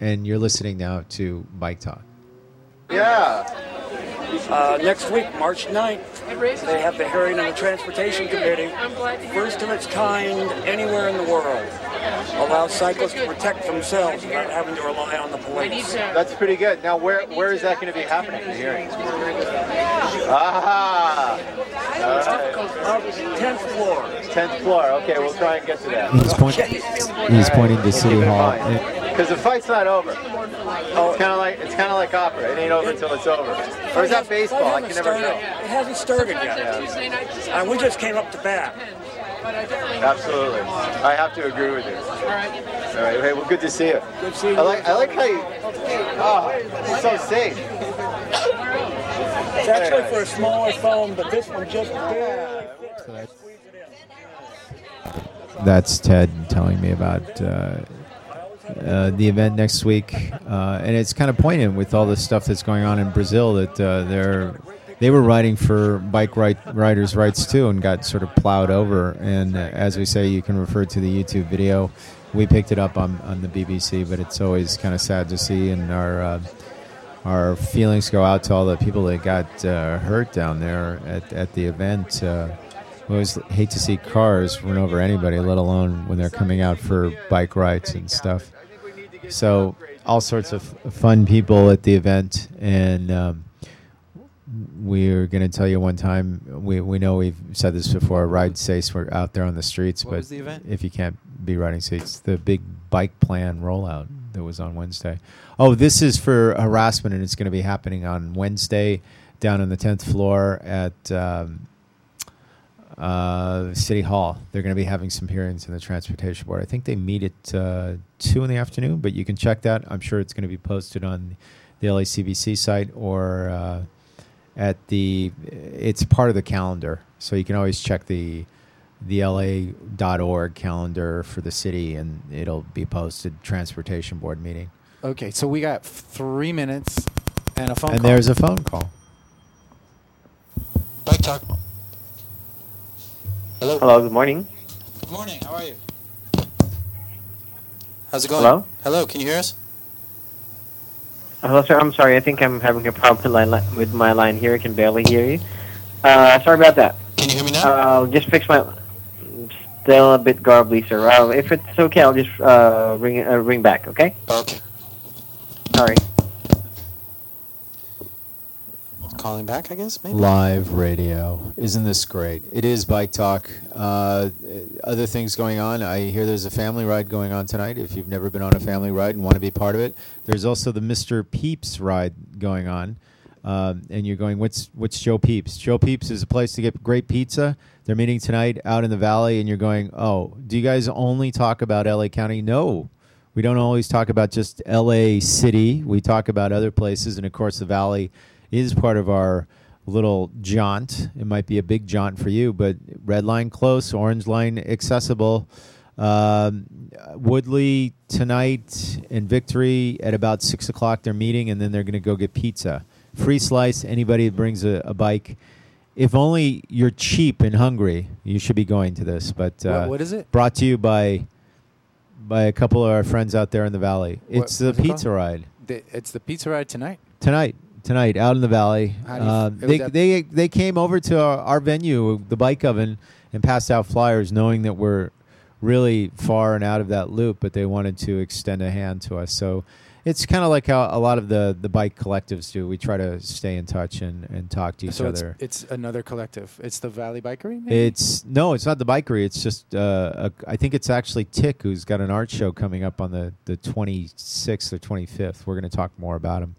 And you're listening now to Bike Talk. Yeah. Uh, next week, March 9th, they have the hearing on the Transportation Committee. First of its kind anywhere in the world. Allows cyclists to protect themselves without having to rely on the police. That's pretty good. Now, where where is that going to be happening? The hearing. Ah. All right. Tenth floor. Tenth floor. Okay, we'll try and get to that. He's, point, he's pointing to City Hall. Because the fight's not over. Oh, it's kind of like it's kind of like opera. It ain't over until it's over. Or is that baseball? I can never Started- tell. It hasn't started yet. Uh, we just came up to bat. Absolutely. I have to agree with you. All right. All right. Hey, well, good to see you. Good to see you. I like I like how you. Oh, it's so safe. It's actually for a smaller phone, but this one just barely fits. That's Ted telling me about uh, uh, the event next week, uh, and it's kind of poignant with all the stuff that's going on in Brazil. That uh, they're they were riding for bike right, riders' rights too, and got sort of plowed over. And uh, as we say, you can refer to the YouTube video. We picked it up on, on the BBC, but it's always kind of sad to see, and our uh, our feelings go out to all the people that got uh, hurt down there at, at the event. We always hate to see cars run over anybody, let alone when they're coming out for bike rides and stuff. So, all sorts of fun people at the event, and um, we're going to tell you one time. We we know we've said this before. Ride safe. We're out there on the streets, What but was the event? if you can't be riding seats, the big bike plan rollout that was on Wednesday. Oh, this is for harassment, and it's going to be happening on Wednesday down on the tenth floor at. Um, uh, City Hall. They're going to be having some hearings in the Transportation Board. I think they meet at uh, two in the afternoon, but you can check that. I'm sure it's going to be posted on the LACBC site or uh, at the. It's part of the calendar, so you can always check the the LA.org calendar for the city, and it'll be posted. Transportation Board meeting, Okay, so we got three minutes and a phone call. and call. there's a phone call. Bike talk. Hello. Hello, good morning. Good morning. How are you? How's it going? Hello? Hello. Can you hear us? Hello, sir. I'm sorry. I think I'm having a problem line, li- with my line here. I can barely hear you. Uh, sorry about that. Can you hear me now? Uh, I'll just fix my. Still a bit garbly, sir. Uh, if it's okay, I'll just uh, ring uh, ring back. Okay. Okay. Sorry. Calling back, I guess. Maybe? Live radio. Isn't this great? It is Bike Talk. Uh, other things going on. I hear there's a family ride going on tonight. If you've never been on a family ride and want to be part of it, there's also the Mr. Peeps ride going on. Um, and you're going, what's what's Joe Peeps? Joe Peeps is a place to get great pizza. They're meeting tonight out in the valley, and you're going, oh, do you guys only talk about LA County? No, we don't always talk about just LA City. We talk about other places, and of course, the valley is part of our little jaunt. It might be a big jaunt for you, but red line close, orange line accessible. Um, Woodley tonight and Victory at about six o'clock. They're meeting, and then they're going to go get pizza. Free slice. Anybody that brings a, a bike. If only you're cheap and hungry, you should be going to this. But uh, What- what is it? Brought to you by by a couple of our friends out there in the valley. What- It's the what's it pizza ride The- it's the pizza ride tonight. tonight tonight out in the valley How do you- um, it was they, they they came over to our, our venue the bike oven and passed out flyers knowing that we're really far and out of that loop but they wanted to extend a hand to us so it's kind of like how a lot of the the bike collectives do we try to stay in touch and and talk to each so it's, other it's another collective. It's the Valley Bikery. Maybe? it's no, it's not the bikery. It's just uh, a, I think it's actually Tick who's got an art show coming up on the the 26th or 25th. We're going to talk more about him,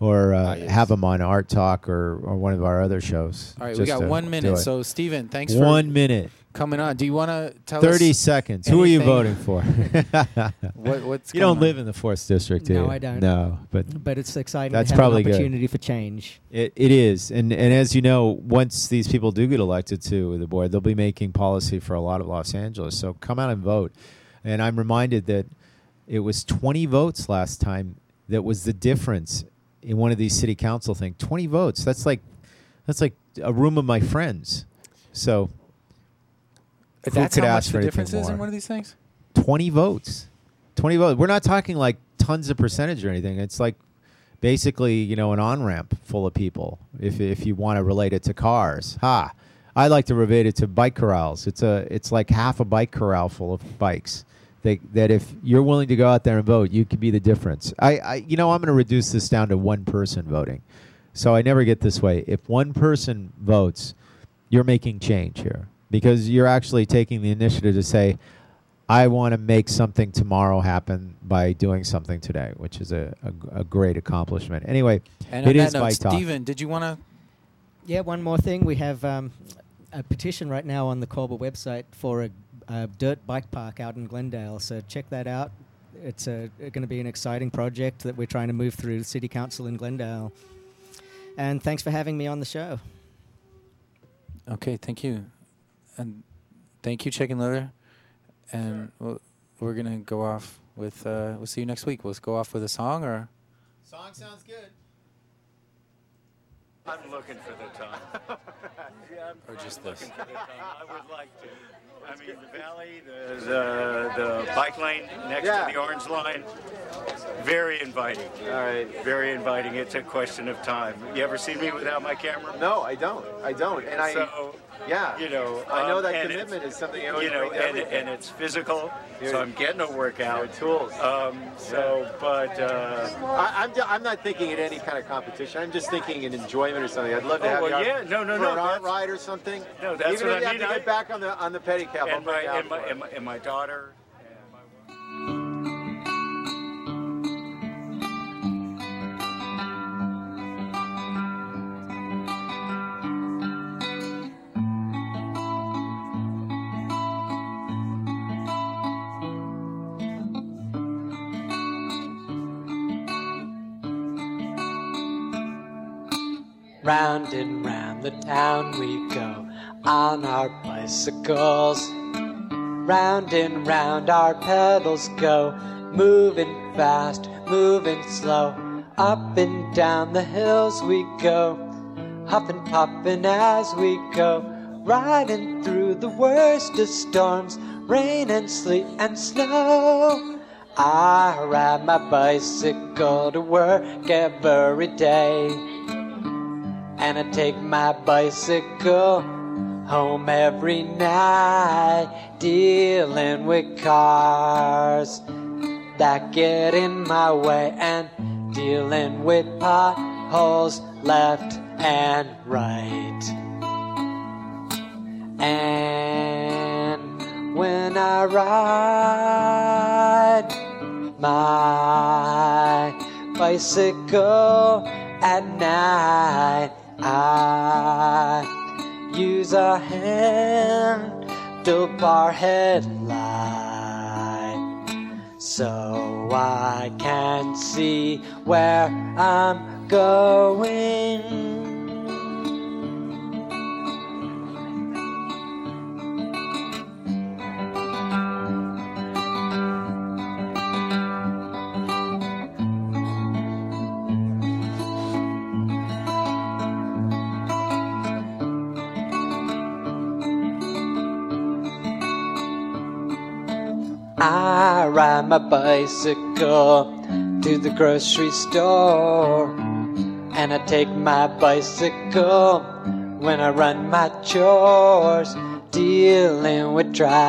or uh, have him on Art Talk or or one of our other shows. All right, we got one minute. So Steven, thanks for one minute. coming on. Do you want to tell 30 us seconds. Who are you voting for? (laughs) What- (laughs) what's you don't on? live in the fourth district, do you? No, you? I don't. No, but But it's exciting to That's have an probably good. opportunity for change. It, it is, and and as you know, once these people do get elected to the board, they'll be making policy for a lot of Los Angeles. So come out and vote. And I'm reminded that it was 20 votes last time that was the difference in one of these city council things. 20 votes. That's like that's like a room of my friends. So who That's could how ask much for the anything difference is in more? one of these things. 20 votes. 20 votes. We're not talking like tons of percentage or anything. It's like basically, you know, an on ramp full of people. If if you want to relate it to cars, ha. I like to relate it to bike corrals. It's a it's like half a bike corral full of bikes. They, that if you're willing to go out there and vote, you could be the difference. I, I you know I'm going to reduce this down to one person voting, so I never get this way. If one person votes, you're making change here because you're actually taking the initiative to say, I want to make something tomorrow happen by doing something today, which is a, a, a great accomplishment. Anyway, And it on is that note, bike talk. Steven, did you want to? Yeah, one more thing. We have um, a petition right now on the CORBA website for a, a dirt bike park out in Glendale. So check that out. It's going to be an exciting project that we're trying to move through City Council in Glendale. And thanks for having me on the show. Okay, thank you, and thank you, Chicken Leather, and we'll, we're gonna go off with. Uh, we'll see you next week. We'll go off with a song or. Song sounds good. I'm looking for the time. (laughs) yeah, Or just I'm this. the time. I would like to. I mean, the valley, the the, the bike lane next Yeah. to the orange line, very inviting. All right. Very inviting. It's a question of time. You ever see me without my camera? No, I don't. I don't. And I, So, yeah, you know, I know um, that commitment is something you, you know, and, and it's physical. You're- so I'm getting a workout. Tools. Um, so, but uh, I, I'm, I'm not thinking in any kind of competition. I'm just thinking in enjoyment or something. I'd love to Oh, have well, you yeah. No, no, for no, an art ride or something. No, that's Even what if you I have mean. to I- get back on the on the pedicab, and my bring you out and my, and my and my daughter. Round and round the town we go on our bicycles. Round and round our pedals go, moving fast, moving slow. Up and down the hills we go, huffing, puffing as we go. Riding through the worst of storms, rain and sleet and snow. I ride my bicycle to work every day. And I take my bicycle home every night, dealing with cars that get in my way and dealing with potholes left and right. And when I ride my bicycle at night, I use a handlebar headlight so I can see where I'm going. Ride my bicycle to the grocery store. And I take my bicycle when I run my chores, dealing with driving.